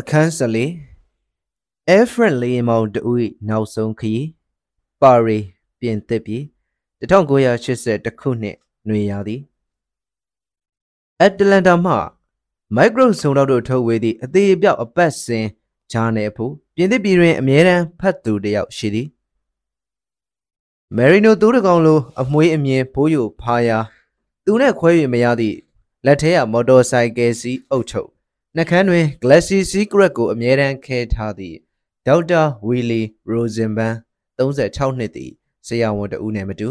အခန်း၁၄ Air Friendly မောင်တူ၏နောက်ဆုံးခရီးပါရီပြင်သစ်ပြည်1980ခုနှစ်ຫນွေရာသီအတလန်တာမှမိုက်ခရိုဆုံတော့တို့ထုတ်ဝေသည့်အသေးအပြောက်အပတ်စဉ်ဂျာနယ်ဖို့ပြင်သစ်ပြည်တွင်အမြဲတမ်းဖတ်သူတစ်ယောက်ရှိသည်မယ်ရီနိုသူတကောင်လိုအမွှေးအမြင်ဘိုးယိုဖားယာသူနဲ့ခွဲ၍မရသည့်လက်ထဲကမော်တော်ဆိုင်ကယ်စီးအုပ်ချုပ် နှကန်းတွင် Glassy Secret ကိုအမြဲတမ်းခဲထားသည့်ဒေါက်တာဝီလီရိုဇင်ဘန်36နှစ်သည်ဆရာဝန်တဦးနှင့်မတူ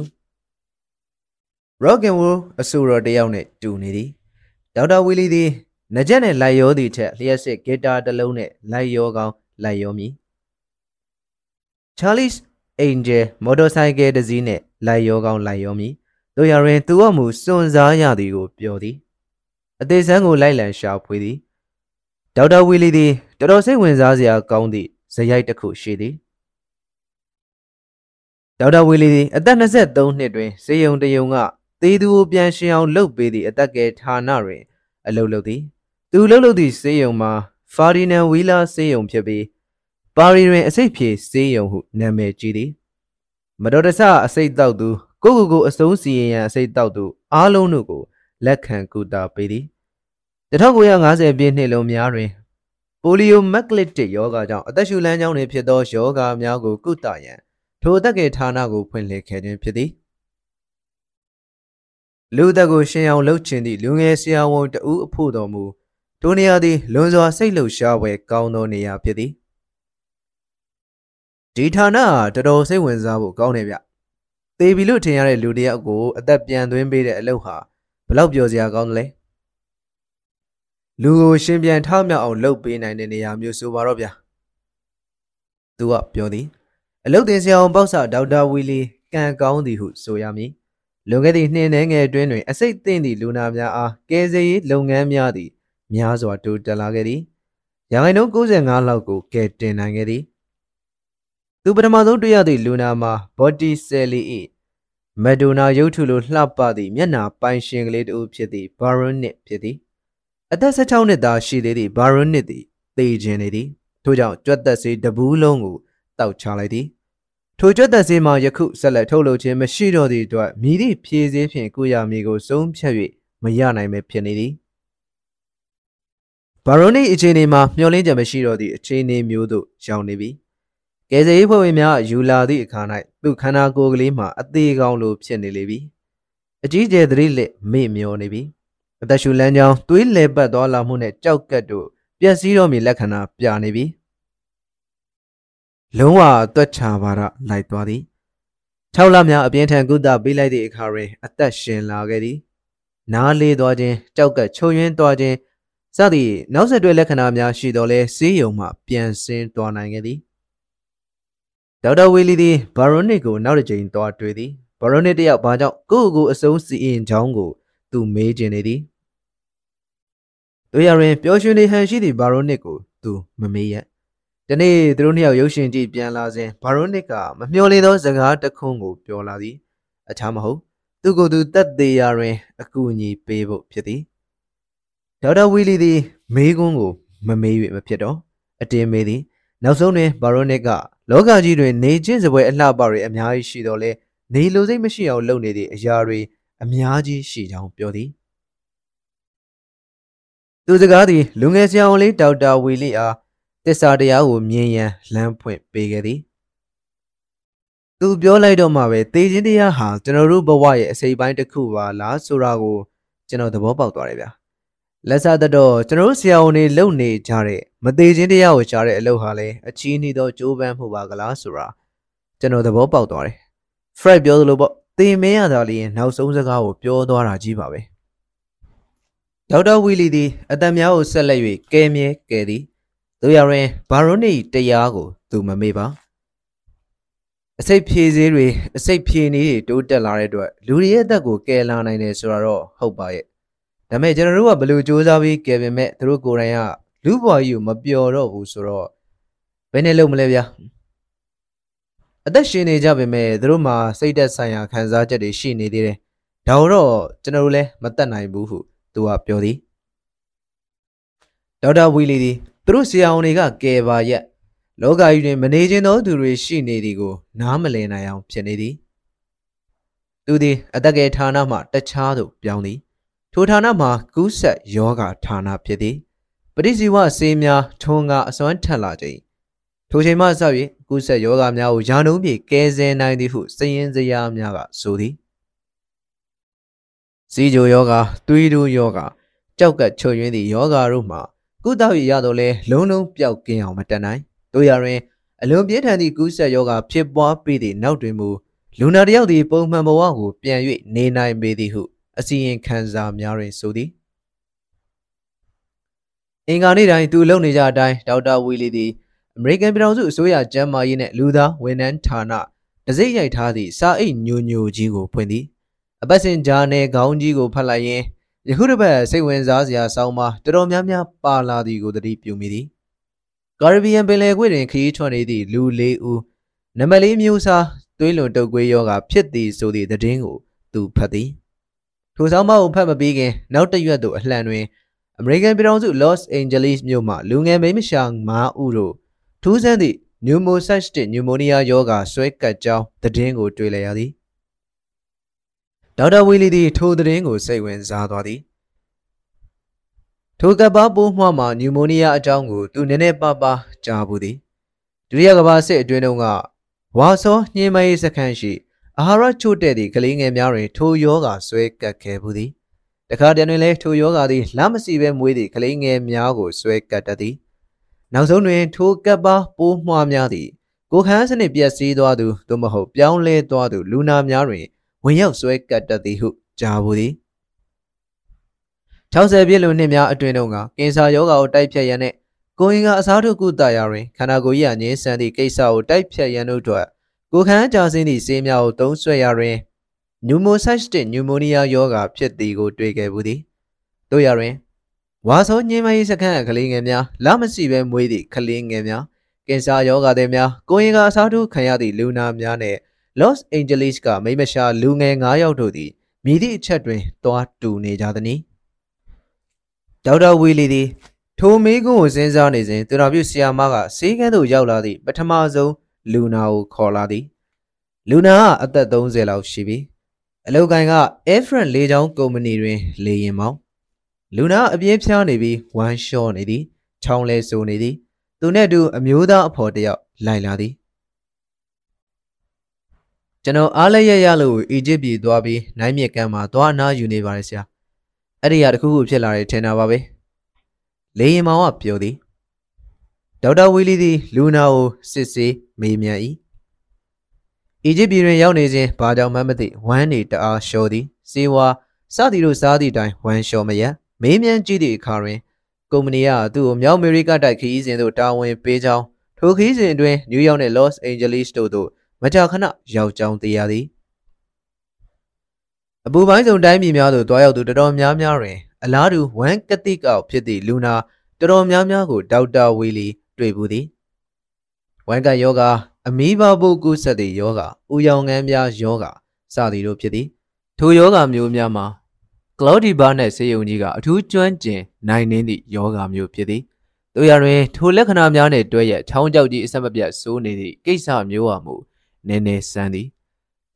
Rock and Roll အဆိုတော်တစ်ယောက်နှင့်တူနေသည်ဒေါက်တာဝီလီသည်နကြက်နှင့်လိုက်ရောသည့်ထက်လျှက်စစ်ဂီတာတစ်လုံးနှင့်လိုက်ရောကောင်းလိုက်ရောမည် Charlie's Angel မော်တော်ဆိုင်ကယ်တစ်စီးနှင့်လိုက်ရောကောင်းလိုက်ရောမည်တို့ရရင်သူ့အမှုစွန့်စားရသည်ကိုပြောသည်အသေးစမ်းကိုလိုက်လံရှာဖွေသည် ဒေါက်တာဝီလီသည်တော်တော်စိတ်ဝင်စားစရာကောင်းသည့်ဇယိုက်တစ်ခုရှိသည်ဒေါက်တာဝီလီသည်အသက်23နှစ်တွင်စေယုံတယုံကသေးသူကိုပြန်ရှင်အောင်လှုပ်ပေးသည့်အသက်ကယ်ဌာနတွင်အလုပ်လုပ်သည်သူလှုပ်လှုပ်သည့်စေယုံမှာဖာဒီနန်ဝီလာစေယုံဖြစ်ပြီးပါရီတွင်အစိတ်ဖြေစေယုံဟုနာမည်ကြီးသည်မတော်တဆအစိတ်တောက်သူကိုကိုကိုအစုံးစီရင်ရန်အစိတ်တောက်သူအားလုံးတို့ကိုလက်ခံကူတာပေးသည်1950ပြည့်နှစ်လုံးများတွင် ပိုလီယိုမက်ကလစ်တစ်ယောဂါကြောင့်အသက်ရှူလမ်းကြောင်းတွင်ဖြစ်သောယောဂါများကိုကုသရန်ထိုအသက်ကယ်ဌာနကိုဖွင့်လှစ်ခဲ့ခြင်းဖြစ်သည်လူသက်ကိုရှင်အောင်လှုပ်ချင်သည့်လူငယ်ဆရာဝန်တဦးအဖို့တော်မူထိုနေရာသည်လွန်စွာစိတ်လှုပ်ရှားပွဲကောင်းသောနေရာဖြစ်သည်ဒီဌာနကတော်တော်စိတ်ဝင်စားဖို့ကောင်းတယ်ဗျသေပြီလို့ထင်ရတဲ့လူတယောက်ကိုအသက်ပြန်သွင်းပေးတဲ့အလုပ်ဟာဘလောက်ပြောစရာကောင်းတယ်လဲ လူကိုရှင်ပြန်ထမြောက်အောင်လုပ်ပေးနိုင်တဲ့နေရာမျိုးဆိုပါတော့ဗျာသူကပြောသည်အလုတ်တင်ဆရာအောင်ပေါ့ဆာဒေါက်တာဝီလီကံကောင်းသည်ဟုဆိုရမည်လွန်ခဲ့သည့်နှစ်နှဲငယ်အတွင်းတွင်အစိတ်သင့်သည့်လူနာများအားကယ်ဆယ်ရေးလုပ်ငန်းများသည်များစွာတိုးတက်လာခဲ့သည်ရာခိုင်နှုန်း95လောက်ကိုကယ်တင်နိုင်ခဲ့သည်သူပထမဆုံးတွေ့ရသည့်လူနာမှာဘော်တီဆယ်လီ၏မက်ဒိုနာရုပ်ထုလိုလှပသည့်မျက်နှာပိုင်ရှင်ကလေးတူဖြစ်သည့်ဘာရွန်နစ်ဖြစ်သည် အသက်16နှစ်သားရှိသေးသည့်ဘာရွန်နစ်သည်သေခြင်းနေသည်ထို့ကြောင့်ကြွက်သက်စေးတဘူးလုံးကိုတောက်ချလိုက်သည်ထိုကြွက်သက်စေးမှာယခုဆက်လက်ထုတ်လုပ်ခြင်းမရှိတော့သည့်အတွက်မြည်သည့်ဖြည့်စည်းဖြင့်ကုရမည်ကိုဆုံးဖြတ်၍မရနိုင်ပဲဖြစ်နေသည်ဘာရွန်နစ်အခြေအနေမှာမျှော်လင့်ချက်မရှိတော့သည့်အခြေအနေမျိုးသို့ရောက်နေပြီကယ်ဆယ်ရေးဖွဲ့ဝင်များယူလာသည့်အခါ၌သူ့ခန္ဓာကိုယ်ကလေးမှာအသေးကောင်းလိုဖြစ်နေလေပြီအကြီးကျယ်သတိလက်မေ့မျောနေပြီ အသက်ရှူလမ်းကြောင်းသွေးလဲပတ်သွားလာမှုနဲ့ကြောက်ကတ်တို့ပျက်စီးတော့မည်လက္ခဏာပြနေပြီလုံးဝတွက်ချပါရလိုက်သွားသည်၆လများအပြင်းထန်ကုသပေးလိုက်သည့်အခါတွင်အသက်ရှင်လာခဲ့သည်နားလေးသွားခြင်းကြောက်ကတ်ချုံရင်းသွားခြင်းစသည့်နောက်ဆက်တွဲလက္ခဏာများရှိတော်လဲဆေးရုံမှပြန်ဆင်းသွားနိုင်ခဲ့သည်ဒေါက်တာဝီလီသည်ဘာရိုနစ်ကိုနောက်တစ်ကြိမ်သွားတွေ့သည်ဘာရိုနစ်တယောက်ဘာကြောင့်ကိုယ့်ကိုယ်အစုံးစီရင်ချောင်းကို သူမေးကျင်နေသည်တို့ရရင်ပျော်ရွှင်နေဟန်ရှိသည့်ဘာရိုနစ်ကိုသူမမေးရဒီနေ့သူတို့နှစ်ယောက်ရုပ်ရှင်ကြည့်ပြန်လာစဉ်ဘာရိုနစ်ကမမျှော်လင့်သောစကားတစ်ခွန်းကိုပြောလာသည်အခြားမဟုတ်သူကိုယ်သူတက်သေးရတွင် အကူအညီပေးဖို့ဖြစ်သည်ဒေါက်တာဝီလီသည်မေးခွန်းကိုမမေး၍မဖြစ်တော့အတင်းမေးသည်နောက်ဆုံးတွင်ဘာရိုနစ်ကလောကကြီးတွင်နေချင်းစပွဲအလှပတွေအများကြီးရှိတော်လဲနေလိုစိတ်မရှိအောင်လုပ်နေသည့်အရာတွေ အများကြီးရှိကြောင်းပြောသည်သူစကားသည်လူငယ်ဆရာဝန်လေးဒေါက်တာဝီလီအားတစ္ဆာတရားကိုမြင်ရန်လမ်းဖွင့်ပေးခဲ့သည်သူပြောလိုက်တော့မှပဲသေခြင်းတရားဟာကျွန်တော်တို့ဘဝရဲ့အစိပ်ပိုင်းတစ်ခုပါလားဆိုတာကိုကျွန်တော်သဘောပေါက်သွားတယ်ဗျာလက်စားတော့ကျွန်တော်တို့ဆရာဝန်တွေလုပ်နေကြတဲ့မသေးခြင်းတရားကိုရှားတဲ့အလုပ်ဟာလည်းအချီးနှီးသောကြိုးပမ်းမှုပါကလားဆိုတာကျွန်တော်သဘောပေါက်သွားတယ်။ Fred ပြောသလိုပေါ့ သေမင်းရတာလေးနောက်ဆုံးစကားကိုပြောသွားတာကြီးပါပဲ။ဒေါက်တာဝီလီသည်အသက်များကိုဆက်လက်၍ကဲမြဲကဲသည်တို့ရရင်ဘာရိုနီတရားကိုသူမမေ့ပါ။အစိတ်ဖြည့်စည်းတွေအစိတ်ဖြည့်နည်းတွေတိုးတက်လာတဲ့အတွက်လူတွေရဲ့အသက်ကိုကယ်လာနိုင်တယ်ဆိုတာတော့ဟုတ်ပါရဲ့။ဒါပေမဲ့ကျွန်တော်တို့ကဘယ်လိုစူးစမ်းပြီးကယ်ပေမဲ့သူတို့ကိုယ်တိုင်ကလူ့ဘဝကြီးကိုမပျော်တော့ဘူးဆိုတော့ဘယ်နဲ့လုပ်မလဲဗျာ အသက်ရှင်နေကြပေမဲ့သူတို့မှာစိတ်သက်ဆိုင်ရာခံစားချက်တွေရှိနေသေးတယ်ဒါတော့ကျွန်တော်တို့လည်းမတတ်နိုင်ဘူးဟုသူကပြောသည်ဒေါက်တာဝီလီသည်သူတို့ဆရာဝန်တွေကကယ်ပါရက်လောကကြီးတွင်မနေခြင်းသောသူတွေရှိနေသည်ကို နားမလည်နိုင်အောင်ဖြစ်နေသည်သူသည်အတက်ကယ်ဌာနမှတခြားသို့ပြောင်းသည်ထိုဌာနမှာကူးဆက်ယောဂဌာနဖြစ်သည်ပရိစီဝဆေးများထုံကအစွမ်းထက်လာခြင်းထိုချိန်မှစ၍ ကူးဆက်ယောဂများကိုယာနှုံးပြေကဲဆယ်နိုင်သည်ဟုစည်ရင်စရာများကဆိုသည်စီဂျိုယောဂသွေးတိုးယောဂကြောက်ကချုပ်ရင်းသည့်ယောဂတို့မှာကုသရရတော့လဲလုံးလုံးပျောက်ကင်းအောင်မတတ်နိုင်တို့ရရင်အလွန်ပြင်းထန်သည့်ကူးဆက်ယောဂဖြစ်ပွားပြီးသည့်နောက်တွင်မူလူနာတယောက်သည်ပုံမှန်ဘဝကိုပြန်၍နေနိုင်ပေသည်ဟုအစီရင်ခံစာများတွင်ဆိုသည်အင်္ဂါနေ့တိုင်းသူလုံနေကြအတိုင်းဒေါက်တာဝီလီသည် အမေရိကန်ပြည်ထောင်စုအစိုးရကျန်းမာရေးနှင့်လူသားဝန်ထမ်းဌာနတစိမ့်ရိုက်ထားသည့်စာအိတ်ညိုညိုကြီးကိုဖွင့်သည်အပတ်စဉ်ဂျာနယ်ခေါင်းကြီးကိုဖတ်လိုက်ရင်ယခုတစ်ပတ်စိတ်ဝင်စားစရာဆောင်းပါတော်တော်များများပါလာသည်ကိုသတိပြုမိသည်ကာရဘီယံပင်လယ်ကွေ့တွင်ခရီးထွက်နေသည့်လူလေးဦးနမလေးမျိုးစားသွေးလွန်တုပ်ကွေးယောဂဖြစ်သည်ဆိုသည့်သတင်းကိုသူဖတ်သည်ထိုဆောင်းပါးကိုဖတ်မပြီးခင်နောက်တစ်ရွက်သို့အလှန်တွင်အမေရိကန်ပြည်ထောင်စု Los Angeles မြို့မှလူငယ်မိန်းမရှာ9ဦးတို့ ထူးဆန်းသည့် pneumocystic pneumonia ယောဂဆွဲကပ်ကြောင်းသတင်းကိုတွေ့လျက်ရသည်ဒေါက်တာဝီလီသည်ထိုသတင်းကိုစိတ်ဝင်စားသွားသည်ထိုကပ်ပါပိုးမှမှနျူမိုနီးယားအကြောင်းကိုသူနည်းနည်းပါးပါးကြားဘူးသည်ဒုတိယကမ္ဘာစစ်အတွင်းတုန်းကဝါဆောညှင်းမရေးစခန်းရှိအာဟာရချို့တဲ့သည့်ကလေးငယ်များတွင်ထိုယောဂဆွဲကပ်ခဲ့ဘူးသည်တခါတည်းတွင်လည်းထိုယောဂသည်လမ်းမစီပဲမွေးသည့်ကလေးငယ်များကိုဆွဲကပ်တတ်သည် နောက်ဆုံးတွင်ထိုကပ်ပါပိုးမှွားများသည်ကိုခန်းစနစ်ပျက်စီးသွားသူသို့မဟုတ်ပြောင်းလဲသွားသူလူနာများတွင်ဝင်ရောက်ဆွဲကပ်တတ်သည်ဟုကြားဘူးသည်60ပြည့်လွန်နှစ်များအတွင်းတုန်းကကင်ဆာရောဂါကိုတိုက်ဖြတ်ရန်နဲ့ကိုရင်ကအစားထိုးကုသရာတွင်ခန္ဓာကိုယ်ကြီးအငြင်းဆန်သည့်ကိစ္စကိုတိုက်ဖြတ်ရန်တို့အတွက်ကိုခန်းကြာစင်းသည့်ဆေးများကိုသုံးဆွဲရာတွင်နျူမိုဆိုက်တစ်နျူမိုနီးယားရောဂါဖြစ်သည်ကိုတွေ့ခဲ့ဘူးသည်တို့ရတွင် ဝါဆိုညင်းမရေးစခန်းကလေးငယ်များလမစီပဲမွေးသည့်ကလေးငယ်များကင်ဆာရောဂါသည်များကိုရင်ကအစားထိုးခံရသည့်လူနာများနဲ့ Los Angeles ကမိမရှာလူငယ်9ယောက်တို့သည်မြည်သည့်အချက်တွင်တွားတူနေကြသည်။ဒေါက်တာဝီလီသည်ထိုမေးခွန်းကိုစဉ်းစားနေစဉ်သူတော်ပြုဆရာမကဆေးကန်းသို့ရောက်လာသည့်ပထမဆုံးလူနာကိုခေါ်လာသည်။လူနာကအသက်30လောက်ရှိပြီ။အလုပ်ကိုင်က Air France လေကြောင်းကုမ္ပဏီတွင်လေယာဉ်မောင်း လူနာအပြင်းဖြားနေပြီးဝမ်းလျှောနေသည်။ချောင်းလဲဆိုနေသည်။သူနှင့်အတူအမျိုးသားအဖော်တယောက်လိုက်လာသည်ကျွန်တော်အားလည်းရရလို့အီဂျစ်ပြည်သွားပြီးနိုင်မြစ်ကမ်းမှာသွားအနားယူနေပါတယ်ဆရာအဲ့ဒီဟာတခုခုဖြစ်လာတယ်ထင်တာပါပဲလေရင်မောင်ကပြောသည်ဒေါက်တာဝီလီသည် လူနာကိုစစ်ဆေးမေးမြန်း၏အီဂျစ်ပြည်တွင်ရောက်နေစဉ်ဘာကြောင့်မှမသိဝမ်းနေတအားလျှော်သည်စေဝါစသည်တို့စားသည့်တိုင်ဝမ်းလျှော်မရ မေးမြန်းကြည့်သည့်အခါတွင်ကုမ္ပဏီကသူ့ကိုမြောက်အမေရိကတိုက်ခရီးစဉ်သို့တာဝန်ပေးကြောင်းထိုခရီးစဉ်အတွင်းနယူးယောက်နှင့်လော့စ်အိန်ဂျလိစ်တို့သို့မကြာခဏရောက်ကြောင်းသိရသည်အပူပိုင်းစုံတိုင်းပြည်များသို့တွားရောက်သူတော်တော်များများတွင်အလားတူဝမ်ကတိကောက်ဖြစ်သည့်လူနာတော်တော်များများကိုဒေါက်တာဝီလီတွေ့ဘူးသည်ဝမ်ကယောဂအမီးဘာဘုကူးဆက်သည့်ယောဂဥယောင်ငန်းများယောဂစသည်တို့ဖြစ်သည်ထိုယောဂမျိုးများမှာ ကလော်ဒီဘာနှင့်ဆေးရုံကြီးကအထူးကျွမ်းကျင်နိုင်နှင်းသည့်ယောဂမျိုးဖြစ်သည်တို့ရတွင်ထိုလက္ခဏာများနှင့်တွဲရက်ချောင်းကြောက်ကြီးအဆက်မပြတ်စိုးနေသည့်ကိစ္စမျိုးဟာမူနည်းနည်းစမ်းသည်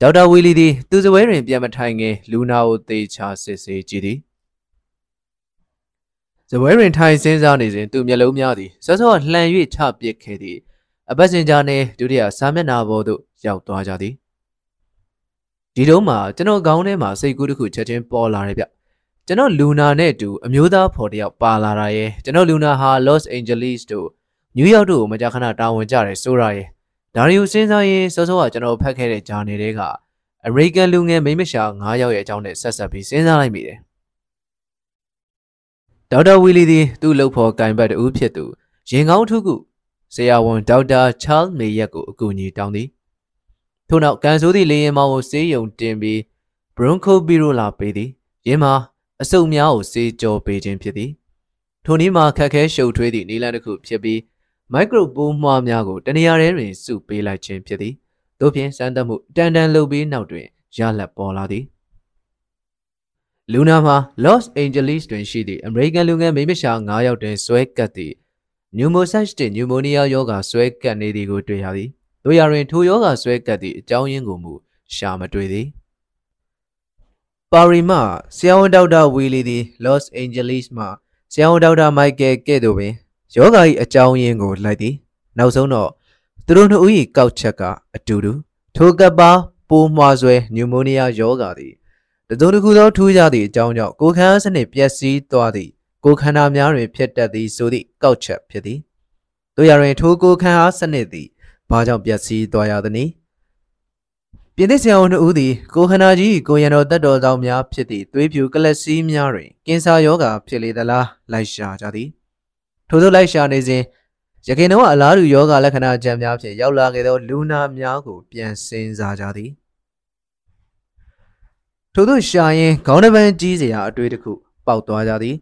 ဒေါက်တာဝီလီသည်သူစပွဲတွင်ပြန်မထိုင်ခင်လူနာကိုသေချာစစ်ဆေးကြည့်သည်စပွဲတွင်ထိုင်စင်းစားနေစဉ်သူမျက်လုံးများသည်စောစောလှန်၍ချပစ်ခဲ့သည်အပတ်စင်ဂျာနှင့်ဒုတိယစာမျက်နှာပေါ်သို့ရောက်သွားကြသည် ဒီတုန်းမှာကျွန်တော်ခေါင်းထဲမှာစိတ်ကူးတစ်ခုချက်ချင်းပေါ်လာတယ်ဗျကျွန်တော်လူနာနဲ့အတူအမျိုးသားဖော်တယောက်ပါလာတာရဲ့ကျွန်တော်လူနာဟာ Los Angeles တို့နယူးယောက်တို့ကိုမကြာခဏတာဝန်ကြတယ်ဆိုတာရဲ့ဒါရီကိုစဉ်းစားရင်စောစောကကျွန်တော်ဖတ်ခဲ့တဲ့ဂျာနယ်တွေကအမေရိကန်လူငယ်မိမရှာ9ယောက်ရဲ့အကြောင်းနဲ့ဆက်ဆက်ပြီးစဉ်းစားလိုက်မိတယ်ဒေါက်တာဝီလီသည်သူ့လုပ်ဖော်ကင်ဘတ်တူဖြစ်သူရင်ကောင်းထုခုဆရာဝန်ဒေါက်တာချားမေရက်ကိုအကူအညီတောင်းသည် ထို့နောက်ကန်ဆိုးသည့်လေရင်မောင်ကိုစေးယုံတင်ပြီးဘရွန်ကိုဘီရိုလာပေးသည်ယင်းမှာအစုံများကိုစေးကြောပေးခြင်းဖြစ်သည်ထိုနည်းမှာခက်ခဲရှုပ်ထွေးသည့်နီလန်တစ်ခုဖြစ်ပြီးမိုက်ခရိုပိုးမွှားများကိုတနေရာထဲတွင်စုပေးလိုက်ခြင်းဖြစ်သည်သို့ဖြင့်စမ်းသပ်မှုတန်တန်လုပ်ပြီးနောက်တွင်ရလဒ်ပေါ်လာသည်လူနာမှာ Los Angeles တွင်ရှိသည့် American လူငယ်မိမရှာ9ယောက်တွင်ဆွဲကပ်သည့် pneumocyte နှင့် pneumonia ရောဂါဆွဲကပ်နေသည်ကိုတွေ့ရသည် တို့ရတွင်ထိုရောဂါဆွဲကပ်သည့်အကြောင်းရင်းကိုမူရှာမတွေ့သည်ပါရီမှဆရာဝန်ဒေါက်တာဝီလီသည် Los Angeles မှဆရာဝန်ဒေါက်တာမိုက်ကယ်ကဲ့သို့ပင်ယောဂါ၏အကြောင်းရင်းကိုလိုက်သည်နောက်ဆုံးတော့သူတို့နှစ်ဦး၏ကောက်ချက်ကအတူတူထိုကပ်ပါပိုးမွှားဆွဲနျူမိုနီးယားယောဂါသည်တစုံတစ်ခုသောထူးခြားသည့်အကြောင်းကြောင့်ကိုယ်ခံအားစနစ်ပျက်စီးသွားသည့်ကိုယ်ခန္ဓာများတွင်ဖြစ်တတ်သည်ဆိုသည့်ကောက်ချက်ဖြစ်သည်တို့ရတွင်ထိုကိုယ်ခံအားစနစ်သည် ဘာကြောင့်ပျက်စီးသွားရသနည်းပြင်သစ်ဆရာဝန်တို့ဦးသည်ကိုခန္ဓာကြီးကိုရံတော်တက်တော်ဆောင်များဖြစ်သည့်သွေးပြူကလပ်စီးများတွင်ကင်ဆာရောဂါဖြစ်လေသလားလိုက်ရှာကြသည်ထို့သောလိုက်ရှာနေစဉ်ရခိုင်တော်အလားတူယောဂလက္ခဏာကြံများဖြင့်ရောက်လာခဲ့သောလူနာများကိုပြန်စင်စားကြသည်ထို့သောရှာရင်ခေါင်းတစ်ပန်းကြီးစရာအတွေ့တစ်ခုပေါက်သွားကြသည်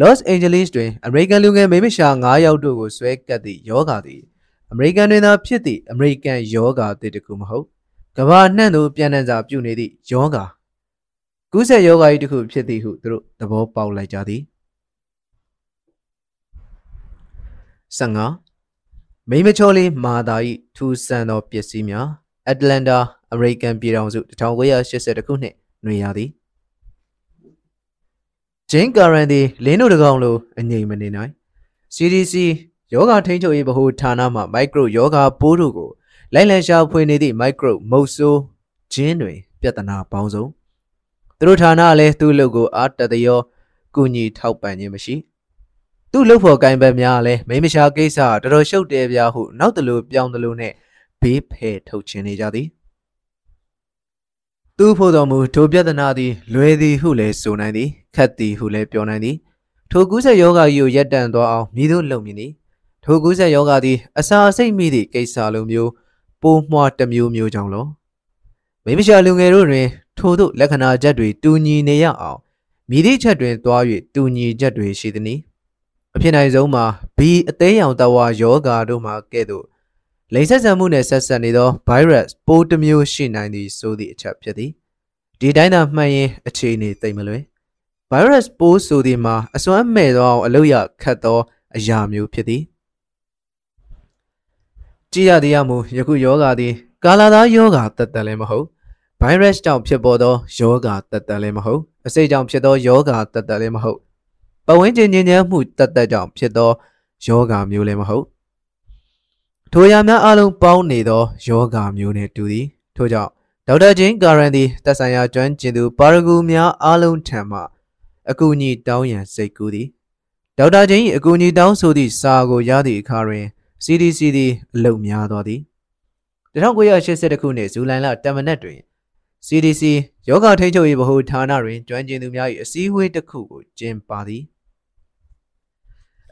Los Angeles တွင် American လူငယ်မိမရှာ9ယောက်တို့ကိုဆွဲကပ်သည့်ယောဂါသည် American တွင်သာဖြစ်သည့် American ယောဂါတစ်တခုမဟုတ်ကမ္ဘာနှံ့သို့ပြန်နှံ့စာပြုနေသည့်ယောဂါကူးစက်ယောဂါ၏တစ်ခုဖြစ်သည်ဟုသူတို့သဘောပေါက်လိုက်ကြသည်15မိမချောလေးမာသာ၏ထူဆန်သောပစ္စည်းများအတ္တလန္တာအမေရိကန်ပြည်ထောင်စု1980ခုနှစ်ຫນွေရသည်ဂျင်းကာရန်သည်လင်းတို့တကောင်လိုအငြိမ်မနေနိုင် CDC ယောဂထိန်းချုပ်ရေးဗဟိုဌာနမှမိုက်ခရိုယောဂပိုးတို့ကိုလိုက်လံရှာဖွေနေသည့်မိုက်ခရိုမုတ်ဆိုးဂျင်းတွေပြဿနာပေါင်းစုံသူတို့ဌာနလည်းသူ့လုပ်ကိုအားတတရောကုညီထောက်ပံ့ခြင်းမရှိသူ့လုပ်ဖို့ကင်ဘက်များလည်းမိမရှာကိစ္စတော်တော်ရှုပ်တယ်ဗျာဟုနောက်တလူပြောင်းတလူနဲ့ဘေးဖယ်ထုတ်ခြင်းနေကြသည်သူဖို့တော်မူထိုပြဿနာသည်လွယ်သည်ဟုလည်းဆိုနိုင်သည်ခက်သည်ဟုလည်းပြောနိုင်သည်ထိုကူးဆက်ယောဂကြီးကိုရက်တန့်သွားအောင်မြည်သို့လုံမြင်သည် ထိုကူးဆက်ယောဂသည်အစာအစိတ်မိသည့်ကိစ္စလိုမျိုးပိုးမွှားတစ်မျိုးမျိုးကြောင့်လောမိမရှာလူငယ်တို့တွင် ထိုသို့လက္ခဏာချက်တွေတူညီနေရအောင်မြည်သည့်ချက်တွင်သွား၍တူညီချက်တွေရှိသည်နီအဖြစ်နိုင်ဆုံးမှာဘီအသေးရောင်တဝါယောဂါတို့မှာကဲ့သို့လိန်ဆက်ဆံမှုနဲ့ဆက်ဆက်နေသော virus ပိုးတစ်မျိုးရှိနိုင်သည်ဆိုသည့်အချက်ဖြစ်သည်ဒီတိုင်းသာမှန်ရင်အခြေအနေသိမ့်မလွယ် virus ပိုးဆိုသည်မှာအစွမ်းမဲ့သောအောင်အလုရခတ်သောအရာမျိုးဖြစ်သည် ကြည်ရသည်ရမူယခုယောဂါသည်ကာလာသားယောဂါတသက်လည်းမဟုတ် virus ကြောင့်ဖြစ်ပေါ်သောယောဂါတသက်လည်းမဟုတ်အစိတ်ကြောင့်ဖြစ်သောယောဂါတသက်လည်းမဟုတ်ပဝင်းကျင်ညဉ့်ညမ်းမှုတသက်ကြောင့်ဖြစ်သောယောဂါမျိုးလည်းမဟုတ်ထိုရာများအလုံးပေါင်းနေသောယောဂါမျိုးနှင့်တူသည်ထို့ကြောင့်ဒေါက်တာဂျင်းကာရန်သည်သက်ဆိုင်ရာကျွမ်းကျင်သူပါရဂူများအလုံးထံမှအကူအညီတောင်းရန်စိတ်ကူးသည်ဒေါက်တာဂျင်း၏အကူအညီတောင်းဆိုသည့်စာကိုရသည့်အခါတွင် CDC သည်အလုတ်များသွားသည်1980ခုနှစ်ဇူလိုင်လတမနက်တွင် CDC ယောဂထိန်းချုပ်ရေးဗဟိုဌာနတွင်ကျွမ်းကျင်သူများ၏အစည်းအဝေးတစ်ခုကိုကျင်းပသည်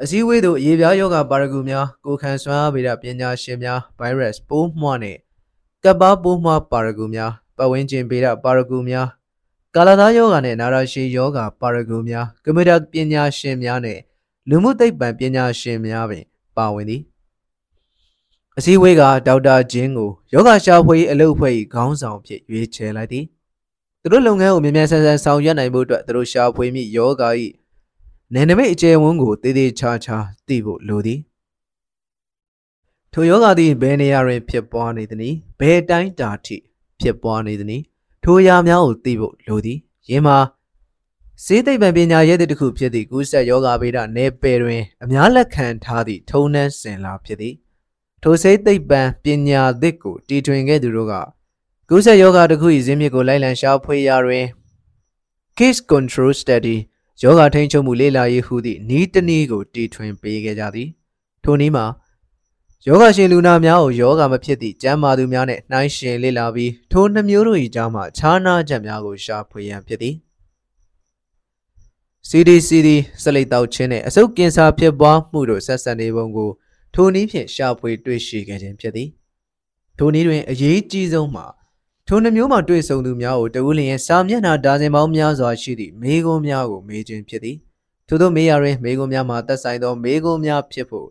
အစည်းအဝေးသို့ရေပြားယောဂပါရဂူများကိုခံစွမ်းအားဗေဒပညာရှင်များဗိုင်းရပ်စ်ပိုးမွှနှင့်ကပ်ပါပိုးမွှပါရဂူများပတ်ဝန်းကျင်ဗေဒပါရဂူများကာလာသားယောဂနဲ့နာရာရှည်ယောဂပါရဂူများကွန်ပျူတာပညာရှင်များနဲ့လူမှုသိပ္ပံပညာရှင်များပင်ပါဝင်သည် အစည်းအဝေးကဒေါက်တာဂျင်းကိုယောဂရှာဖွေအလုပ်ဖွဲ့၏ခေါင်းဆောင်ဖြစ်ရွေးချယ်လိုက်သည်သူတို့လုပ်ငန်းကိုမြန်မြန်ဆန်ဆန်ဆောင်ရွက်နိုင်ဖို့အတွက်သူတို့ရှာဖွေမိယောဂ၏နယ်နိမိတ်အကျယ်ဝန်းကိုတည်တည်ချာချာသိဖို့လိုသည်ထိုယောဂသည်ဘယ်နေရာတွင်ဖြစ်ပွားနေသနည်းဘယ်တိုင်းတာထိဖြစ်ပွားနေသနည်းထိုအရာများကိုသိဖို့လိုသည်ယင်းမှာစေးသိပ္ပံပညာရဲ့တစ်ခုဖြစ်သည့်ကူးစက်ယောဂဗေဒနယ်ပယ်တွင်အများလက်ခံထားသည့်ထုံနှန်းစင်လာဖြစ်သည် ထိုစေးသိပ္ပံပညာသစ်ကိုတီထွင်ခဲ့သူတို့ကကူးစက်ယောဂတစ်ခု၏ဇင်းမြစ်ကိုလိုက်လံရှာဖွေရာတွင် case control study ယောဂထိန်းချုပ်မှုလေ့လာရေးဟုသည့်နီးတနည်းကိုတီထွင်ပေးခဲ့ကြသည်ထိုနည်းမှာယောဂရှင်လူနာများကိုယောဂမဖြစ်သည့်ကျမ်းမာသူများနဲ့နှိုင်းယှဉ်လေ့လာပြီးထိုနှမျိုးတို့၏ကြားမှာခြားနာချက်များကိုရှာဖွေရန်ဖြစ်သည် CDCD စလိတ်တောက်ခြင်းနဲ့အဆုတ်ကင်ဆာဖြစ်ပွားမှုတို့ဆက်ဆက်နေပုံကို ထိုနည်းဖြင့်ရှာဖွေတွေ့ရှိခဲ့ခြင်းဖြစ်သည်ထိုနည်းတွင်အရေးကြီးဆုံးမှာထိုနှမျိုးမှတွေ့ဆုံသူများကိုတဦးလျင်စာမျက်နှာဒါဇင်ပေါင်းများစွာရှိသည့်မေးခွန်းများကိုမေးခြင်းဖြစ်သည်ထို့သောမေးရတွင်မေးခွန်းများမှာသက်ဆိုင်သောမေးခွန်းများဖြစ်ဖို့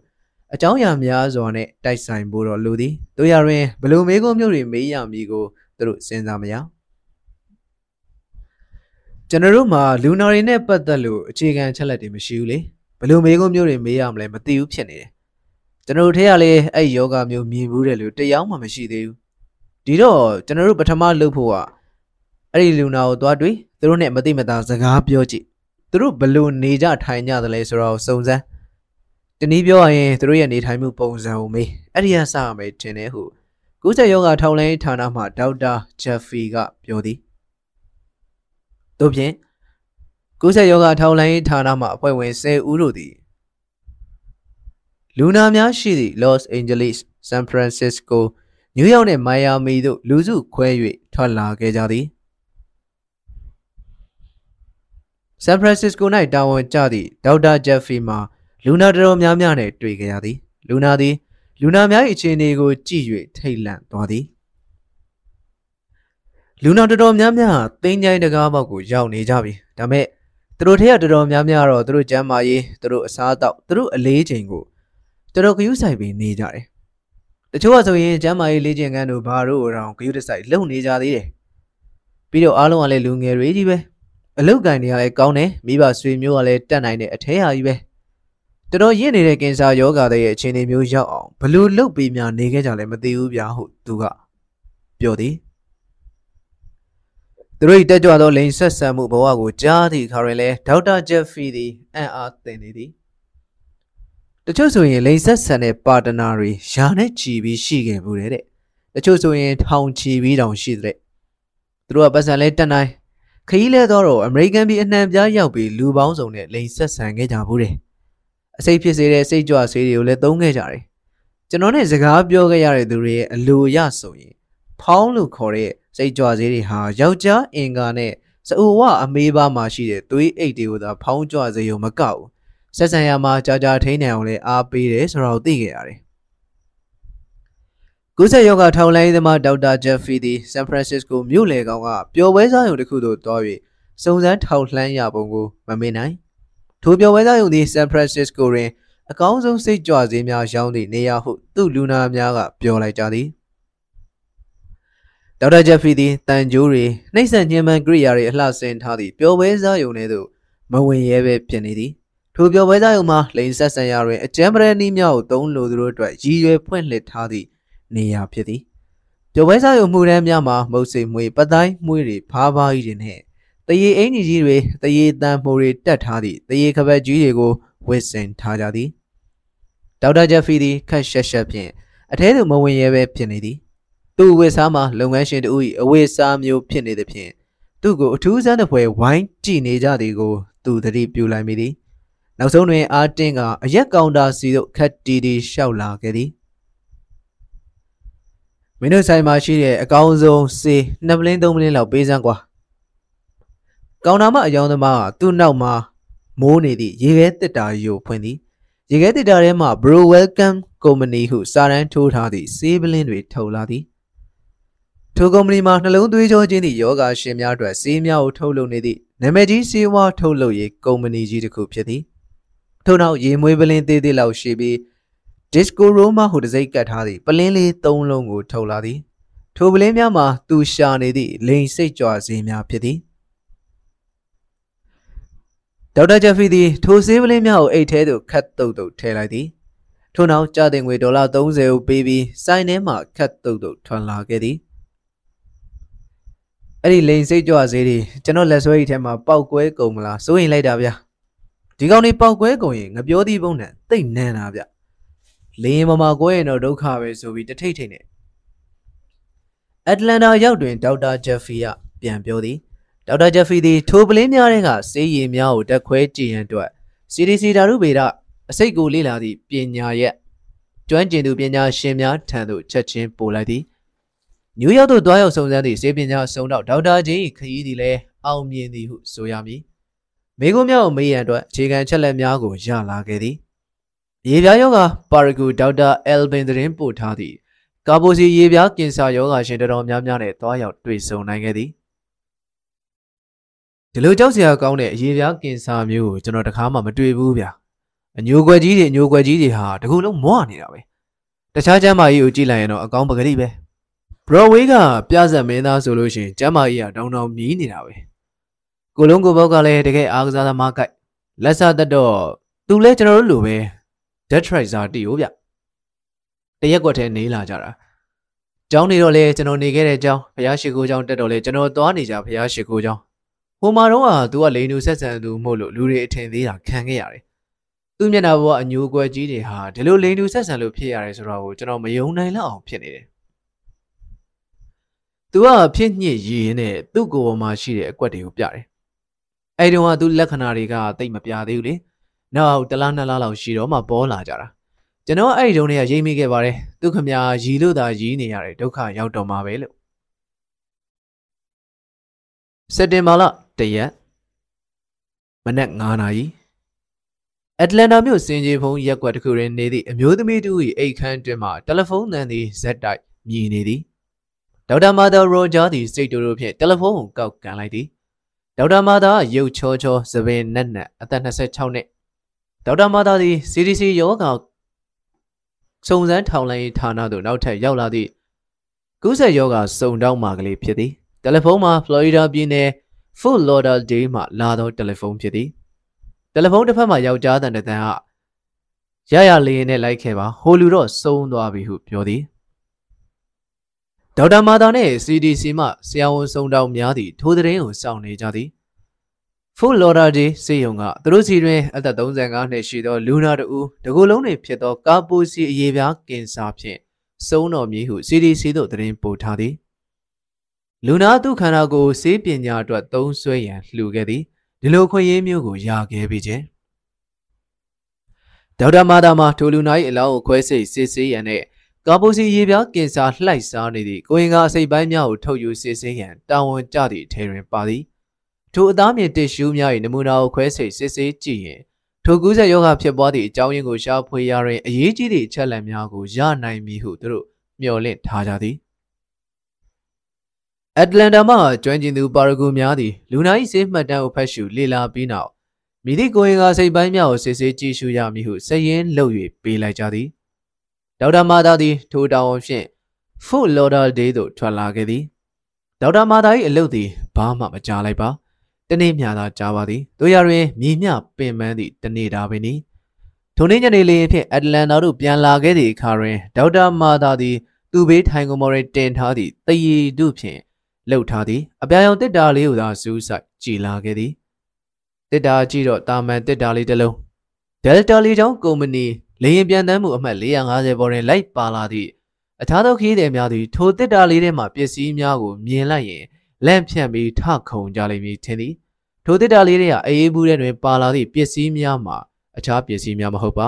အကြောင်းအရာများစွာနဲ့တိုက်ဆိုင်ဖို့တော့လိုသည်တို့ရတွင်ဘလို့မေးခွန်းမျိုးတွေမေးရမည်ကိုသူတို့စဉ်းစားမရကျွန်တော်တို့မှာလူနာတွေနဲ့ပတ်သက်လို့အခြေခံချက်လက်တွေမရှိဘူးလေဘလို့မေးခွန်းမျိုးတွေမေးရမလဲမသိဘူးဖြစ်နေတယ် ကျွန်တော်တို့ထဲကလည်းအဲ့ယောဂမျိုးမြင်ဘူးတယ်လို့တယောက်မှမရှိသေးဘူးဒီတော့ကျွန်တော်တို့ပထမလုပ်ဖို့ကအဲ့ဒီလူနာကိုသွားတွေ့သူတို့နဲ့မသိမသာစကားပြောကြည့်သူတို့ဘလို့နေကြထိုင်ကြတယ်လဲဆိုတော့စုံစမ်းတနည်းပြောရရင်သူတို့ရဲ့နေထိုင်မှုပုံစံကိုမေးအဲ့ဒီကစရမယ်ထင်တယ်ဟုကုသယောဂထောက်လိုင်းဌာနမှဒေါက်တာဂျက်ဖီကပြောသည်တို့ဖြင့်ကုသယောဂထောက်လိုင်းဌာနမှအဖွဲ့ဝင်10ဦးတို့သည် လူနာများရှိသည့် Los Angeles, San Francisco, New York နှင့် Miami သို့လူစုခွဲ၍ထွက်လာခဲ့ကြသည်။ San Francisco ၌တာဝန်ကျသည့်ဒေါက်တာဂျက်ဖီမှာလူနာတော်များများနှင့်တွေ့ကြရသည်။လူနာသည်လူနာများ၏အခြေအနေကိုကြည့်၍ထိတ်လန့်သွားသည်။လူနာတော်တော်များများတင်းကြိုင်းတကားပေါက်ကိုရောက်နေကြပြီ။ဒါပေမဲ့သူတို့ထက်ကတော်တော်များများတော့သူတို့ကျမ်းမာရေးသူတို့အစားအသောက်သူတို့အလေးချိန်ကို တော်တော်ဂယုဆိုင်ပြီးနေကြတယ်။တချို့ကဆိုရင်ကျမ်းမာရေးလေ့ကျင့်ခန်းတို့ဘာတို့တောင်ဂယုတစိုက်လုံနေကြသေးတယ်။ပြီးတော့အားလုံးကလည်းလူငယ်တွေကြီးပဲ။အလုတ်ကင်တွေကလည်းကောင်းတယ်မိဘဆွေမျိုးကလည်းတက်နိုင်တဲ့အထဲဟာကြီးပဲ။တော်တော်ရင့်နေတဲ့ကင်ဆာယောဂတဲ့ရဲ့အခြေအနေမျိုးရောက်အောင်ဘလို့လုတ်ပေးများနေခဲ့ကြလဲမသိဘူးဗျာဟုသူကပြောသည်။သူတို့တက်ကြွသောလိန်ဆက်ဆံမှုဘဝကိုကြားသည့်အခါတွင်လည်းဒေါက်တာဂျက်ဖီသည်အံ့အားသင့်နေသည် တချို့ဆိုရင်လိန်ဆက်ဆန်တဲ့ပါတနာတွေယာနဲ့ချီပြီးရှိခဲ့မှုတဲ့တချို့ဆိုရင်ထောင်ချီပြီးတောင်ရှိတဲ့သူတို့ကပတ်စံလဲတက်နိုင်ခရီးလဲတော့အမေရိကန်ပြည်အနှံပြားရောက်ပြီးလူပေါင်းစုံနဲ့လိန်ဆက်ဆန်ခဲ့ကြဘူးတယ်အစိတ်ဖြစ်စေတဲ့စိတ်ကြွဆေးတွေကိုလည်းသုံးခဲ့ကြတယ်ကျွန်တော်နဲ့စကားပြောခဲ့ရတဲ့သူတွေရဲ့အလိုရဆိုရင်ဖောင်းလို့ခေါ်တဲ့စိတ်ကြွဆေးတွေဟာယောက်ျားအင်္ဂါနဲ့စအူဝအမေးပါမှာရှိတဲ့သွေးအိတ်တွေကိုသာဖောင်းကြွစေရုံမကဘူး ဆက်ဆံရမှာကြာကြာထိန်းနိုင်အောင်လည်းအားပေးတယ်ဆိုတော့သိခဲ့ရတယ်ကုသယောဂထောင်လိုင်းသမားဒေါက်တာဂျက်ဖီသည်ဆန်ဖရန်စစ္စကိုမြို့လေကောင်ကပျော်ပွဲစားရုံတစ်ခုသို့တွား၍စုံစမ်းထောက်လှမ်းရပုံကိုမမေ့နိုင်ထိုပျော်ပွဲစားရုံသည်ဆန်ဖရန်စစ္စကိုတွင်အကောင်းဆုံးစိတ်ကြွစေးများရောင်းသည့်နေရာဟုသူ့လူနာများကပြောလိုက်ကြသည်ဒေါက်တာဂျက်ဖီသည်တန်ကြိုးတွေနှိမ့်ဆက်ညှဉ်းပန်းကိရိယာတွေအလှဆင်ထားသည့်ပျော်ပွဲစားရုံထဲသို့မဝင်ရဲပဲဖြစ်နေသည် ထိုပြောပွဲသားရုံမှာလိန်ဆက်ဆံရာတွင်အကျမ်းပရနီးများကိုသုံးလိုသူတို့အတွက်ရည်ရွယ်ဖွင့်လှစ်ထားသည့်နေရာဖြစ်သည်ပြောပွဲစားရုံမှုရန်များမှာမုတ်စိမ်မွေပတိုင်းမွေတွေဖားဖားကြီးတွေနဲ့တရေအင်ကြီးကြီးတွေတရေတန်မှုတွေတက်ထားသည့်တရေခပတ်ကြီးတွေကိုဝစ်စင်ထားကြသည်ဒေါက်တာဂျက်ဖီသည်ခက်ရှက်ရှက်ဖြင့်အထဲသို့မဝင်ရဲပဲဖြစ်နေသည်သူ့ဝစ်စားမှာလုပ်ငန်းရှင်တို့၏အဝိစားမျိုးဖြစ်နေသည်ဖြင့်သူ့ကိုအထူးဆန်းတဲ့ဖွယ်ဝိုင်းကြည့်နေကြသည်ကိုသူသတိပြုလိုက်မိသည် နောက်ဆုံးတွင်အာတင်းကအရက်ကောင်တာစီတို့ခက်တီတီရှောက်လာခဲ့သည်မင်းတို့ဆိုင်မှာရှိတဲ့အကောင်းဆုံးစေးနှစ်ပလင်းသုံးပလင်းလောက်ပေးစမ်းကွာကောင်တာမအယောင်သမားကသူ့နောက်မှာမိုးနေသည့်ရေခဲတစ်တာကြီးကိုဖွင့်သည်ရေခဲတစ်တာထဲမှာ Bro Welcome Company ဟုစာတန်းထိုးထားသည့်စေးပလင်းတွေထုတ်လာသည်ထိုကုမ္ပဏီမှာနှလုံးသွေးကြောချင်းသည့်ယောဂရှင်များအတွက်စေးများကိုထုတ်လုပ်နေသည့်နာမည်ကြီးစေးဝါးထုတ်လုပ်ရေးကုမ္ပဏီကြီးတစ်ခုဖြစ်သည် ထို့နောက်ရေမွေးပလင်းသေးသေးလောက်ရှိပြီး disco roma ဟုတစိမ့်ကတ်ထားသည့်ပလင်းလေး၃လုံးကိုထုတ်လာသည်ထိုပလင်းများမှာသူရှာနေသည့်လိန်စိတ်ကြွစေးများဖြစ်သည်ဒေါက်တာဂျက်ဖီသည်ထိုဆေးပလင်းများကိုအိတ်ထဲသို့ခတ်တုတ်တုတ်ထည့်လိုက်သည်ထို့နောက်ကြတဲ့ငွေဒေါ်လာ30ကိုပေးပြီးစိုင်းထဲမှခတ်တုတ်တုတ်ထွန်လာခဲ့သည်အဲ့ဒီလိန်စိတ်ကြွစေးတွေကျွန်တော်လက်ဆွဲအိတ်ထဲမှာပောက်ကွဲကုန်မလားစိုးရင်လိုက်တာဗျာ ဒီကောင်တွေပောက်ကွဲကုန်ရင်ငပြောသီးပုံနဲ့တိတ်နန်းတာဗျလင်းမမကွဲရင်တော့ဒုက္ခပဲဆိုပြီးတထိတ်ထိတ်နဲ့အတလန်တာရောက်တွင်ဒေါက်တာဂျက်ဖီကပြန်ပြောသည်ဒေါက်တာဂျက်ဖီသည်ထိုပလင်းများတဲ့ကစေးရည်များကိုတက်ခွဲကြည့်ရန်အတွက် CDC ဓာတုဗေဒအစိတ်ကိုလေ့လာသည့်ပညာရက်ကျွမ်းကျင်သူပညာရှင်များထံသို့ချက်ချင်းပို့လိုက်သည်နယူးယောက်သို့တွားရောက်စုံစမ်းသည့်စေပညာစုံတော့ဒေါက်တာဂျင်းခရီးသည်လည်းအောင်မြင်သည်ဟုဆိုရမည် မိကုံးများကိုမေးရန်အတွက်အခြေခံချက်လက်များကိုရလာခဲ့သည်ရေပြားယောဂပါရဂူဒေါက်တာအယ်ဘင်သတင်းပို့ထားသည့်ကာဘိုစီရေပြားကင်ဆာယောဂရှင်တော်များများနဲ့တွားရောက်တွေ့ဆုံနိုင်ခဲ့သည်ဒီလိုကြောက်စရာကောင်းတဲ့ရေပြားကင်ဆာမျိုးကိုကျွန်တော်တခါမှမတွေ့ဘူးဗျာအညိုကွယ်ကြီးတွေအညိုကွယ်ကြီးတွေဟာတကူလုံးမွနေတာပဲတခြားကျမ်းမာရေးကိုကြည့်လိုက်ရင်တော့အကောင်းပကတိပဲဘရော့ဝေးကပြဆက်မင်းသားဆိုလို့ရှိရင်ကျမ်းမာရေးကတောင်းတောင်းမြည်နေတာပဲ ကိုလုံးကိုဘောက်ကလည်းတကယ်အားကစားသမားကိုက်လက်စားတတ်တော့သူလဲကျွန်တော်တို့လိုပဲ dead tracer တီး ਉਹ ဗျတရက်ကွက်ထဲနေလာကြတာကျောင်းနေတော့လေကျွန်တော်နေခဲ့တဲ့ကျောင်းဘုရားရှိခိုးကျောင်းတက်တော့လေကျွန်တော်သွားနေကြဘုရားရှိခိုးကျောင်းဟိုမှာတော့ဟာသူကလိန်လူဆက်ဆံသူမို့လို့လူတွေအထင်သေးတာခံခဲ့ရတယ်သူမျက်နှာပေါ်အညိုကွယ်ကြီးတွေဟာဒီလိုလိန်လူဆက်ဆံလို့ဖြစ်ရတယ်ဆိုတော့ကိုကျွန်တော်မယုံနိုင်လောက်အောင်ဖြစ်နေတယ်သူကဖြစ်ညစ်ရည်နဲ့သူ့ကိုယ်ပေါ်မှာရှိတဲ့အကွက်တွေကိုပြတယ် အဲ့ဒီတော့သူလက္ခဏာတွေကတိတ်မပြသေးဘူးလေနောက်တလားနှစ်လားလောက်ရှိတော့မှပေါ်လာကြတာကျွန်တော်အဲ့ဒီတုန်းကရိပ်မိခဲ့ပါတယ်သူခမရရီလို့သာရီးနေရတယ်ဒုက္ခရောက်တော့မှာပဲလို့စက်တင်ဘာလတရက်မနက်9နာရီအတလန်တာမြို့စင်ကြီးဖုံးရက်ကွက်တစ်ခုတွင်နေသည့်အမျိုးသမီးတူ၏အိတ်ခမ်းတွင်မှတယ်လီဖုန်းသံသည်ဇက်တိုက်မြည်နေသည်ဒေါက်တာမာသာရိုဂျာသည်စိတ်တူတို့ဖြင့်တယ်လီဖုန်းကိုကောက်ကန်လိုက်သည် ဒေါက်တာမာသာရုပ်ချောချောသပင်နက်နက်အသက်26နှစ်ဒေါက်တာမာသာသည် CDC ယောဂစုံစမ်းထောင်လိုင်းဌာနသို့နောက်ထပ်ရောက်လာသည့်ကူးစက်ယောဂစုံတောင်းမှာကလေးဖြစ်သည်တယ်လီဖုန်းမှာ Florida ပြည်နယ် Fort Lauderdale မှလာသောတယ်လီဖုန်းဖြစ်သည်တယ်လီဖုန်းတစ်ဖက်မှာယောက်ျားတန်တဲ့တန်ကရရလေးနဲ့လိုက်ခဲ့ပါဟိုလူတော့စုံသွားပြီဟုပြောသည် ဒေါက်တာမာတာနှင့် CDC မှဆရာဝန်စုံတောင်းများသည့်ထိုးသတင်းကိုစောင့်နေကြသည်ဖူလော်ဒါဂျီစေယုံကသူတို့စီတွင်အသက်35နှစ်ရှိသောလူနာတူတကူလုံးတွေဖြစ်သောကာပိုစီအရေးပြားကင်ဆာဖြင့်စုံတော်မည်ဟု CDC သို့သတင်းပို့ထားသည်လူနာသူခန္ဓာကိုယ်စေးပညာအတွက်သုံးဆွဲရန်လှူခဲ့သည်ဒီလိုခွင့်ရင်းမျိုးကိုရခဲ့ပြီးခြင်းဒေါက်တာမာတာမှာထိုလူနာ၏အလောင်းကိုခွဲစိတ်စစ်ဆေးရန်နဲ့ ကာပိုစီရေပြားကင်ဆာလှိုက်စားနေသည့်ကိုရင်ကအစိပ်ပိုင်းများကိုထုတ်ယူစစ်ဆေးရန်တာဝန်ကျသည့်အထည်တွင်ပါသည်ထိုအသားမြင့်တစ်ရှူးများ၏နမူနာကိုခွဲစိတ်စစ်ဆေးကြည့်ရင်ထိုကူးစက်ရောဂါဖြစ်ပွားသည့်အကြောင်းရင်းကိုရှာဖွေရတွင်အရေးကြီးသည့်အချက်အလက်များကိုရနိုင်မည်ဟုသူတို့မျှော်လင့်ထားကြသည်အတလန်တာမှကျွမ်းကျင်သူပါရဂူများသည်လူနာ၏စေးမှတ်တမ်းကိုဖတ်ရှုလေ့လာပြီးနောက်မိသည့်ကိုရင်ကစိတ်ပိုင်းများကိုစစ်ဆေးကြည့်ရှုရမည်ဟုစည်ရင်းလုပ်၍ပေးလိုက်ကြသည် ဒေါက်တာမာသာသည်ထိုတောင်ဖြင့် Fort Lauderdale သို့ထွက်လာခဲ့သည်ဒေါက်တာမာသာ၏အလုပ်သည်ဘာမှမကြားလိုက်ပါတနေ့မြသာကြားပါသည်တို့ရတွင်မြေမြပင်ပန်းသည့်တနေ့တာပင်သည်ထိုနေ့ညနေလေးဖြင့်အတလန်တာသို့ပြန်လာခဲ့သည့်အခါတွင်ဒေါက်တာမာသာသည်သူ့ဘေးထိုင်ကုန်မော်တွင်တင်ထားသည့်တရီတို့ဖြင့်လှုပ်ထားသည်အပြာရောင်တစ်တာလေးကိုသာစူးစိုက်ကြည်လာခဲ့သည်တစ်တာကြည့်တော့တာမန်တစ်တာလေးတစ်လုံးဒယ်တာလီတောင်ကုမ္ပဏီ လေရင်ပြန်တမ်းမှုအမှတ်450ပေါ်တွင်လိုက်ပါလာသည့်အခြားသောခီးသည်များသည်ထိုတစ်တာလေးထဲမှပစ္စည်းများကိုမြင်လိုက်ရင်လန့်ဖြန့်ပြီးထခုန်ကြလိမ့်မည်ထင်သည်ထိုတစ်တာလေးတွေကအေးအေးဘူးတဲ့တွင်ပါလာသည့်ပစ္စည်းများမှာအခြားပစ္စည်းများမဟုတ်ပါ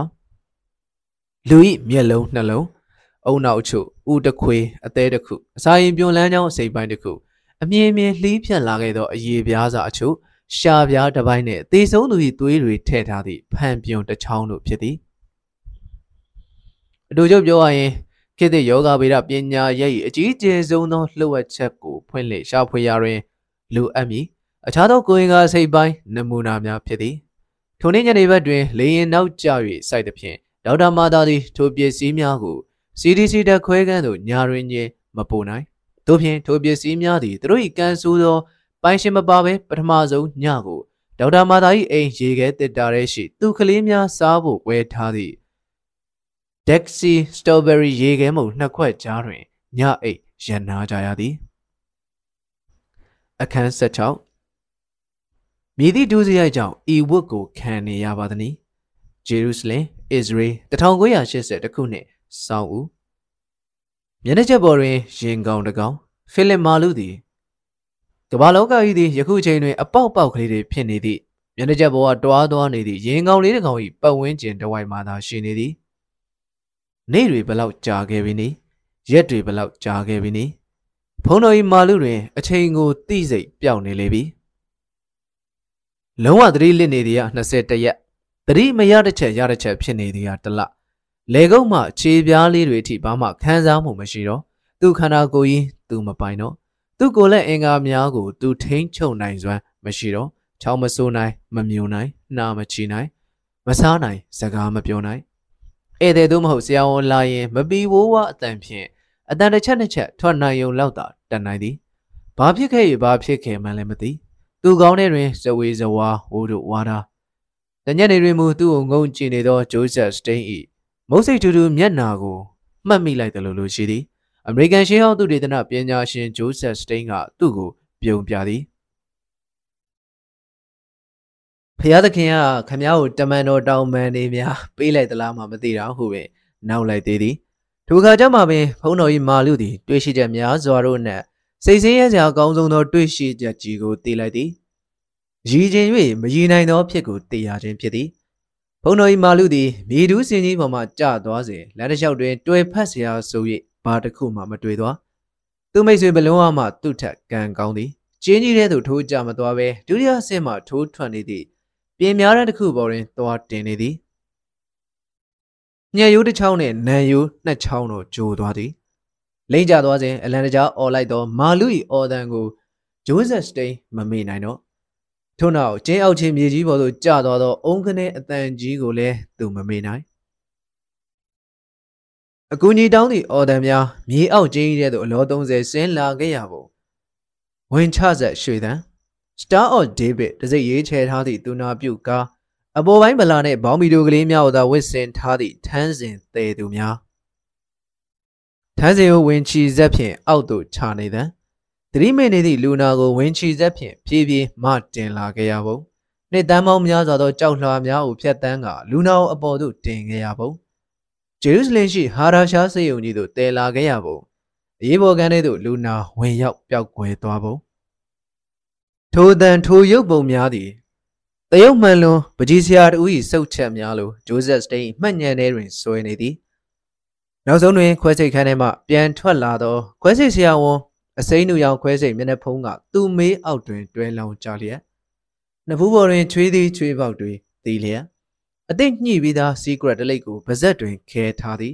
လူဤမျက်လုံးနှလုံးအုံနောက်ချုပ်ဥတခွေအသေးတစ်ခုအစာရင်ပြုံလန်းချောင်းအစိပ်ပိုင်းတစ်ခုအမြင်မြင်လှီးဖြန့်လာခဲ့သောအရေပြားစာအချို့ရှာပြားတစ်ပိုင်းနှင့်သေဆုံးသူ၏သွေးတွေထည့်ထားသည့်ဖန်ပြုံတစ်ချောင်းတို့ဖြစ်သည် အတူချုပ်ပြောရရင်ခေတ်သစ်ယောဂဗေဒပညာရဲ့အကြီးကျယ်ဆုံးသောလှုပ်ဝက်ချက်ကိုဖွင့်လှစ်ရှာဖွေရာတွင်လူအပ်မည်အခြားသောကိုယ်ရင်ကားစိတ်ပိုင်းနမူနာများဖြစ်သည်ထိုနေ့ညနေဘက်တွင်လေရင်နောက်ကျ၍စိုက်သဖြင့်ဒေါက်တာမာသာသည်ထိုပစ္စည်းများကို CDC တက်ခွဲခန်းသို့ညာတွင်ချင်းမပို့နိုင်တို့ဖြင့်ထိုပစ္စည်းများသည်သူတို့၏ကန်ဆိုးသောပိုင်ရှင်မပါဘဲပထမဆုံးညကိုဒေါက်တာမာသာ၏အိမ်ရေခဲတစ်တာရဲရှိသူကလေးများစားဖို့ဝယ်ထားသည့် Dexy Strawberry ရေခဲမုံနှစ်ခွက်ကြားတွင်ညအိတ်ရန်နာကြရသည်အခန်း16မြည်သည့်ဒုစရိုက်ကြောင့်ဤဝတ်ကိုခံနေရပါသည်။ဂျေရုဆလင်၊အစ္စရေး1980ခုနှစ်စောင်းဦးမျက်နှာချက်ပေါ်တွင်ရင်ကောင်တကောင်ဖိလစ်မာလူသည်ကမ္ဘာလောကကြီးသည်ယခုချိန်တွင်အပေါက်ပေါက်ကလေးတွေဖြစ်နေသည့်မျက်နှာချက်ပေါ်ကတွားသွားနေသည့်ရင်ကောင်လေးတစ်ကောင်၏ပတ်ဝန်းကျင်တစ်ဝိုက်မှသာရှိနေသည် နေ့တွေဘလောက်ကြာခဲ့ပြီနည်းရက်တွေဘလောက်ကြာခဲ့ပြီနည်းဖုံးတော်၏မာလူတွင် အချိန်ကိုတိစိတ်ပျောက်နေလေပြီလုံးဝသတိလစ်နေသည်က21ရက်သတိမရတဲ့ချက်ရတဲ့ချက်ဖြစ်နေသည်ကတလလေကုန်းမှခြေပြားလေးတွေအထိဘာမှခံစားမှုမရှိတော့သူခန္ဓာကိုယ်ကြီးသူမပိုင်တော့သူကိုယ်လက်အင်္ဂါများကိုသူထိန်းချုပ်နိုင်စွမ်းမရှိတော့ချောင်းမစိုးနိုင်မမြုံနိုင်နှာမချီနိုင်မစားနိုင်စကားမပြောနိုင် ဧည့်သည်တို့မဟုတ်ဆရာဝန်လာရင်မပီဝိုးဝအတန်ဖြင့်အတန်တစ်ချက်တစ်ချက်ထွက်နိုင်ုံလောက်သာတန်နိုင်သည်ဘာဖြစ်ခဲ့ရဘာဖြစ်ခဲ့မှန်းလည်းမသိသူကောင်းတဲ့တွင်ဇဝေဇဝါဟိုးတို့ဝါတာတညက်နေတွင်မူသူ့ကိုငုံကြည့်နေသောဂျိုးဆက်စတိန်၏မုတ်စိတ်တူတူမျက်နာကိုမှတ်မိလိုက်တယ်လို့လို့ရှိသည်အမေရိကန်ရှင်းဟောင်းသူဒေသနာပညာရှင်ဂျိုးဆက်စတိန်ကသူ့ကိုပြုံပြသည် ဖရာသခင်ကခမည်းကိုတမန်တော်တောင်းမန်နေများပေးလိုက်သလားမှမသိတော့ဟုပင်နောက်လိုက်သေးသည်ဒုက္ခကြမှာပင်ဘုန်းတော်၏မာလုသည်တွေ့ရှိချက်များစွာတို့နှင့်စိတ်ဆင်းရဲစရာအကောင်းဆုံးသောတွေ့ရှိချက်ကြီးကိုသိလိုက်သည်ရည်ခြင်း၍မရည်နိုင်သောဖြစ်ကိုသိရခြင်းဖြစ်သည်ဘုန်းတော်၏မာလုသည်မြေတူးစင်ကြီးပေါ်မှကျသွားစဉ်လမ်းတစ်လျှောက်တွင်တွေ့ဖက်စရာဆို၍ဘာတစ်ခုမှမတွေ့သောသူမိတ်ဆွေဘလုံးအားမှသူ့ထက်ကံကောင်းသည်ကျင်းကြီးထဲသို့ထိုးကြမသွားဘဲဒုတိယဆင့်မှထိုးထွက်နေသည့် ပြင်များတဲ့တစ်ခုပေါ်တွင်သွားတင်နေသည်ညရိုးတစ်ချောင်းနှင့်နံရိုးနှစ်ချောင်းတို့ဂျိုသွားသည်လိမ့်ကြသွားစဉ်အလန်တကြားអော်လိုက်သောမာလူ၏အော်တန်ကိုဂျိုးဇက်စတိန်မမေ့နိုင်တော့ထို့နောက်ကျင်းအောက်ချင်းမြေကြီးပေါ်သို့ကျသွားသောအုံခနဲ့အတန်ကြီးကိုလည်းသူမမေ့နိုင်အကူကြီးတောင်းသည့်အော်တန်များမြေအောက်ကျင်းကြီးတဲ့သို့အလော30ဆင်းလာခဲ့ရပုံဝင်ချဆက်ရွှေတန် Star of David တစိ့ရေးချဲထားသည့်သူနာပြုကားအပေါ်ပိုင်းဗလာနှင့်ဘောင်းမီတိုကလေးများကိုသာဝစ်စင်ထားသည့်ထန်းစဉ်သေးသူများထန်းစဉ်ကိုဝင်ချီဇက်ဖြင့်အောက်သို့ချနေသည်သတိမိနေသည့်လူနာကိုဝင်ချီဇက်ဖြင့်ဖြည်းဖြည်းမတင်လာခဲ့ရပုံနှစ်တန်းပေါင်းများစွာသောကြောက်လွှာများကိုဖျက်ဆီးကလူနာကိုအပေါ်သို့တင်ခဲ့ရပုံဂျေရုဆလင်ရှိဟာရာရှားစေယုံကြီးသို့တည်လာခဲ့ရပုံအရေးပေါ်ကန်းထဲသို့လူနာဝင်ရောက်ပျောက်ကွယ်သွားပုံ ထိုတန်ထိုရုပ်ပုံများသည်တရုတ်မှန်လွန်ပကြီးစရာတူ၏စုတ်ချက်များလိုဂျိုးဆက်စတိန်မှတ်ညံထဲတွင်ဆွဲနေသည်နောက်ဆုံးတွင်ခွဲစိတ်ခန်းထဲမှပြန်ထွက်လာသောခွဲစိတ်ဆရာဝန်အစိမ်းနူရောင်ခွဲစိတ်မျက်နှာဖုံးကသူ့မေးအောက်တွင်တွဲလောင်ကြလျက်နဖူးပေါ်တွင်ချွေးသည်ချွေးပေါက်တွေသီးလျက်အသိညှိပြီးသား secret တလိပ်ကိုပါဇက်တွင်ခဲထားသည်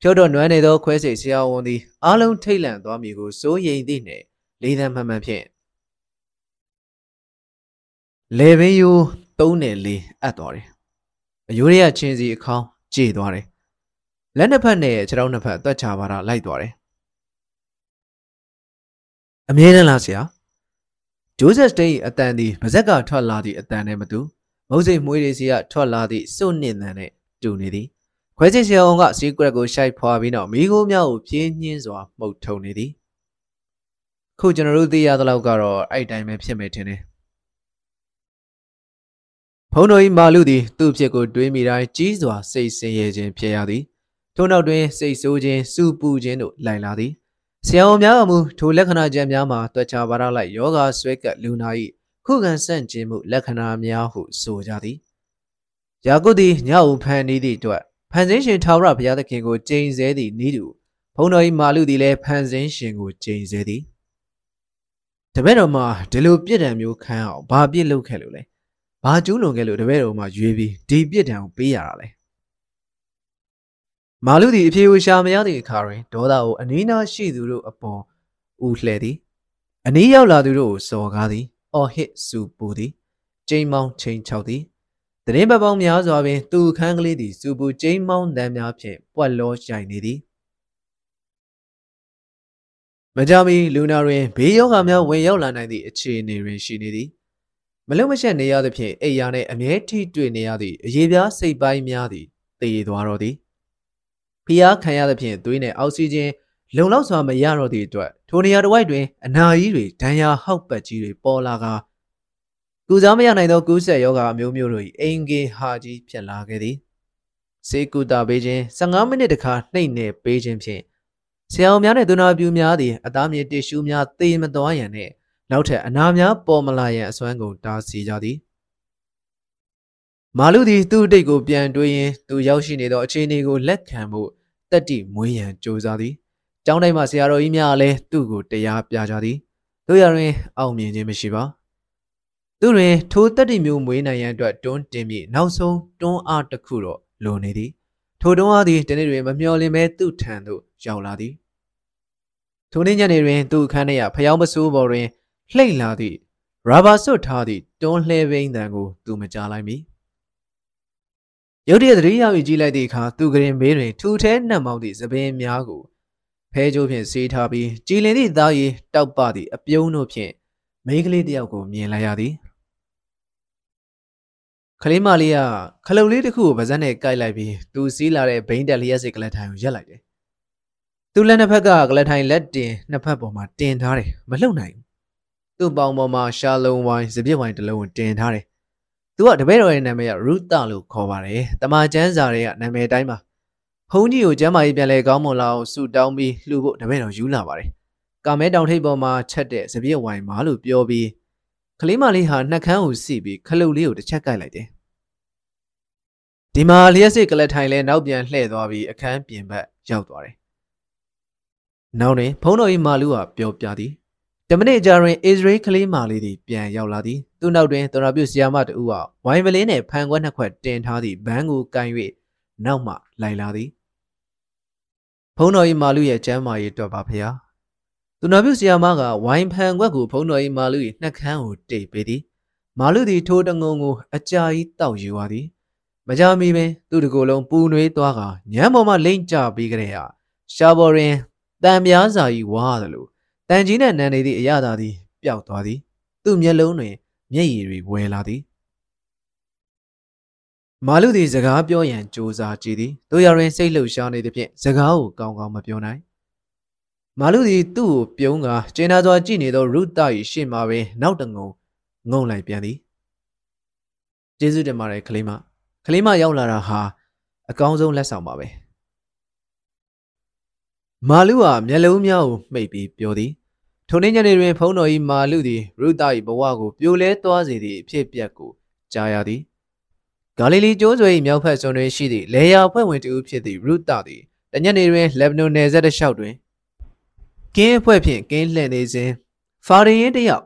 ဖြောတော့နွမ်းနေသောခွဲစိတ်ဆရာဝန်သည်အားလုံးထိတ်လန့်သွားမည်ကိုစိုးရိမ်သည့်နှင့်လေးသမ်းမှန်မှန်ဖြင့် လေဘင်းယိုးသုံးနယ်လေးအပ်သွားတယ်အယိုးရချင်းစီအခေါင်းကြေသွားတယ်လက်နှစ်ဖက်နဲ့ခြေထောက်နှစ်ဖက်တွက်ချပါတာလိုက်သွားတယ်အမြဲတမ်းလားဆရာဂျိုးဆက်စတိတ်အတန်ဒီပါဇက်ကထွက်လာသည့်အတန်နဲ့မတူမုတ်စိတ်မွေးတွေစီကထွက်လာသည့်စွန့်နစ်နန်နဲ့တူနေသည်ခွဲချစ်ဆရာအောင်ကစီကွက်ကိုရှိုက်ဖွာပြီးနောက်မိခိုးများကိုပြင်းညင်းစွာမှုတ်ထုံနေသည်ခုကျွန်တော်တို့သိရသလောက်ကတော့အဲ့တိုင်းပဲဖြစ်မယ်ထင်တယ် ဖုံးတော်၏မာလူသည်သူ့ဖြစ်ကိုတွေးမိတိုင်းကြီးစွာစိတ်ဆင်းရဲခြင်းဖြစ်ရသည်ထို့နောက်တွင်စိတ်ဆိုးခြင်းစူပူခြင်းတို့လိုင်လာသည်ဆရာဝန်များကမူထိုလက္ခဏာချက်များမှာတွက်ချပါရလိုက်ယောဂဆွဲကပ်လူနာ၏ခုခံဆန့်ကျင်မှုလက္ခဏာများဟုဆိုကြသည်ယာကုသည်ညအုံဖန်နေသည့်အတွက်ဖန်ဆင်းရှင်ထာဝရဘုရားသခင်ကိုကြိမ်ဆဲသည့်ဤသူဘုန်းတော်၏မာလူသည်လည်းဖန်ဆင်းရှင်ကိုကြိမ်ဆဲသည်တပည့်တော်မှာဒီလိုပြစ်ဒဏ်မျိုးခံအောင်ဘာပြစ်လုပ်ခဲ့လို့လဲ ဘာကျူးလွန်ခဲ့လို့တပည့်တော်မှာရွေးပြီးဒီပြစ်ဒဏ်ကိုပေးရတာလဲမာလူသည်အဖြေကိုရှာမရသည့်အခါတွင်ဒေါသကိုအနီးနားရှိသူတို့အပေါ်ဦးလှဲသည်အနီးရောက်လာသူတို့ကိုစော်ကားသည်အော်ဟစ်စူပူသည်ကျိမ်းမောင်းချိန်ချောက်သည်တရင်ပပောင်းများစွာပင်သူခန်းကလေးသည်စူပူကျိမ်းမောင်းတမ်းများဖြင့်ပွက်လောရှိုင်နေသည်မကြမီလူနာတွင်ဘေးယောဂများဝင်ရောက်လာနိုင်သည့်အခြေအနေတွင်ရှိနေသည် မလုံမချက်နေရသဖြင့်အိယာနှင့်အမြဲထိတွေ့နေရသည့်အရေးပြားစိတ်ပိုင်းများသည်တည်သွားတော့သည်ဖျားခံရသဖြင့်သွေးနှင့်အောက်ဆီဂျင်လုံလောက်စွာမရတော့သည့်အတွက်ထိုနေရာတစ်ဝိုက်တွင်အနာကြီးတွေဒဏ်ရာဟောက်ပတ်ကြီးတွေပေါ်လာကာကုစားမရနိုင်သောကူးဆက်ယောဂအမျိုးမျိုးတို့၏အင်ဂေဟာကြီးဖြစ်လာခဲ့သည်စေကူတာပေးခြင်း15မိနစ်တခါနှိမ့်နေပေးခြင်းဖြင့်ဆရာအောင်များနဲ့သူနာပြူများသည်အသားမြေတ िश ူးများသေမသွားရန်နှင့် နောက်ထပ်အနာများပေါ်မလာရန်အစွမ်းကုန်တားဆီးကြသည်မာလူသည်သူ့အတိတ်ကိုပြန်တွေးရင်းသူရောက်ရှိနေသောအခြေအနေကိုလက်ခံမှုတက်တိမွေးရန်ကြိုးစားသည်။ကျောင်းတိုင်းမှာဆရာတော်ကြီးများလည်းသူ့ကိုတရားပြကြသည်။တို့ရတွင်အောင်မြင်ခြင်းမရှိပါ။သူတွင်ထိုတက်တိမျိုးမွေးနိုင်ရန်အတွက်တွန်းတင်ပြီးနောက်ဆုံးတွန်းအားတစ်ခုတော့လိုနေသည်။ထိုတွန်းအားသည်ဒီနေ့တွင်မမျှော်လင့်ပဲသူ့ထံသို့ရောက်လာသည်။ထိုနေ့ညနေတွင်သူ့အခန်းထဲကဖျောင်းမဆိုးပေါ်တွင် လှိမ့်လာသည့်ရာဘာဆွတ်ထားသည့်တွန်းလှဲဘိန်းတံကိုသူမကြားလိုက်မီရုတ်တရက်သတိရပြီးကြည့်လိုက်သည့်အခါသူကရင်ဘေးတွင်ထူထဲနှံ့မောက်သည့်သပင်များကိုဖဲကြိုးဖြင့်ဆေးထားပြီးကြည်လင်သည့်သားရည်တောက်ပသည့်အပြုံးတို့ဖြင့်မိန်းကလေးတစ်ယောက်ကိုမြင်လိုက်ရသည်ခလေးမလေးကခလုတ်လေးတစ်ခုကိုပါဇက်နဲ့ကိုက်လိုက်ပြီးသူစီးလာတဲ့ဘိန်းတက်လျက်စစ်ကလတ်ထိုင်ကိုရက်လိုက်တယ်သူလက်နှစ်ဖက်ကကလထိုင်လက်တင်နှစ်ဖက်ပေါ်မှာတင်ထားတယ်မလှုပ်နိုင်ဘူး သူ့ပေါင်ပေါ်မှာရှာလုံဝိုင်းစပြစ်ဝိုင်းတစ်လုံးကိုတင်ထားတယ်သူကတပည့်တော်ရဲ့နာမည်ကရူတာလို့ခေါ်ပါတယ်တမန်ကျမ်းစာတွေကနာမည်တိုင်းပါဘုန်းကြီးကိုကျမ်းမာရေးပြန်လဲကောင်းမွန်လာအောင်ဆုတောင်းပြီးလှူဖို့တပည့်တော်ယူလာပါတယ်ကာမဲတောင်ထိပ်ပေါ်မှာချက်တဲ့စပြည့်ဝိုင်မာလို့ပြောပြီးကလေးမလေးဟာနှက်ခမ်းကိုစီပြီးခလုတ်လေးကိုတစ်ချက်ကိုက်လိုက်တယ်ဒီမှာလျှက်စစ်ကလထိုင်လဲနောက်ပြန်လှည့်သွားပြီးအခန်းပြင်ဘက်ရောက်သွားတယ်နောက်တွင်ဖုံးတော်၏မာလူဟာပြောပြသည် တမနစ်ကြာတွင်အစ္စရေးကလေးမာလေးသည်ပြန်ရောက်လာသည်သူနောက်တွင်တော်ရပြုဆီယာမတူဟာဝိုင်ပလင်းနှင့်ဖန်ခွက်နှစ်ခွက်တင်ထားသည့်ဘန်းကိုကန်၍နောက်မှလိုက်လာသည်ဖုံးတော်၏မာလူရဲ့ကျမ်းမာရေးတော်ပါဖျားသူနာပြုဆရာမကဝိုင်ဖန်ခွက်ကိုဖုံးတော်၏မာလူ၏နှက်ခမ်းကိုတိတ်ပေးသည်မာလူသည်ထိုးတငုံကိုအကြာကြီးတောက်ယူသွားသည်မကြမီပင်သူ့တကိုယ်လုံးပူနွေးသွားကညံပေါ်မှလိမ့်ကျပြီးကြတဲ့ဟာရှာဘော်ရင်တန်ပြားစာကြီးဝါသလို တန်ကြီးနဲ့နန်းနေသည့်အရသာသည်ပျောက်သွားသည် သူ့မျက်လုံးတွင်မျက်ရည်တွေဝဲလာသည်မာလူသည်စကားပြောရန်ကြိုးစားကြည့်သည်တို့ရရင်စိတ်လှုပ်ရှားနေသည်ဖြင့်စကားကိုကောင်းကောင်းမပြောနိုင်မာလူသည်သူ့ကိုပြုံးကကျင်းနာစွာကြည့်နေသောရုတ၏ရှေ့မှာပင်နောက်တငုံငုံလိုက်ပြန်သည်ကျေးဇူးတင်ပါတယ်ကလေးမကလေးမရောက်လာတာဟာအကောင်းဆုံးလက်ဆောင်ပါပဲမာလူဟာမျက်လုံးများကိုမှိတ်ပြီးပြောသည် ထိုနေ့ညနေတွင် ဖုန်းတော်၏မာလူသည်ရုတ၏ဘဝကိုပြိုလဲသွားစေသည့်အဖြစ်ပြက်ကိုကြားရသည်ဂါလိလီကျိုးဆွေ၏မြောက်ဖက်စွန်တွင်ရှိသည့်လေယာဖွဲ့ဝင်တဦးဖြစ်သည့်ရုတသည်တညနေတွင်လက်ဘနွန်နယ်စပ်တစ်လျှောက်တွင်ကင်းအဖွဲ့ဖြင့်ကင်းလှည့်နေစဉ်ဖာရီရင်တယောက်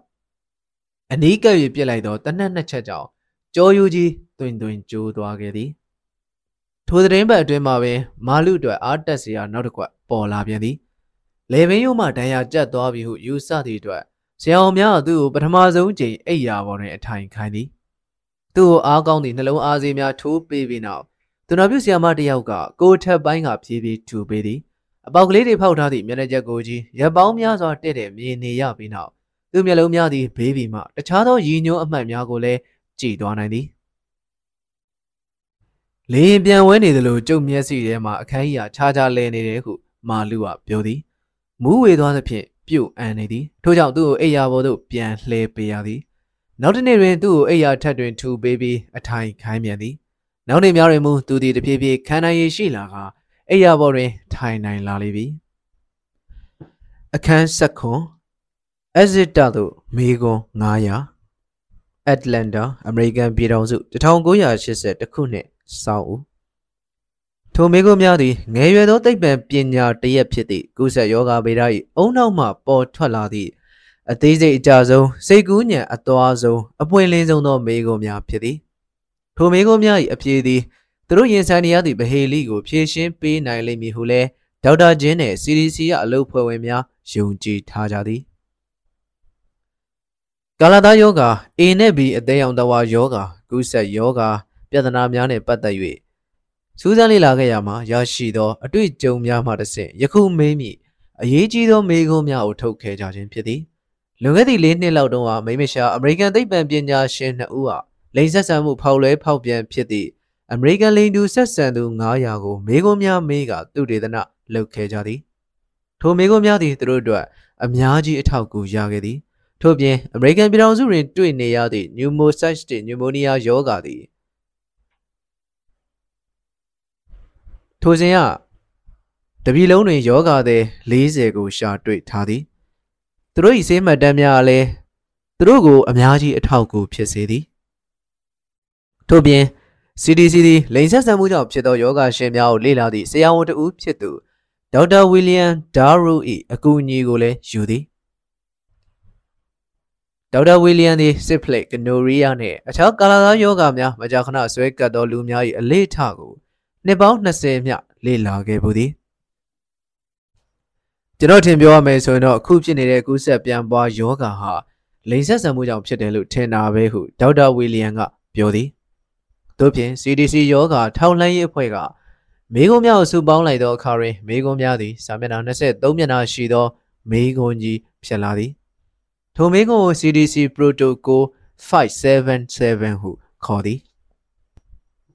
အနီးကပ်၍ပြစ်လိုက်သောတနက်နှစ်ချက်ကြောင့်ကြောယူကြီးတွင်တွင်ကျိုးသွားခဲ့သည်ထိုသတင်းပတ်အတွင်းမှာပင်မာလူအတွက်အားတက်စရာနောက်တစ်ခွက်ပေါ်လာပြန်သည် လေဘင်းရိုးမှဒဏ်ရာကျက်သွားပြီဟုယူဆသည့်အတွက်ဆရာအောင်များသူ့ကိုပထမဆုံးချိန်အိပ်ရာပေါ်တွင်အထိုင်ခိုင်းသည်သူ့ကိုအားကောင်းသည့်နှလုံးအားစေးများထိုးပေးပြီးနောက်သူနာပြုဆရာမတစ်ယောက်ကကိုထက်ပိုင်းကဖြည်းဖြည်းထူပေးသည်အပေါက်ကလေးတွေဖောက်ထားသည့်မျက်နှာချက်ကိုကြီးရပ်ပေါင်းများစွာတဲ့တဲ့မြင်နေရပြီးနောက်သူ့မျက်လုံးများသည်ဘေးဘီမှတခြားသောရည်ညွှန်းအမှတ်များကိုလည်းကြည်သွားနိုင်သည်လေရင်ပြန်ဝဲနေသလိုကျုပ်မျက်စိထဲမှာအခန်းကြီးဟာခြားခြားလဲနေတယ်ဟုမာလူကပြောသည် မူးဝေသွားသဖြင့်ပြုတ်အံနေသည်ထို့ကြောင့်သူ့ကိုအိယာဘော်သို့ပြန်လှဲပေးရသည်နောက်တစ်နေ့တွင်သူ့ကိုအိယာထက်တွင်ထူပေးပြီးအထိုင်ခိုင်းပြန်သည်နောက်နေ့များတွင်မူသူသည်တဖြည်းဖြည်းခန္ဓာရည်ရှိလာကအိယာဘော်တွင်ထိုင်နိုင်လာလိမ့်ပြီအခန်းဆက်ခွန်အက်ဇစ်တာသို့မေကွန်900အက်တလန်တာအမေရိကန်ပြည်ထောင်စု1980ခုနှစ်စောင်းဦး ထိုမေကိုများသည်ငယ်ရွယ်သောသိပ္ပံပညာတရက်ဖြစ်သည့်ကုသယောဂဗေဒ၏အုံနောက်မှပေါ်ထွက်လာသည့်အသေးစိတ်အကြဆုံးစိတ်ကူးညံအသွားဆုံးအပွင့်လင်းဆုံးသောမေကိုများဖြစ်သည်ထိုမေကိုများ၏အပြေသည်သူတို့ရင်ဆိုင်နေရသည့်ဗဟေလိကိုဖြည့်ရှင်းပေးနိုင်လိမ့်မည်ဟုလည်းဒေါက်တာဂျင်းနှင့် CDC ရအလုပ်ဖွဲ့ဝင်များယုံကြည်ထားကြသည်ကာလာသားယောဂ A နဲ့ B အသေးအောင်တဝါယောဂကုသယောဂပြဿနာများနှင့်ပတ်သက်၍ စူးစမ်းလေ့လာခဲ့ရမှာရရှိသောအတွေ့အကြုံများမှတစ်ဆင့်ယခုမေးမိအရေးကြီးသောမေးခွန်းများကိုထုတ်ခဲ့ကြခြင်းဖြစ်သည်လွန်ခဲ့သည့်၄နှစ်လောက်တုန်းကမိမရှာအမေရိကန်သိပ္ပံပညာရှင်နှစ်ဦးဟာလိန်ဆက်ဆံမှုဖောက်လွဲဖောက်ပြန်ဖြစ်သည့်အမေရိကန်လိန်တူဆက်ဆံသူ900ကိုမေးခွန်းများမေးကသူတေသနလုပ်ခဲ့ကြသည်ထိုမေးခွန်းများသည်သူတို့အတွက်အများကြီးအထောက်အကူရခဲ့သည်ထို့ပြင်အမေရိကန်ပြည်ထောင်စုတွင်တွေ့နေရသည့် pneumocystis pneumonia ရောဂါသည် ထိုစဉ်ကတပြည်လုံးတွင်ယောဂသည်40ကိုရှာတွေ့ထားသည်သူတို့၏ဆေးမှတ်တမ်းများလည်းသူတို့ကိုအများကြီးအထောက်အကူဖြစ်စေသည်ထို့ပြင် CDC သည်လိန်ဆက်ဆံမှုကြောင့်ဖြစ်သောယောဂရှင်များကိုလေ့လာသည့်ဆရာဝန်တဦးဖြစ်သူဒေါက်တာဝီလျံဒါရူ၏အကူအညီကိုလည်းယူသည်ဒေါက်တာဝီလျံသည်စစ်ဖလက်ကနိုရီးယားနှင့်အခြားကာလာသားယောဂများမကြာခဏဆွဲကပ်သောလူများ၏အလေးထားကို နှစ်ပေါင်း20မြလေ့လာခဲ့ပူသည်ကျွန်တော်ထင်ပြောရမယ်ဆိုရင်တော့အခုဖြစ်နေတဲ့ကူးစက်ပြန်ပွားယောဂါဟာလိန်ဆက်ဆံမှုကြောင့်ဖြစ်တယ်လို့ထင်တာပဲဟုဒေါက်တာဝီလီယံကပြောသည်တို့ဖြင့် CDC ယောဂါထောက်လှမ်းရေးအဖွဲ့ကမေကွန်များကိုစုပေါင်းလိုက်သောအခါတွင်မေကွန်များသည်စာမျက်နှာ23မျက်နှာရှိသောမေကွန်ကြီးဖြစ်လာသည်ထိုမေကွန်ကို CDC Protocol 577ဟုခေါ်သည်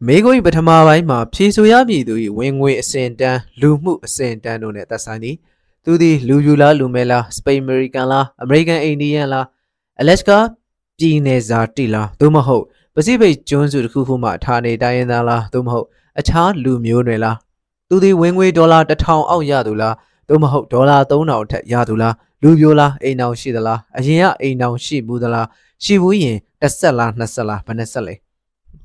မေကွင်းပထမပိုင်းမှာဖြေဆိုရမည်သူ၏ဝင်ငွေအစဉ်တန်းလူမှုအစဉ်တန်းတို့နဲ့သက်ဆိုင်သည်သူသည်လူယူလားလူမဲလားစပိန်အမေရိကန်လားအမေရိကန်အိန္ဒိယန်လားအလက်စကာပြည်နယ်ဇာတိလားသို့မဟုတ်ပစိဖိတ်ကျွန်းစုတစ်ခုခုမှဌာနေတိုင်းရင်းသားလားသို့မဟုတ်အခြားလူမျိုးတွေလားသူသည်ဝင်ငွေဒေါ်လာ1000အောက်ရသူလားသို့မဟုတ်ဒေါ်လာ3000ထက်ရသူလားလူပြိုလားအိမ်အောင်ရှိသလားအရင်ကအိမ်အောင်ရှိဘူးသလားရှိဘူးရင်တစ်ဆက်လားနှစ်ဆက်လားဘယ်နှစ်ဆက်လဲ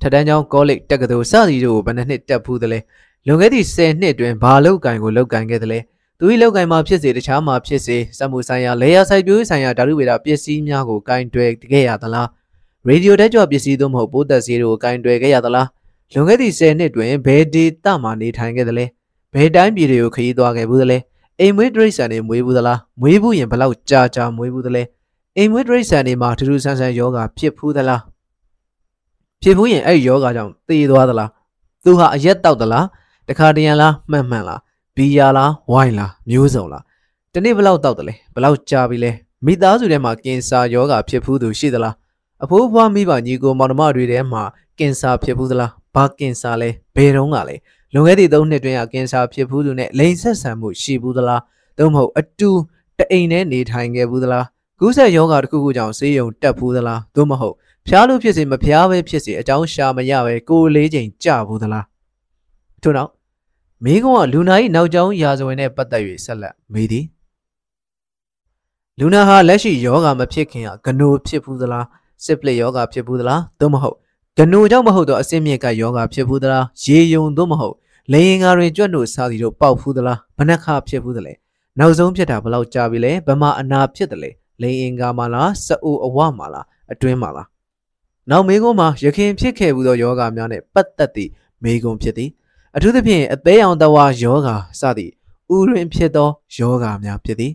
ထက်တန်းကျောင်းကောလိပ်တက္ကသိုလ်စသည်တို့ကိုဘယ်နှစ်နှစ်တက်ဖူးသလဲလွန်ခဲ့သည့်10နှစ်အတွင်းဘာလောက်ကင်ကိုလောက်ကင်ခဲ့သလဲသူ၏လောက်ကင်မှာဖြစ်စေတခြားမှာဖြစ်စေစက်မှုဆိုင်ရာလေယာစိုက်ပျိုးရေးဆိုင်ရာဓာတုဗေဒပစ္စည်းများကိုကင်တွယ်ခဲ့ရသလားရေဒီယိုတက်ကြွပစ္စည်းသို့မဟုတ်ပိုးသက်ဆေးတို့ကိုကင်တွယ်ခဲ့ရသလားလွန်ခဲ့သည့်10နှစ်တွင်ဘယ်ဒေတာမှနေထိုင်ခဲ့သလဲဘယ်တိုင်းပြည်တွေကိုခရီးသွားခဲ့ဘူးသလဲအိမ်မွေးတရိษံတွေမွေးဘူးသလားမွေးဘူးရင်ဘလောက်ကြာကြာမွေးဘူးသလဲအိမ်မွေးတရိษံတွေမှာထူးထူးဆန်းဆန်းယောဂဖြစ်ဘူးသလား ဖြစ်ဘူးရင်အဲ့ယောဂကြောင့်သေသွားသလားသူဟာအရက်တောက်သလားတခါတရံလားမှန်မှန်လားဘီယာလားဝိုင်းလားမျိုးစုံလားတနေ့ဘလောက်တောက်တယ်လဲဘလောက်ကြာပြီလဲမိသားစုထဲမှာကင်ဆာယောဂဖြစ်ဘူးသူရှိသလားအဖိုးဖွားမိဘညီကိုမောင်နှမတွေထဲမှာကင်ဆာဖြစ်ဘူးသလားဘာကင်ဆာလဲဘယ်တော့ကလဲလွန်ခဲ့သည့်၃နှစ်တွင်းကကင်ဆာဖြစ်ဘူးသူနဲ့လိန်ဆက်ဆံမှုရှိဘူးသလားသို့မဟုတ်အတူတအိမ်နဲ့နေထိုင်ခဲ့ဘူးသလားကူးစက်ယောဂါတစ်ခုခုကြောင့်ဆေးရုံတက်ဘူးသလားသို့မဟုတ် ဖျားလို့ဖြစ်စေမဖျားပဲဖြစ်စေအကြောင်းရှာမရပဲကိုယ်လေးချိန်ကြဘူးသလားထို့နောက်မိကုံကလူနာ၏နောက်ကျောင်းရာဇဝင်နဲ့ပတ်သက်၍ဆက်လက်မေးသည်လူနာဟာလက်ရှိယောဂါမဖြစ်ခင်ကဂနိုဖြစ်ဘူးသလားစစ်ပလစ်ယောဂါဖြစ်ဘူးသလားသို့မဟုတ်ဂနိုကြောင့်မဟုတ်တော့အစင်းမြင့်ကယောဂါဖြစ်ဘူးသလားရေယုံသို့မဟုတ်လေရင်ကားတွင်ကြွတ်လို့စားစီတို့ပေါက်ဖူးသလားဘနက်ခဖြစ်ဖူးသလဲနောက်ဆုံးဖြစ်တာဘလောက်ကြာပြီလဲဘမအနာဖြစ်တယ်လေလေရင်ကားမလားစအိုအဝမလားအတွင်းမလား နောက်မေကုန်းမှာရခင်ဖြစ်ခဲ့ဘူးသောယောဂများနဲ့ပတ်သက်သည့်မေကုန်းဖြစ်သည်အထူးသဖြင့်အသေးအောင်တဝါယောဂစသည့်ဥရင်ဖြစ်သောယောဂများဖြစ်သည်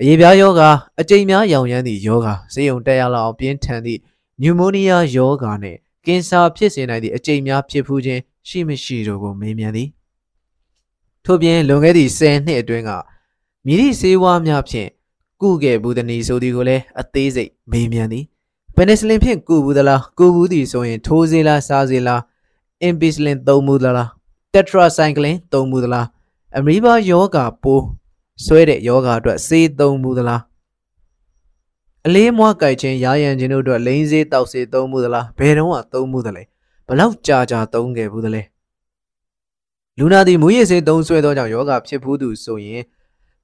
အရေးပြားယောဂအကြိမ်များရောင်ရမ်းသည့်ယောဂစေယုံတက်ရလောက်ပြင်းထန်သည့်နျူမိုနီးယားယောဂနှင့်ကင်ဆာဖြစ်စေနိုင်သည့်အကြိမ်များဖြစ်ဖူးခြင်းရှိမရှိတို့ကိုမေးမြန်းသည်ထို့ပြင်လွန်ခဲ့သည့်10နှစ်အတွင်းကမြည်သည့်ဆေးဝါးများဖြင့်ကုခဲ့ဘူးသည်နီဆိုသည်ကိုလည်းအသေးစိတ်မေးမြန်းသည် ပနီဆလင်ဖြင့်ကုဘူးသလားကုဘူးသည်ဆိုရင်ထိုးစေးလားစားစေလားအင်ပီဆလင်သုံးမှုသလားတက်ထရာဆိုင်ကလင်သုံးမှုသလားအမီဘာယောဂါပိုးဆွဲတဲ့ယောဂါအတွက်ဆေးသုံးမှုသလားအလေးမွားကြိုက်ခြင်းရာရန်ခြင်းတို့အတွက်လိန်စေးတောက်စေးသုံးမှုသလားဘယ်တော့မှသုံးမှုသလဲဘလောက်ကြာကြာသုံးခဲ့ဘူးသလဲလူနာသည်မူရည်စေးသုံးဆွဲသောကြောင့်ယောဂဖြစ်ဘူးသူဆိုရင်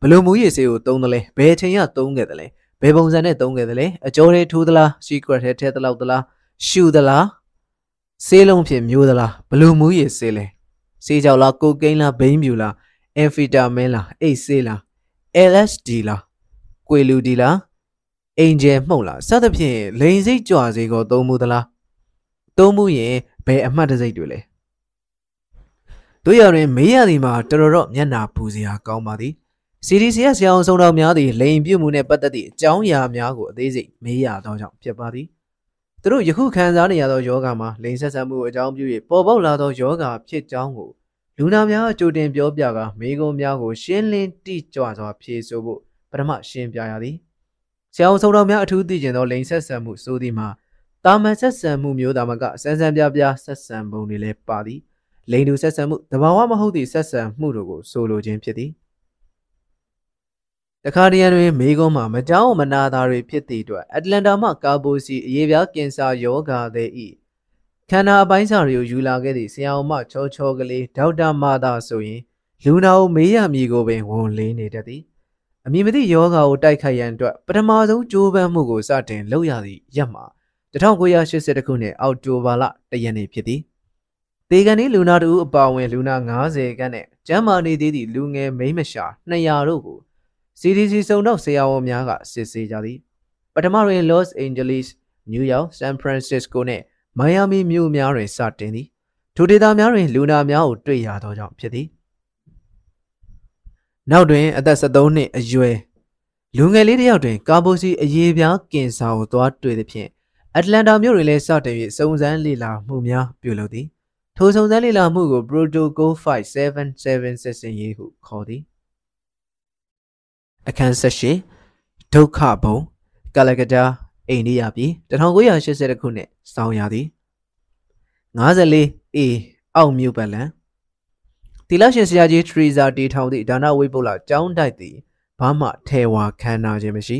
ဘလို့မူရည်စေးကိုသုံးတယ်လဲဘယ်ချိန်ကသုံးခဲ့တယ်လဲ ဘယ်ပုံစံနဲ့သုံးခဲ့တယ်လဲအကျော်တွေထိုးသလား secret ထဲထည့်သလောက်သလားရှူသလားဆေးလုံးဖြစ်မျိုးသလားဘလို့မူရည်စေးလဲဆေးကြောက်လားကိုကိန်းလားဘိန်းပြူလားအမ်ဖီတာမင်းလားအိတ်ဆေးလား LSD လားကွေလူဒီလားအင်ဂျယ်မှုတ်လားစသဖြင့်လိန်စိတ်ကြွစေကိုသုံးမှုသလားသုံးမှုရင်ဘယ်အမှတ်တစိတ်တွေလဲတို့ရရင်မေးရသည်မှာတော်တော်တော့မျက်နာပူစရာကောင်းပါသည် CDCS ဆရာအောင်ဆုံးတော်များသည့်လိန်ပြုတ်မှုနဲ့ပတ်သက်သည့်အကြောင်းအရာများကိုအသေးစိတ်မေးရသောကြောင့်ဖြစ်ပါသည်သူတို့ယခုခံစားနေရသောယောဂမှာလိန်ဆက်ဆံမှုအကြောင်းပြု၍ပေါ်ပေါက်လာသောယောဂဖြစ်ကြောင်းကိုလူနာများကြိုတင်ပြောပြကမိကုံများကိုရှင်းလင်းတိကျစွာဖြေဆိုဖို့ပထမရှင်းပြရသည်ဆရာအောင်ဆုံးတော်များအထူးသိကျင်သောလိန်ဆက်ဆံမှုဆိုသည်မှာတာမန်ဆက်ဆံမှုမျိုးတာမကစမ်းစမ်းပြပြဆက်ဆံပုံတွေလည်းပါသည်လိန်တူဆက်ဆံမှုတဘာဝမဟုတ်သည့်ဆက်ဆံမှုတို့ကိုဆိုလိုခြင်းဖြစ်သည် တခါတရံတွင်မေကုန်းမှာမကြောက်မနာတာတွေဖြစ်သည့်အတွက်အတ္တလန်တာမှကာဘိုစီအရေးပြားကင်ဆာယောဂါသည်ဤခန္ဓာအပိုင်းစာတွေကိုယူလာခဲ့သည့်ဆရာအောင်မချောချောကလေးဒေါက်တာမာသာဆိုရင်လူနာကိုမေးရမည်ကိုပင်ဝန်လေးနေတတ်သည်အမည်မသိယောဂါကိုတိုက်ခိုက်ရန်အတွက်ပထမဆုံးကြိုးပမ်းမှုကိုစတင်လုပ်ရသည့်ရက်မှာ1980ခုနှစ်အောက်တိုဘာလ၁ရက်နေ့ဖြစ်သည်ဒေဂန်နီလူနာတူအပါဝင်လူနာ90ခန်းနဲ့ကျမ်းမာနေသေးသည့်လူငယ်မိန်းမရှာ200တို့ကို CDC စုံတော့ဆရာဝန်များကစစ်ဆေးကြသည်ပထမတွင် Los Angeles, New York, San Francisco နဲ့ Miami မြို့များတွင်စတင်သည်ထိုဒေသများတွင်လူနာများကိုတွေ့ရသောကြောင့်ဖြစ်သည်နောက်တွင်အသက်73နှစ်အရွယ်လူငယ်လေးတစ်ယောက်တွင်ကာဘိုစီအရေးပြားကင်ဆာကိုသွားတွေ့သည်ဖြင့်အတ္တလန်တာမြို့တွင်လည်းစတင်၍စုံစမ်းလေ့လာမှုများပြုလုပ်သည်ထိုစုံစမ်းလေ့လာမှုကို Protocol 577ရေးဟုခေါ်သည် အခန်း၁၈ဒုက္ခဘုံကလကတာအိန္ဒိယပြည်1980ခုနှစ်စောင်းရသည်54 A အောက်မြို့ပတ်လန်တီလာရှင်ဆရာကြီးထရီဇာတီထောင်သည့်ဒါနဝိပုလကျောင်းတိုက်သည်ဘာမှထဲဝါခမ်းနာခြင်းမရှိ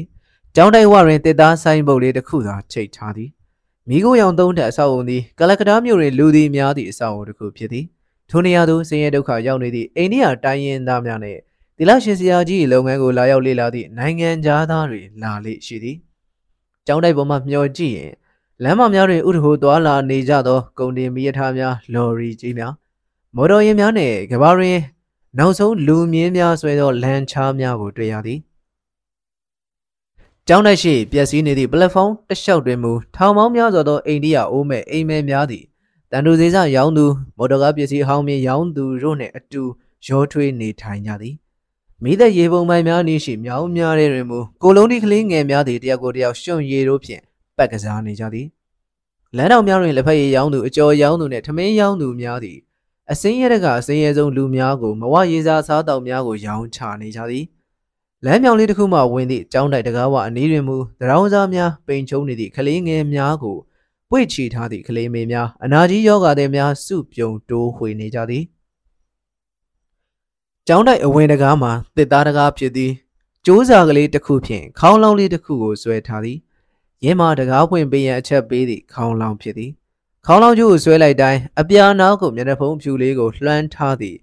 ကျောင်းတိုက်ဝတွင်တစ်သားဆိုင်ပုတ်လေးတစ်ခုသာချိတ်ထားသည်မိခိုးရောင်သုံးထက်အဆောက်အုံသည်ကလကတားမြို့တွင်လူသည်များသည့်အဆောက်အုံတစ်ခုဖြစ်သည်ထိုနေရာသို့ဆင်းရဲဒုက္ခရောက်နေသည့်အိန္ဒိယတိုင်းရင်းသားများနှင့် တီလာရှင်ဆရာကြီး၏လုပ်ငန်းကိုလာရောက်လေ့လာသည့်နိုင်ငံသားတွေလာလေ့ရှိသည်ကျောင်းတိုက်ပေါ်မှမျှော်ကြည့်ရင်လမ်းမများတွင်ဥဒဟိုသွာလာနေကြသောကုန်တင်မီးရထားများလော်ရီကြီးများမော်တော်ယာဉ်များနှင့်ကဘာရင်နောက်ဆုံးလူမြင်းများဆွဲသောလမ်းချားများကိုတွေ့ရသည်ကျောင်း၌ရှိပျက်စီးနေသည့်ပလက်ဖောင်းတစ်လျှောက်တွင်မူထောင်ပေါင်းများစွာသောအိန္ဒိယအိုးမဲ့အိမ်မဲများသည်တန်တူသေးစရောင်းသူမော်တော်ကားပစ္စည်းအဟောင်းမြင်ရောင်းသူတို့နှင့်အတူရောထွေးနေထိုင်ကြသည် မိသက်ရေပုံပိုင်များနေရှိမြောင်းများတဲ့တွင်မူကိုလုံးဒီကလေးငယ်များသည်တယောက်ကိုတယောက်ရှွန့်ရည်တို့ဖြင့်ပတ်ကစားနေကြသည်လမ်းတော်များတွင်လက်ဖက်ရည်ရောင်းသူအကျော်ရောင်းသူနှင့်ထမင်းရောင်းသူများသည်အစင်းရဲတကအစင်းရဲဆုံးလူများကိုမဝရေစာစားတောက်များကိုရောင်းချနေကြသည်လမ်းမြောင်လေးတစ်ခုမှဝင်သည့်ကျောင်းတိုက်တကားဝအနီးတွင်မူတရောင်းစားများပိန်ချုံနေသည့်ကလေးငယ်များကိုပွေ့ချီထားသည့်ကလေးမေများအနာကြီးယောဂသည်များစုပြုံတိုးဝှေနေကြသည် ကျောင်းတိုက်အဝင်တကားမှာတစ်သားတကားဖြစ်သည်ကျိုးစာကလေးတစ်ခုဖြင့်ခေါင်းလောင်းလေးတစ်ခုကိုဆွဲထားသည်ရင်းမှာတကားဖွင့်ပေးရန်အချက်ပေးသည့်ခေါင်းလောင်းဖြစ်သည်ခေါင်းလောင်းကျိုးကိုဆွဲလိုက်တိုင်းအပြာနောက်ကိုမျက်နှာဖုံးဖြူလေးကိုလွှမ်းထားသည်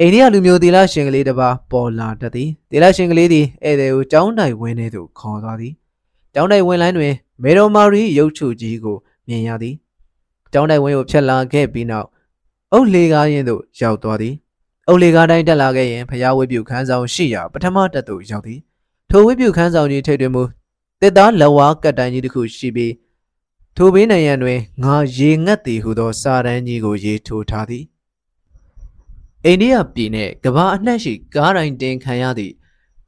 အိန္ဒိယလူမျိုးသီလရှင်ကလေးတစ်ပါးပေါ်လာတတ်သည်သီလရှင်ကလေးသည်ဧည့်သည်ကိုကျောင်းတိုင်ဝင်းထဲသို့ခေါ်သွားသည်ကျောင်းတိုင်ဝင်းလိုင်းတွင်မေတော်မာရီရုပ်ထုကြီးကိုမြင်ရသည်ကျောင်းတိုင်ဝင်းကိုဖြတ်လာခဲ့ပြီးနောက်အုတ်လေကားရင်သို့ရောက်သွားသည် အုတ်လေကားတိုင်းတက်လာခဲ့ရင်ဖျားဝိပုခန်းဆောင်ရှိရာပထမတက်သို့ရောက်သည်ထိုဝိပုခန်းဆောင်ကြီးထိတ်တွင်မူတစ်သားလက်ဝါးကတ်တိုင်ကြီးတစ်ခုရှိပြီးထိုဘေးနိုင်ရန်တွင်ငါရေငတ်သည်ဟုသောစာတန်းကြီးကိုရေးထိုးထားသည်အိန္ဒိယပြည်နှင့်ကမ္ဘာအနှံ့ရှိကားတိုင်းတင်ခံရသည့်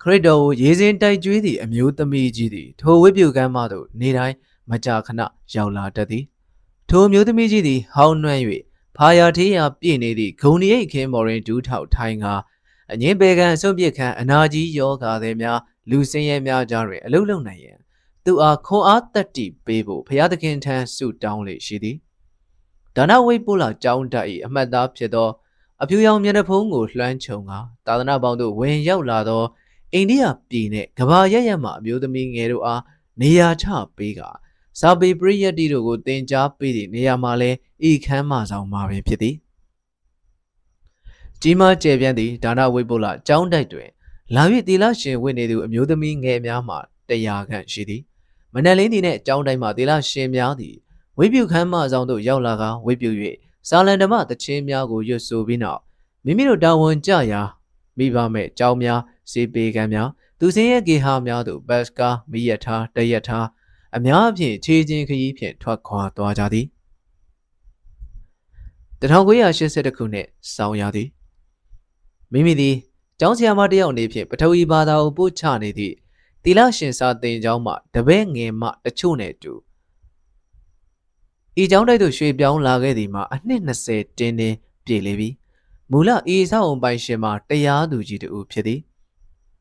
ခရစ်တော်ကိုရေစင်တိုက်ကျွေးသည့်အမျိုးသမီးကြီးသည်ထိုဝိပုကမ်းမှသို့နေတိုင်းမကြာခဏရောက်လာတတ်သည်ထိုအမျိုးသမီးကြီးသည်ဟောင်းနှွမ်း၍ ဖာယာထေးရာပြည့်နေသည့်ဂုံရိပ်ခင်းမော်ရင်ဒူးထောက်ထိုင်းကအငင်းပေကန်အစွန့်ပစ်ခန့်အနာကြီးယောဂါသည်များလူစင်းရဲများကြားတွင်အလုလုံနိုင်ရန်သူအားခွန်အားတက်တီပေးဖို့ဘုရားသခင်ထံဆုတောင်းလေရှိသည်ဒါနဝိပုလကျောင်းတက်၏အမှတ်သားဖြစ်သောအဖြူရောင်မျက်နှာဖုံးကိုလွှမ်းခြုံကသာသနာပေါင်းသို့ဝင်ရောက်လာသောအိန္ဒိယပြည်နှင့်ကဘာရရမှအမျိုးသမီးငယ်တို့အားနေရာချပေးက စာပေပရိယတ်တီတို့ကိုတင် जा ပေးသည့်နေရာမှာလဲဤခမ်းမဆောင်မှာပင်ဖြစ်သည်ကြီးမားကျယ်ပြန့်သည့်ဒါနဝိပုလကျောင်းတိုက်တွင်လာ၍တီလာရှင်ဝင့်နေသူအမျိုးသမီးငယ်များမှတရားခန့်ရှိသည်မနက်လင်းသည်နှင့်ကျောင်းတိုင်းမှတီလာရှင်များသည်ဝိပုခမ်းမဆောင်သို့ရောက်လာကဝိပု၍စာလန်ဓမ္မတခြင်းများကိုရွတ်ဆိုပြီးနောက်မိမိတို့တာဝန်ကြရာမိဘမဲ့ကြောင်းများစေပေကံများသူစင်းရဲ့ကေဟာများတို့ဘတ်ကာမိယထာတယထာ အများအပြည့်ခြေချင်းခရီးဖြင့်ထွက်ခွာသွားကြသည်1980ခုနှစ်ဆောင်းရသည်မိမိသည်ကျောင်းဆရာမတယောက်အနေဖြင့်ပထဝီဘာသာကိုပို့ချနေသည့်တီလရှင်စာသင်ကျောင်းမှတပည့်ငယ်မှတချို့နဲ့တူဤကျောင်းတိုက်သို့ရွှေ့ပြောင်းလာခဲ့သည်မှာအနှစ်20တင်းတင်းပြည့်လေပြီမူလဤအဆောက်အုံပိုင်ရှင်မှာတရားသူကြီးတူဖြစ်သည်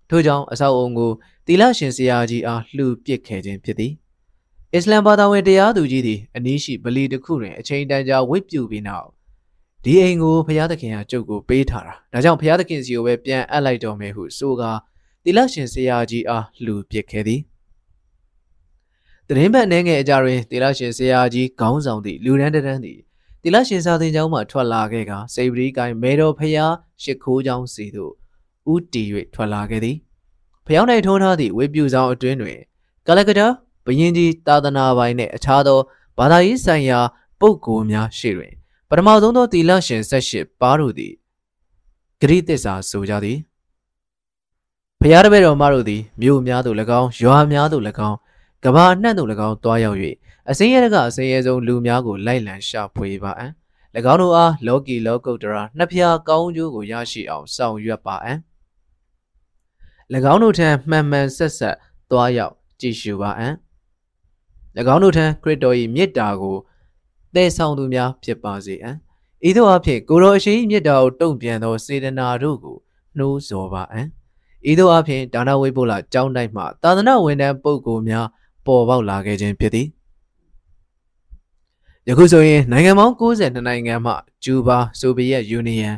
ထို့ကြောင့်အဆောက်အုံကိုတီလရှင်ဆရာကြီးအားလှူပစ်ခဲ့ခြင်းဖြစ်သည် အစ္စလမ်ဘာသာဝင်တရားသူကြီးသည်အနည်းရှိဗလီတစ်ခုတွင်အချိန်တန်ကြာဝိပုပြီးနောက်ဒီအိမ်ကိုဘုရားသခင်ကကျုပ်ကိုပေးထားတာဒါကြောင့်ဘုရားသခင်စီကိုပဲပြန်အပ်လိုက်တော်မယ်ဟုဆိုကာတီလရှင်ဆရာကြီးအားလှူပစ်ခဲ့သည်တရင်ဘက်နှဲငယ်အကြတွင်တီလရှင်ဆရာကြီးခေါင်းဆောင်သည့်လူရန်တန်းသည်တီလရှင်စာသင်ကျောင်းမှထွက်လာခဲ့ကစေပရီကိုင်မေတော်ဖျားရှ िख ိုးကျောင်းစီသို့ဥတီ၍ထွက်လာခဲ့သည်ဖျောင်း၌ထုံးထားသည့်ဝေပြူဆောင်အတွင်းတွင်ကလကတာ ဘယင်ကြီးသာသနာပိုင်နှင့်အခြားသောဘာသာရေးဆိုင်ရာပုဂ္ဂိုလ်များရှေ့တွင်ပထမဆုံးသောတီလရှင်ဆက်ရှိပါတို့သည်ဂရိသစ္စာဆိုကြသည်ဖျားတပည့်တော်မတို့သည်မြို့များသို့၎င်းရွာများသို့၎င်းကဘာနှံ့သို့၎င်းတွားရောက်၍အစင်းရဲကအစင်းရဲဆုံးလူများကိုလိုက်လံရှာဖွေပါအံ၎င်းတို့အားလောကီလောကုတ္တရာနှစ်ဖြာကောင်းကျိုးကိုရရှိအောင်ဆောင်ရွက်ပါအံ၎င်းတို့ထံမှန်မှန်ဆက်ဆက်သွားရောက်ကြည့်ရှုပါအံ၎ င်းတို့ထံခရစ်တော်၏မေတ္တာကိုတည်ဆောင်သူများဖြစ်ပါစေအံဤသို့အဖြစ်ကိုတော်အရှိန်မေတ္တာကိုတုံ့ပြန်သောစေတနာတို့ကိုနှိုးဆော်ပါအံဤသို့အဖြစ်ဒါနဝိပုလကျောင်းတိုက်မှသာသနာဝန်ထမ်းပုဂ္ဂိုလ်များပေါ်ပေါက်လာခဲ့ခြင်းဖြစ်သည်ယခုဆိုရင်နိုင်ငံပေါင်း92နိုင်ငံမှကျူးဘာဆိုဗီယက်ယူနီယံ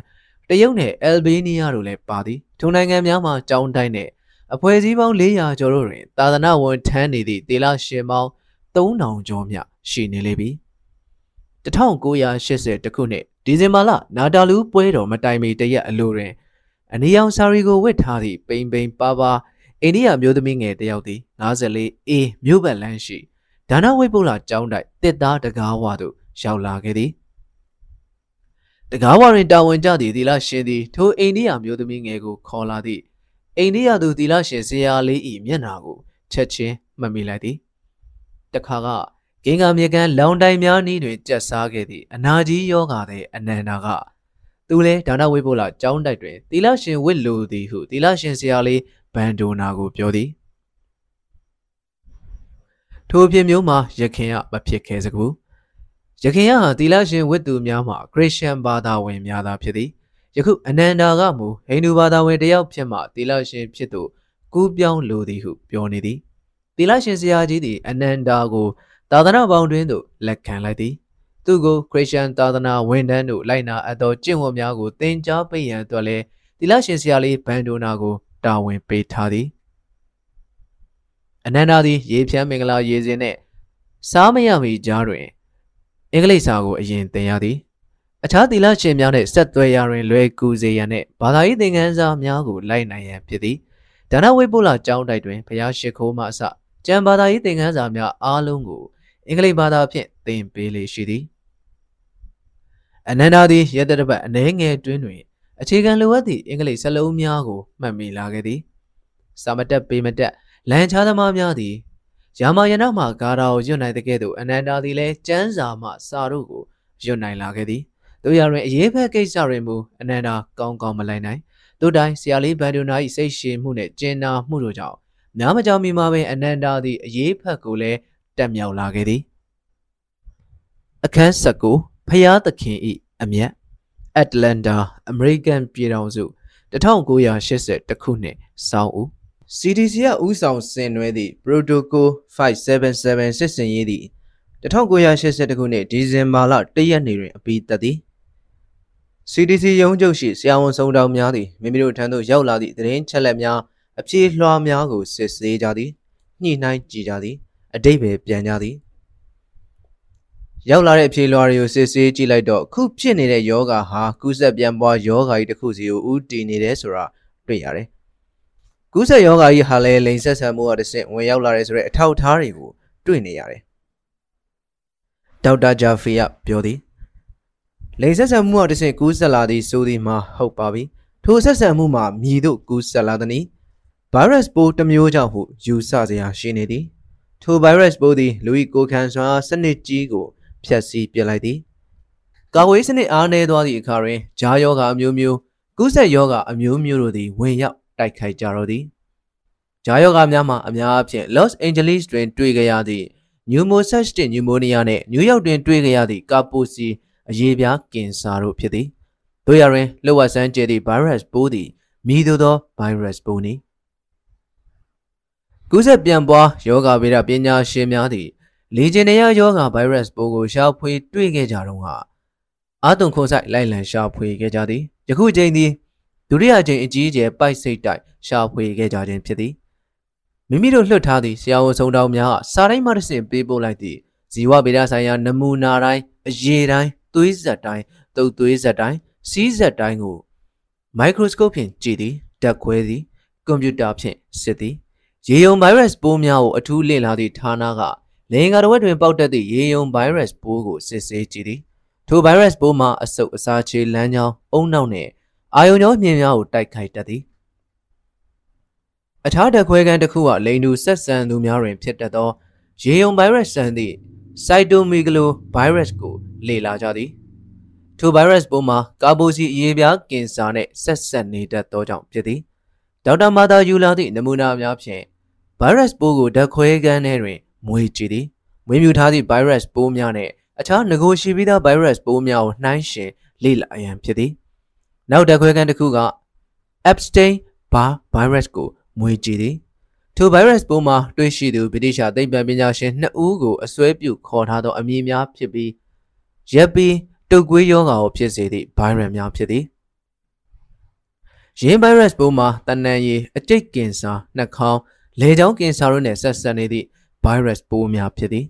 တရုတ်နဲ့အယ်ဘေးနီးယားတို့လည်းပါသည်ထိုနိုင်ငံများမှာကြောင်းတိုင်းနဲ့အဖွဲ့အစည်းပေါင်း400ကျော်တို့တွင်သာသနာဝန်ထမ်းနေသည့်ဒေလရှင်ပေါင်း 3000ကျော်မြရှိနေလေပြီ1980ခုနှစ်ဒီဇင်ဘာလနာတာလူပွဲတော်မတိုင်မီတရက်အလိုတွင်အနီရောင်စာရီကိုဝတ်ထားသည့်ပိန်ပိန်ပါပါအိန္ဒိယမျိုးသမီးငယ်တယောက်သည်54 A မြို့ပတ်လမ်းရှိဒါနဝိပုလကျောင်းတိုက်တစ်သားတကားဝသို့ရောက်လာခဲ့သည်တကားဝတွင်တာဝန်ကျသည့်သီလရှင်သည်ထိုအိန္ဒိယမျိုးသမီးငယ်ကိုခေါ်လာသည့်အိန္ဒိယသူသီလရှင်ဆရာလေး၏မျက်နှာကိုချက်ချင်းမှတ်မိလိုက်သည် တခါကဂင်္ဂါမြေကန်လောင်တိုင်များနီးတွင်ကြက်စားခဲ့သည့်အနာကြီးယောဂါတဲ့အနန္ဒာကသူလဲဒါနဝိပုလကျောင်းတိုက်တွင်သီလရှင်ဝစ်လိုသည်ဟုသီလရှင်ဆရာလေးဘန်ဒိုနာကိုပြောသည်ထိုအဖြစ်မျိုးမှာရခင်ကမဖြစ်ခဲ့စကူရခင်ကဟာသီလရှင်ဝတ်သူများမှာခရစ်ယာန်ဘာသာဝင်များသာဖြစ်သည်ယခုအနန္ဒာကမူဟိန္ဒူဘာသာဝင်တယောက်ဖြစ်မှသီလရှင်ဖြစ်သူကူးပြောင်းလိုသည်ဟုပြောနေသည် သီလရှင်ဆရာကြီးသည်အနန္ဒာကိုသာသနာပေါင်းတွင်သို့လက်ခံလိုက်သည်သူကိုခရစ်ယာန်သာသနာဝန်ထမ်းတို့လိုက်နာအပ်သောကျင့်ဝတ်များကိုသင်ကြားပေးရန်အတွက်လည်းသီလရှင်ဆရာလေးဘန်ဒိုနာကိုတာဝန်ပေးထားသည်အနန္ဒာသည်ရေဖြန်းမင်္ဂလာရေစင်နှင့်စားမရမီကြားတွင်အင်္ဂလိပ်စာကိုအရင်သင်ရသည်အခြားသီလရှင်များနှင့်ဆက်သွယ်ရာတွင်လွယ်ကူစေရန်နှင့်ဘာသာရေးသင်ခန်းစာများကိုလိုက်နိုင်ရန်ဖြစ်သည်ဒါနဝိပုလကျောင်းတိုက်တွင်ဘုရားရှိခိုးမှအစ ကျမ်းဘာသာရေးသင်ခန်းစာများအားလုံးကိုအင်္ဂလိပ်ဘာသာဖြင့်သင်ပေးလေရှိသည်အနန္ဒာသည်ရတတပတ်အနှဲငယ်တွင်တွင်အခြေခံလိုအပ်သည့်အင်္ဂလိပ်စလုံးများကိုမှတ်မိလာခဲ့သည်စာမတက်ပေမတက်လန်ချားသမားများသည်ယာမယနာမှဂါရာကိုရွတ်နိုင်တဲ့ကဲ့သို့အနန္ဒာသည်လည်းကျမ်းစာမှစာတို့ကိုရွတ်နိုင်လာခဲ့သည်တို့ရတွင်အရေးဖက်ကိစ္စတွင်မူအနန္ဒာကောင်းကောင်းမလိုက်နိုင်တို့တိုင်းဆရာလေးဘန်ဒူနာ၏စိတ်ရှည်မှုနှင့်ကျင်နာမှုတို့ကြောင့် များမကြောင်မီမှာပင်အနန္ဒာသည်အရေးဖက်ကိုလည်းတက်မြောက်လာခဲ့သည်အခန်း19ဖျားသခင်၏အမျက်အတလန်တာအမေရိကန်ပြည်ထောင်စု1980ခုနှစ်စောင်းဦး CDC ကဥဆောင်ဆင်နွှဲသည့် Protocol 577စစ်စင်ရေးသည့်1980ခုနှစ်ဒီဇင်ဘာလ1ရက်နေ့တွင်အပြီးသက်သည် CDC ရုံးချုပ်ရှိဆရာဝန်ဆောင်တောင်များသည်မိမိတို့ထံသို့ရောက်လာသည့်သတင်းချက်လက်များ အပြေလွှာများကိုစစ်ဆေးကြသည်ညှိနှိုင်းကြည့်ကြသည် အတိတ်ပဲပြန်ကြသည်ရောက်လာတဲ့အဖြေလွှာတွေကိုစစ်ဆေးကြည့်လိုက်တော့ခုဖြစ်နေတဲ့ယောဂါဟာကူးစက်ပြန့်ပွားယောဂါကြီးတစ်ခုစီကိုဥတည်နေတယ်ဆိုတာတွေ့ရတယ်။ကူးစက်ယောဂါကြီးဟာလည်းလိန်ဆက်ဆံမှုကတစ်ဆင့်ဝင်ရောက်လာတယ်ဆိုတဲ့အထောက်အထားတွေကိုတွေ့နေရတယ်။ဒေါက်တာဂျာဖီကပြောသည်လိန်ဆက်ဆံမှုကတစ်ဆင့်ကူးစက်လာသည်ဆိုသည်မှာဟုတ်ပါပြီ။ထိုဆက်ဆံမှုမှာမြည်တို့ကူးစက်လာသည်နီ ဗိုင်းရပ်စ်ပိုးတစ်မျိုးကြောင့်ဟုယူဆစရာရှိနေသည်။ထိုဗိုင်းရပ်စ်ပိုးသည်လူ၏ကိုယ်ခံစွမ်းအားစနစ်ကြီးကိုဖျက်ဆီးပြလိုက်သည်ကာဝေးစနစ်အားနည်းသွားသည့်အခါတွင်ဂျားယောဂအမျိုးမျိုးကူးစက်ယောဂအမျိုးမျိုးတို့သည်ဝင်ရောက်တိုက်ခိုက်ကြတော့သည်ဂျားယောဂများမှာအများအပြား Los Angeles တွင်တွေ့ကြရသည့် pneumocystic pneumonia နှင့်နယူးယောက်တွင်တွေ့ကြရသည့်ကာပိုစီအရေးပြားကင်ဆာတို့ဖြစ်သည်တို့ရတွင်လှုပ်ဝက်ဆန်းကျဲသည့် virus ပိုးသည်မြည်သို့သော virus ပိုးနီ ကူးစက်ပြန့်ပွားယောဂဗေဒပညာရှင်များသည်လေဂျင်နယာယောဂဗိုင်းရပ်စ်ပိုးကိုရှာဖွေတွေ့ခဲ့ကြတော့ဟာအာတုံခုံဆိုင်လိုက်လံရှာဖွေခဲ့ကြသည်ယခုချိန်သည်ဒုတိယချိန်အကြီးအကျယ်ပိုက်စိတ်တိုက်ရှာဖွေခဲ့ကြခြင်းဖြစ်သည်မိမိတို့လွှတ်ထားသည့်ဆရာဝန်ဆောင်တောင်းများစာတိုင်းမှတစ်ဆင့်ပေးပို့လိုက်သည့်ဇီဝဗေဒဆိုင်ရာနမူနာတိုင်းအရေးတိုင်းသွေးဆက်တိုင်းတုပ်သွေးဆက်တိုင်းစီးဆက်တိုင်းကိုမိုက်ခရိုစကုပ်ဖြင့်ကြည့်သည်ဓာတ်ခွဲသည်ကွန်ပျူတာဖြင့်စစ်သည် ရေယုံဗိုင်းရပ်စ်ပိုးများကိုအထူးလေ့လာသည့်ဌာနကလင်္ကာတဝက်တွင်ပေါက်တတ်သည့်ရေယုံဗိုင်းရပ်စ်ပိုးကိုစစ်ဆေးကြည့်သည်ထိုဗိုင်းရပ်စ်ပိုးမှာအဆုပ်အစာချေလမ်းကြောင်းအုံနောက်နှင့်အာယုံကြောမြင်များကိုတိုက်ခိုက်တတ်သည်အခြားတခွဲကန်တစ်ခုကလိန်တူဆက်ဆံသူများတွင်ဖြစ်တတ်သောရေယုံဗိုင်းရပ်စ်ဆန်သည့်စိုက်တိုမီဂလိုဗိုင်းရပ်စ်ကိုလေ့လာကြသည်ထိုဗိုင်းရပ်စ်ပိုးမှာကာဘိုစီအရေးပြားကင်ဆာနှင့်ဆက်ဆက်နေတတ်သောကြောင့်ဖြစ်သည်ဒေါက်တာမာသာယူလာသည့်နမူနာများဖြင့် ဗိုင်းရပ်စ်ပိုးကိုဓာတ်ခွဲခန်းထဲတွင်မွေးကြည့်သည်မွေးမြူထားသည့် virus ပိုးများနှင့်အခြားငကိုရှိပြီးသား virus ပိုးများကိုနှိုင်းယှဉ်လေ့လာရန်ဖြစ်သည်နောက်တစ်ခွဲခန်းတစ်ခုက Epstein Barr virus ကိုမွေးကြည့်သည်ထို virus ပိုးမှာတွေ့ရှိသူဗြိတိရှသိပ္ပံပညာရှင်နှစ်ဦးကိုအစွဲပြုခေါ်ထားသောအမည်များဖြစ်ပြီးရက်ပြီးတုပ်ကွေးယောဂါကိုဖြစ်စေသည့်ဗိုင်းရပ်များဖြစ်သည်ရင်းဗိုင်းရပ်စ်ပိုးမှာတဏ္ဍန်ရည်အကျိတ်ကင်ဆာနှာခေါင်း လေကြောင်းကင်ဆာတို့နဲ့ဆက်စပ်နေသည့်ဗိုင်းရပ်စ်ပိုးများဖြစ်သည်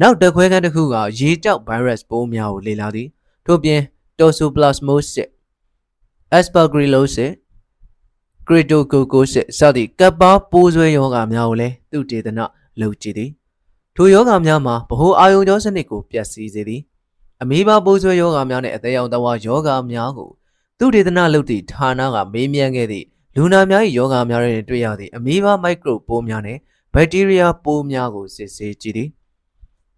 နောက်တစ်ခွဲခန်းတစ်ခုကရေကြောက်ဗိုင်းရပ်စ်ပိုးများကိုလေ့လာသည်ထို့ပြင် toxoplasmosis aspergillosis cryptococcus စသည့်ကပ်ပါပိုးဆွဲယောဂများကိုလည်းသူတေသနလုပ်ကြည့်သည်ထိုယောဂများမှာဗဟိုအာယုံကြောစနစ်ကိုပျက်စီးစေသည်အမီးဘာပိုးဆွဲယောဂများနဲ့အသေးအောင်တဝါယောဂများကိုသူတေသနလုပ်သည့်ဌာနကမေးမြန်းခဲ့သည့် လူနာများ၏ယောဂများတွင်တွေ့ရသည့်အမီးဘာမိုက်ခရိုပိုးများနှင့်ဘက်တီးရီးယားပိုးများကိုစစ်ဆေးကြည့်သည်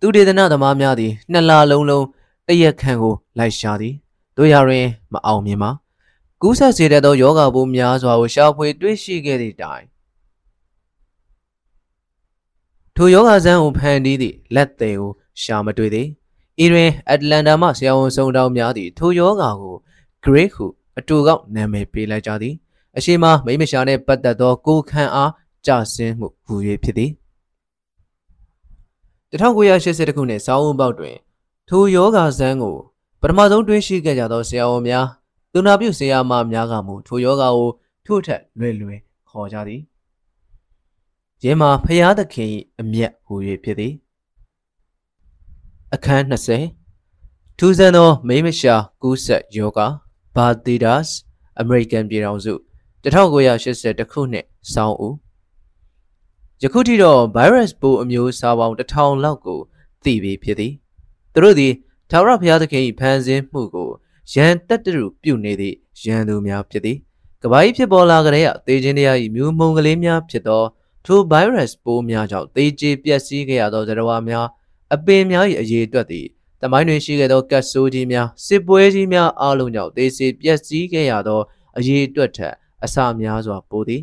သူတေသနသမားများသည်နှစ်လလုံးလုံးတရက်ခန့်ကိုလိုက်ရှာသည်တို့ရရင်မအောင်မြင်ပါကူးဆက်စေတတ်သောယောဂပိုးများစွာကိုရှာဖွေတွေ့ရှိခဲ့သည့်တိုင်ထိုယောဂဇန်းကိုဖန်တီးသည့်လက်သည်ကိုရှာမတွေ့သေး။ဤတွင်အတ္တလန္တာမှဆရာဝန်ဆောင်တောင်းများသည့်ထိုယောဂကို Great ဟုအတူကောက်နာမည်ပေးလိုက်ကြသည်။ အရှိမမိမရှာနှင့်ပတ်သက်သောကိုခံအားကြဆင်းမှုဟူ၍ဖြစ်သည်။1980ခုနှစ်ဆောင်းဦးပေါက်တွင်ထိုယောဂဇန်းကိုပထမဆုံးတွေ့ရှိခဲ့ကြသောဆရာဝန်များသူနာပြုဆရာမများကမူထိုယောဂကိုထို့ထက်လွယ်လွယ်ခေါ်ကြသည်။ယင်းမှာဖျားသခင်၏အမျက်ဟူ၍ဖြစ်သည်အခန်း20ထူးဆန်းသောမိမရှာကူးဆက်ယောဂဘာတီဒါစ်အမေရိကန်ပြည်ထောင်စု 1980ခုနှစ်ဆောင်းဦးယခုထိတော့ virus ပိုးအမျိုးအစားပေါင်း1000လောက်ကိုသိပြီးဖြစ်သည်သူတို့သည်ထာဝရဘုရားသခင်၏ဖန်ဆင်းမှုကိုရန်တက်တရုပြုနေသည့်ရန်သူများဖြစ်သည်ကဘာကြီးဖြစ်ပေါ်လာကြတဲ့သေခြင်းတရား၏မျိုးမုံကလေးများဖြစ်သောထို virus ပိုးများကြောင့်သေကျေပျက်စီးခဲ့ရသောဇရဝါများအပင်များ၏အရေးအတွက်သည်တမိုင်းတွင်ရှိခဲ့သောကတ်ဆိုးကြီးများစစ်ပွဲကြီးများအားလုံးကြောင့်သေစေပျက်စီးခဲ့ရသောအရေးအတွက်ထက် အဆများစွာပိုသည်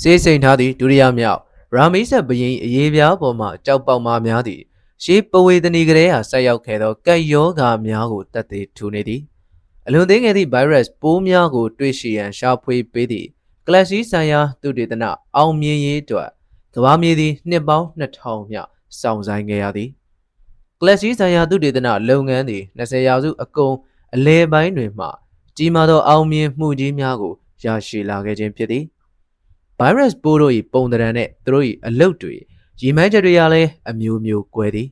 စေးစိန်ထားသည့်ဒုတိယမြောက်ရာမီဆက်ဘရင်အရေးပြားပေါ်မှကြောက်ပေါက်မှများသည်ရှေးပဝေသနီကလေးဟာဆက်ရောက်ခဲ့သောကတ်ယောဂါများကိုတတ်သိထူနေသည်အလွန်သိငယ်သည့် virus ပိုးများကိုတွေ့ရှိရန်ရှာဖွေပေးသည့်ကလပ်စီဆိုင်ရာသူတေသနအောင်မြင်ရေးအတွက်ကဘာမြေသည်နှစ်ပေါင်း2000မြစောင့်ဆိုင်ခဲ့ရသည်ကလပ်စီဆိုင်ရာသူတေသနလုပ်ငန်းသည်20ရာစုအကုန်အလဲပိုင်းတွင်မှ ကြီးမားသောအောင်မြင်မှုကြီးများကိုရရှိလာခဲ့ခြင်းဖြစ်သည်ဗိုင်းရပ်စ်ပိုးတို့၏ပုံသဏ္ဍာန်နှင့်သူတို့၏အလုပ်တွေရည်မှန်းချက်တွေကလည်းအမျိုးမျိုးကွဲသည်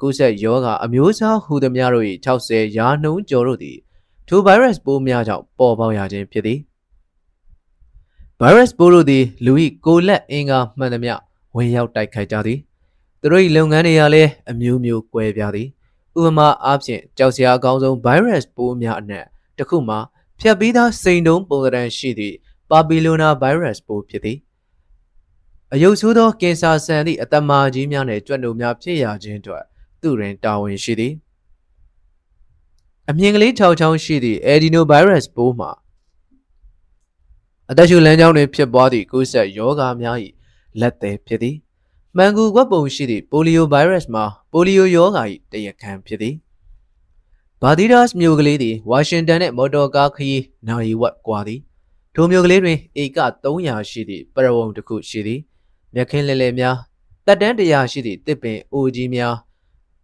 ကုသယောဂအမျိုးအစားဟူသည်များတို့၏60ရာနှုန်းကျော်တို့သည်ထိုဗိုင်းရပ်စ်ပိုးများကြောင့်ပေါ်ပေါက်ရခြင်းဖြစ်သည်ဗိုင်းရပ်စ်ပိုးတို့သည်လူ၏ကိုလက်အင်္ဂါမှန်သမျှဝင်ရောက်တိုက်ခိုက်ကြသည်သူတို့၏လုပ်ငန်းတွေကလည်းအမျိုးမျိုးကွဲပြားသည်ဥပမာအားဖြင့်ကြောက်စရာအကောင်းဆုံးဗိုင်းရပ်စ်ပိုးများအနက် တစ်ခုမှာဖြတ်ပြီးသားစိန်တုံးပုံစံရှိသည့်ပါပီလိုနာဗိုင်းရပ်စ်ပိုးဖြစ်သည်အယုတ်ဆိုးသောကင်ဆာဆန်သည့်အတမာကြီးများနှင့်ကြွက်တို့များဖြစ်ရခြင်းအတွက်သူတွင်တာဝန်ရှိသည်အမြင်ကလေး၆ချောင်းရှိသည့် adenovirus ပိုးမှာအသက်ရှူလမ်းကြောင်းတွင်ဖြစ်ပွားသည့်ကူးစက်ရောဂါများ၏လက်သည်ဖြစ်သည်မှန်ကူကွက်ပုံရှိသည့်ပိုလီယိုဗိုင်းရပ်စ်မှာပိုလီယိုရောဂါ၏တရခံဖြစ်သည် ဘာဒီဒါစ်မြို့ကလေးသည်ဝါရှင်တန်နှင့်မော်တော်ကားခရီးနိုင်ဝက်ကွာသည်ထိုမြို့ကလေးတွင်ဧက300ရှိသည့်ပရဝုံတစ်ခုရှိသည်မြက်ခင်းလဲလဲများတက်တန်းတရားရှိသည့်တစ်ပင်အိုကြီးများ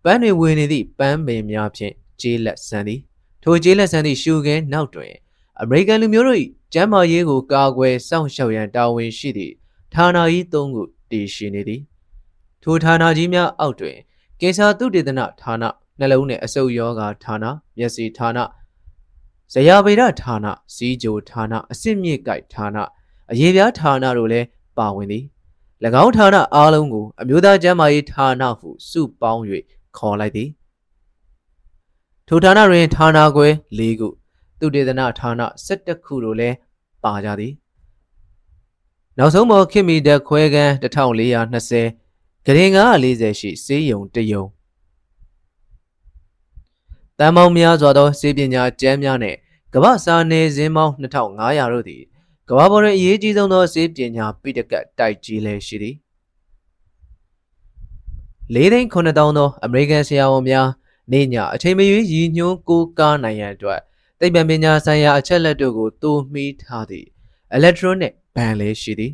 ပန်းတွေဝင်နေသည့်ပန်းပင်များဖြင့်ကျေးလက်ဆန်းသည်ထိုကျေးလက်ဆန်းသည့်ရှူခင်းနောက်တွင်အမေရိကန်လူမျိုးတို့၏ကျမ်းမာရေးကိုကာကွယ်စောင့်ရှောက်ရန်တာဝန်ရှိသည့်ဌာနကြီးသုံးခုတည်ရှိနေသည်ထိုဌာနကြီးများအောက်တွင်ကင်ဆာသုတေသနဌာန နှလုံးနှင့်အဆုတ်ယောဂါဌာနမျက်စိဌာနဇရာဗေဒဌာနစီးကြိုဌာနအစစ်မြေကိုက်ဌာနအရေးပြားဌာနတို့လည်းပါဝင်သည်၎င်းဌာနအားလုံးကိုအမျိုးသားကျန်းမာရေးဌာနဟုစုပေါင်း၍ခေါ်လိုက်သည်ထိုဌာနတွင်ဌာနခွဲ၄ခုသူတေသနဌာန၁၁ခုတို့လည်းပါကြသည်နောက်ဆုံးပေါ်ခင်မီတက်ခွဲခန်း1420ဂရင်940ရှိစေးယုံတယုံ တန်ပေါင်းများစွာသောစေပညာကျမ်းများနှင့်ကမ္ဘာစာနယ်ဇင်းပေါင်း2500တို့သည်ကမ္ဘာပေါ်တွင်အရေးကြီးဆုံးသောစေပညာပိဋကတ်တိုက်ကြီးလည်းရှိသည်၄သိန်း9000သောအမေရိကန်ဆရာဝန်များနေညအချိန်မရွေးရည်ညွှန်းကိုးကားနိုင်ရန်အတွက်သိပ္ပံပညာဆိုင်ရာအချက်လက်တို့ကိုတိုးမီထားသည့် electronic ဘဏ်လည်းရှိသည်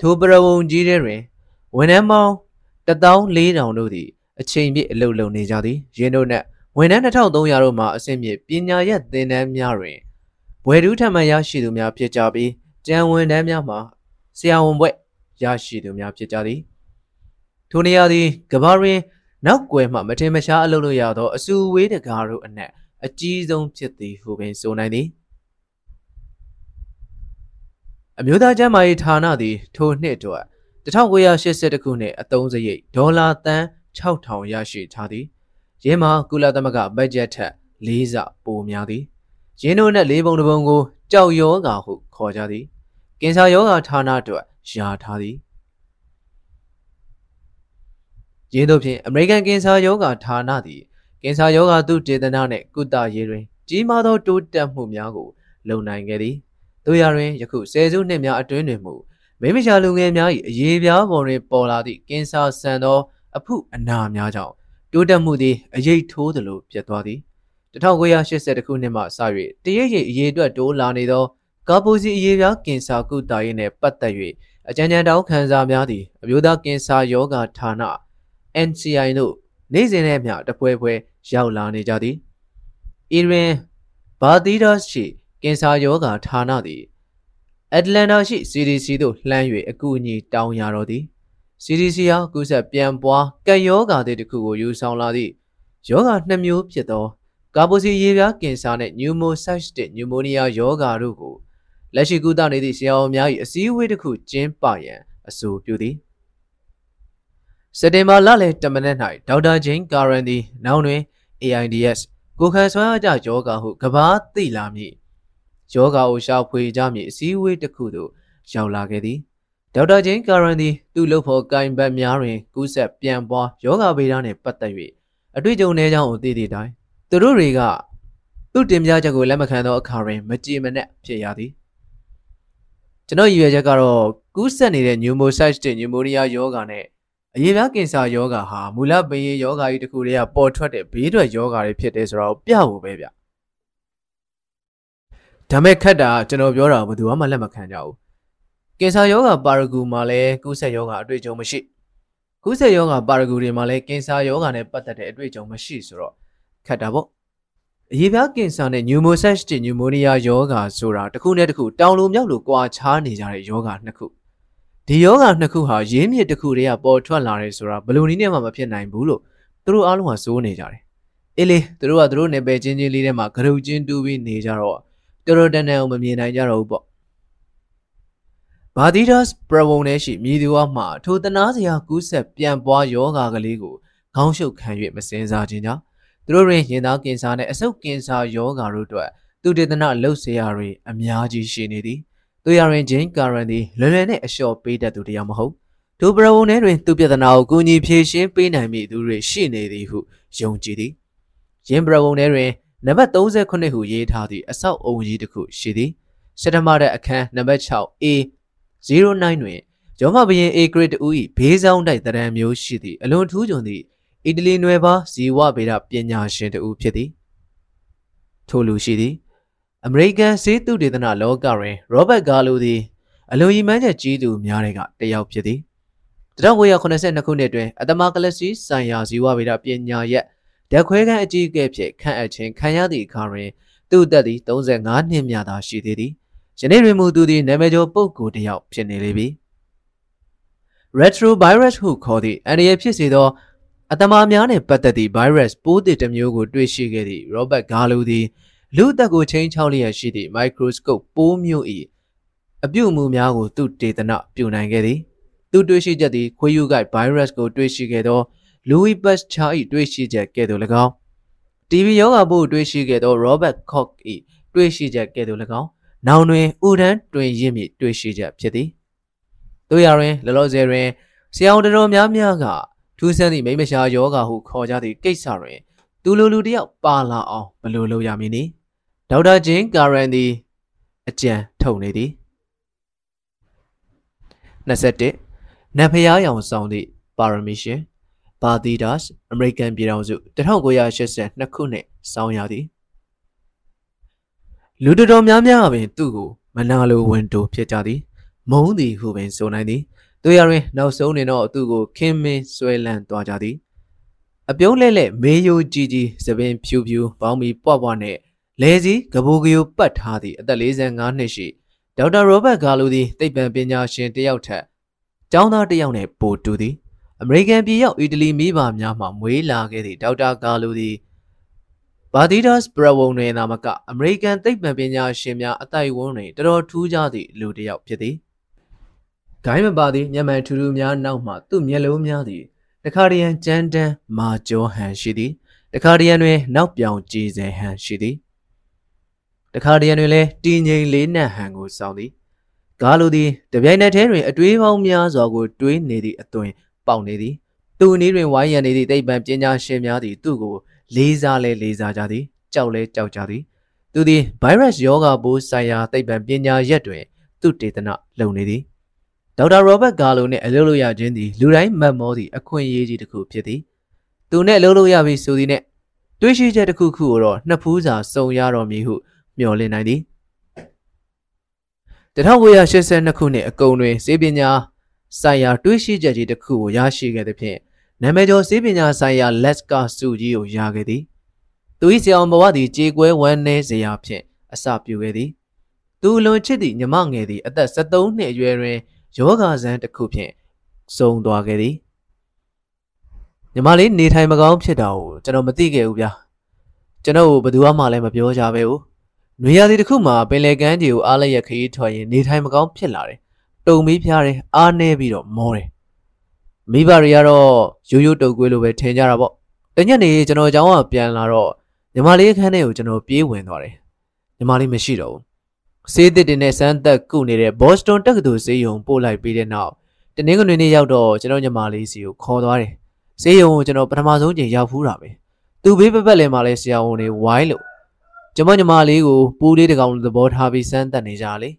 ထိုပရဝုံကြီးထဲတွင်ဝန်ထမ်းပေါင်း14000တို့သည်အချိန်ပြည့်အလုပ်လုပ်နေကြသည်ရင်းတို့နဲ့ ဝန်ထမ်း2300တို့မှအဆင့်မြင့်ပညာရပ်သင်တန်းများတွင်ဘွယ်ထူးထမှန်ရရှိသူများဖြစ်ကြပြီးကျန်ဝန်ထမ်းများမှာဆရာဝန်ဘွဲ့ရရှိသူများဖြစ်ကြသည်ထိုနေရာသည်ကဘာရင်နောက်ွယ်မှမထင်မရှားအလုပ်လုပ်ရသောအစုဝေးတကားတို့အနက်အကြီးဆုံးဖြစ်သည်ဟုပင်ဆိုနိုင်သည်အမျိုးသားကျန်းမာရေးဌာနသည်ထိုနှစ်အတွက်1982ခုနှစ်အသုံးစရိတ်ဒေါ်လာသန်း6000ရရှိထားသည် ယင်းမှာကုလသမဂ္ဂဘတ်ဂျက်ထက်၄ဆပိုများသည်ယင်းတို့နဲ့၄ပုံတစ်ပုံကိုကြောက်ရောဂါဟုခေါ်ကြသည်ကင်ဆာရောဂါဌာနအတွက်ယာထားသည်ယင်းတို့ဖြင့်အမေရိကန်ကင်ဆာရောဂါဌာနသည်ကင်ဆာရောဂါသုတေသနနှင့်ကုသရေးတွင်ကြီးမားသောတိုးတက်မှုများကိုလုပ်နိုင်ခဲ့သည်တို့ရတွင်ယခုဆယ်စုနှစ်များအတွင်းတွင်မူမိမရှာလူငယ်များ၏အရေးပြားပေါ်တွင်ပေါ်လာသည့်ကင်ဆာဆန်သောအဖုအနာများကြောင့် တိုးတက်မှုသည်အရေးထိုးသလိုပြတ်သွားသည်1980ခုနှစ်မှစ၍တရရိပ်အရေးအတွက်တိုးလာနေသောကာပိုစီအရေးပြားကင်ဆာကုသရေးနှင့်ပတ်သက်၍အကြံဉာဏ်တောင်းခံစာများသည်အမျိုးသားကင်ဆာယောဂဌာန NCI တို့နေ့စဉ်နဲ့မျှတပွဲပွဲရောက်လာနေကြသည်အီရင်ဘာသီဒါရှိကင်ဆာယောဂဌာနသည်အက်တလန်တာရှိ CDC သို့လှမ်း၍အကူအညီတောင်းရတော်သည် CDC ဟာကူးဆက်ပြန်ပွားကံယောဂါတွေတစ်ခုကိုယူဆောင်လာသည့်ယောဂါနှစ်မျိုးဖြစ်သောကာပိုစီရေပြားကင်ဆာနှင့် pneumocystic pneumonia ယောဂါတို့ကိုလက်ရှိကုသနေသည့်ဆရာဝန်များ၏အစည်းအဝေးတစ်ခုကျင်းပရန်အဆိုပြုသည်စက်တင်ဘာလလယ်တမနက်၌ဒေါက်တာဂျိန်းကာရန်သည်နောက်တွင် AIDS ကိုခံဆွမ်းအားကြယောဂါဟုကဘာသိလာမည်ယောဂါကိုရှာဖွေကြမည်အစည်းအဝေးတစ်ခုသို့ရောက်လာခဲ့သည် ဒေါက်တာဂျိန်းကာရန်သည်သူ့လုပ်ဖို့ကင်ဘတ်များတွင်ကူးဆက်ပြန်ပွားယောဂဗေဒနှင့်ပတ်သက်၍အတွေ့အကြုံနှဲကြောင်းကိုသိသည့်တိုင်သူတို့တွေကသူ့တင်ပြချက်ကိုလက်မခံသောအခါတွင်မကြည်မနက်ဖြစ်ရသည်ကျွန်တော်ရည်ရွယ်ချက်ကတော့ကူးဆက်နေတဲ့ pneumocystis pneumonia ယောဂါနဲ့အရေးပြားကင်ဆာယောဂါဟာမူလပင်ရင်ယောဂါကြီးတစ်ခုတည်းကပေါ်ထွက်တဲ့ဘေးထွက်ယောဂါတွေဖြစ်တယ်ဆိုတော့ပြဖို့ပဲဗျဒါမဲ့ခက်တာကျွန်တော်ပြောတာဘယ်သူမှလက်မခံကြဘူး ကင်ဆာယောဂါပါရဂူမှာလည်းကူးဆက်ယောဂါအတွေ့အကြုံမရှိကူးဆက်ယောဂါပါရဂူတွေမှာလည်းကင်ဆာယောဂါနဲ့ပတ်သက်တဲ့အတွေ့အကြုံမရှိဆိုတော့ခက်တာပေါ့အရေးပြားကင်ဆာနဲ့ pneumocystis pneumonia ယောဂါဆိုတာတစ်ခုနဲ့တစ်ခုတောင်လိုမြောက်လိုကွာခြားနေကြတဲ့ယောဂါနှစ်ခုဒီယောဂါနှစ်ခုဟာရင်းမြစ်တစ်ခုတည်းကပေါ်ထွက်လာတယ်ဆိုတာဘယ်လိုနည်းနဲ့မှမဖြစ်နိုင်ဘူးလို့သူတို့အားလုံးကစိုးနေကြတယ်အေးလေသူတို့ကသူတို့နယ်ပယ်ချင်းချင်းလေးထဲမှာဂရုချင်းတူးပြီးနေကြတော့တော်တော်တန်တန်အောင်မမြင်နိုင်ကြတော့ဘူးပေါ့ ဘာဒီဒါစ်ပရဝုံထဲရှိမြည်သူအမှထိုတနာစရာကူးဆက်ပြန်ပွားယောဂါကလေးကိုခေါင်းရှုပ်ခံ၍မစင်စားခြင်းကြောင့်သူတို့တွင်ရင်သားကင်ဆာနှင့်အဆုတ်ကင်ဆာယောဂါတို့အတွက်သူတေသနလှုပ်ရှားတွေအများကြီးရှိနေသည်သူရရင်ဂျင်းကာရန်သည်လွယ်လွယ်နဲ့အလျှော့ပေးတတ်သူတရားမဟုတ်ဒိုပရဝုံထဲတွင်သူပြဿနာကိုကူညီဖြေရှင်းပေးနိုင်မည့်သူတွေရှိနေသည်ဟုယုံကြည်သည်ယင်းပရဝုံထဲတွင်နံပါတ်38ဟုရေးထားသည့်အဆောက်အုံကြီးတစ်ခုရှိသည်စက်တဘာတဲ့အခန်းနံပါတ် 6A 09တွင်ရောမဘရင် A grade တူ၏ဘေးဆောင်တိုက်တရံမျိုးရှိသည့်အလွန်ထူးချွန်သည့်အီတလီနွယ်ပါဇီဝဗေဒပညာရှင်တူဖြစ်သည်ထိုလူရှိသည်အမေရိကန်စေတုဒေသနာလောကတွင်ရောဘတ်ဂါလိုသည်အလွန်ရည်မှန်းချက်ကြီးသူများတဲ့ကတယောက်ဖြစ်သည်1982ခုနှစ်တွင်အတမကလစီဆိုင်ရာဇီဝဗေဒပညာရပ်ဓာတ်ခွဲခန်းအကြီးအကဲဖြစ်ခန့်အပ်ခြင်းခံရသည့်အခါတွင်သူ့အသက်သည်35နှစ်မြသာရှိသေးသည် ယနေ့တွင်မူသူသည်နာမည်ကျော်ပုဂ္ဂိုလ်တစ်ယောက်ဖြစ်နေလေပြီ retrovirus ဟုခေါ်သည့်အန္တရာယ်ဖြစ်စေသောအတမာများနှင့်ပတ်သက်သည့် virus ပိုးသစ်တစ်မျိုးကိုတွေ့ရှိခဲ့သည့် Robert Gallo သည်လူအသက်ကိုချင်းချောက်လျက်ရှိသည့် microscope ပိုးမျိုး၏အပြုအမူများကိုသူတေသနပြုနိုင်ခဲ့သည်သူတွေ့ရှိချက်သည်ခွေးယူကိုက် virus ကိုတွေ့ရှိခဲ့သော Louis Pasteur ၏တွေ့ရှိချက်ကဲ့သို့၎င်း TB ရောဂါပိုးတွေ့ရှိခဲ့သော Robert Koch ၏တွေ့ရှိချက်ကဲ့သို့၎င်း နောင်တွင်ဥဒန်းတွင်ရင့်မြစ်တွေ့ရှိချက်ဖြစ်သည်တို့ရတွင်လောလောဆယ်တွင်ဆရာတော်တော်များများကထူးဆန်းသည့်မိမရှာယောဂါဟုခေါ်ကြသည့်ကိစ္စတွင်သူလူလူတယောက်ပါလာအောင်ဘယ်လိုလုပ်ရမည်နည်းဒေါက်တာဂျင်းကာရန်သည်အကြံထုတ်နေသည်21နတ်ဖျားရောင်ဆောင်သည့်ပါရမီရှင်ဘာသီဒါစ်အမေရိကန်ပြည်ထောင်စု1982ခုနှစ်စောင်းရသည် လူတော်တော်များများပင်သူ့ကိုမနာလိုဝင်တိုဖြစ်ကြသည် မုန်းသည်ဟုပင်ဆိုနိုင်သည်တို့ရရင်နောက်ဆုံးနေတော့သူ့ကိုခင်းမင်းဆွဲလန်းသွားကြသည်အပြုံးလဲလဲမေယိုကြီးကြီးသပင်ဖြူဖြူပေါင်းပြီးပွားပွားနဲ့လဲစီကဘူကယိုပတ်ထားသည့်အသက်45နှစ်ရှိဒေါက်တာရောဘတ်ဂါလူသည်သိပ္ပံပညာရှင်တစ်ယောက်ထက်ကျောင်းသားတစ်ယောက်နဲ့ပိုတူသည်အမေရိကန်ပြည်ရောက်အီတလီမိဘများမှမွေးလာခဲ့သည့်ဒေါက်တာဂါလူသည် ဘာဒီဒါစ်ဘရဝုံတွင်သာမကအမေရိကန်သိပ္ပံပညာရှင်များအတိုက်ဝန်းတွင်တော်တော်ထူးခြားသည့်လူတစ်ယောက်ဖြစ်သည်ဂိုင်းမပါသည့်ညမှန်ထူးထူးများနောက်မှသူ့မျက်လုံးများသည်တခါတရံကြမ်းတမ်းမာကျောဟန်ရှိသည်တခါတရံတွင်နောက်ပြောင်ကြည်စဲဟန်ရှိသည်တခါတရံတွင်လည်းတည်ငြိမ်လေးနက်ဟန်ကိုစောင့်သည်ကားလိုသည်တပြိုင်နက်တည်းတွင်အတွေးပေါင်းများစွာကိုတွေးနေသည့်အသွင်ပေါက်နေသည်သူအနည်းတွင်ဝိုင်းရံနေသည့်သိပ္ပံပညာရှင်များသည်သူ့ကို လေးစားလဲလေးစားကြသည်ကြောက်လဲကြောက်ကြသည်သူသည်ဗိုင်းရပ်စ်ယောဂပိုးဆိုင်ရာသိပ္ပံပညာရက်တွင်သူတေသနလုပ်နေသည်ဒေါက်တာရောဘတ်ဂါလိုနှင့်အလုပ်လုပ်ရခြင်းသည်လူတိုင်းမတ်မောသည့်အခွင့်အရေးကြီးတစ်ခုဖြစ်သည်သူနှင့်အလုပ်လုပ်ရပြီဆိုသည်နှင့်တွေးရှိချက်တစ်ခုခုကိုတော့နှစ်ဖူးစာစုံရတော်မူဟုမျှော်လင့်နိုင်သည်1982ခုနှစ်အကုန်တွင်စေပညာဆိုင်ရာတွေးရှိချက်ကြီးတစ်ခုကိုရရှိခဲ့သဖြင့် နာမည်ကျော်စေပညာဆိုင်ရာ လက်စကာစုကြီးကိုရခဲ့သည်သူ၏ဆရာဘဝသည်ကြေကွဲဝမ်းနည်းစရာဖြင့်အစပြုခဲ့သည်သူလွန်ချစ်သည့်ညီမငယ်သည်အသက်73နှစ်အရွယ်တွင်ယောဂဇန်တစ်ခုဖြင့်စုံသွားခဲ့သည်ညီမလေးနေထိုင်မကောင်းဖြစ်တာကိုကျွန်တော်မသိခဲ့ဘူးဗျာကျွန်တော်ကိုဘယ်သူမှလည်းမပြောကြပဲဘူး။နွေရာသီတစ်ခုမှာပင်လယ်ကမ်းခြေကိုအားလျက်ခရီးထွက်ရင်နေထိုင်မကောင်းဖြစ်လာတယ်။တုံမီးဖျားတယ်အားနေပြီးတော့မောတယ်။ မိဘတွေကတော့ရိုးရိုးတုပ်ကွေးလိုပဲထင်ကြတာပေါ့။တညနေကျွန်တော်အကြောင်းကပြန်လာတော့ညီမလေးအခန်းထဲကိုကျွန်တော်ပြေးဝင်သွားတယ်။ညီမလေးမရှိတော့ဘူး။ဆေးသစ်တင်နဲ့စမ်းသက်ကုနေတဲ့ဘော့စတွန်တက္ကသိုလ်ဆေးရုံပို့လိုက်ပြီးတဲ့နောက်တနင်္ဂနွေနေ့ရောက်တော့ကျွန်တော်ညီမလေးစီကိုခေါ်သွားတယ်။ဆေးရုံကိုကျွန်တော်ပထမဆုံးချိန်ရောက်ဖူးတာပဲ။သူ့ဘေးပပတ်လည်းမှလည်းဆရာဝန်တွေဝိုင်းလို့ကျမညီမလေးကိုပူးလေးတကောင်သဘောထားပြီးစမ်းတက်နေကြလေ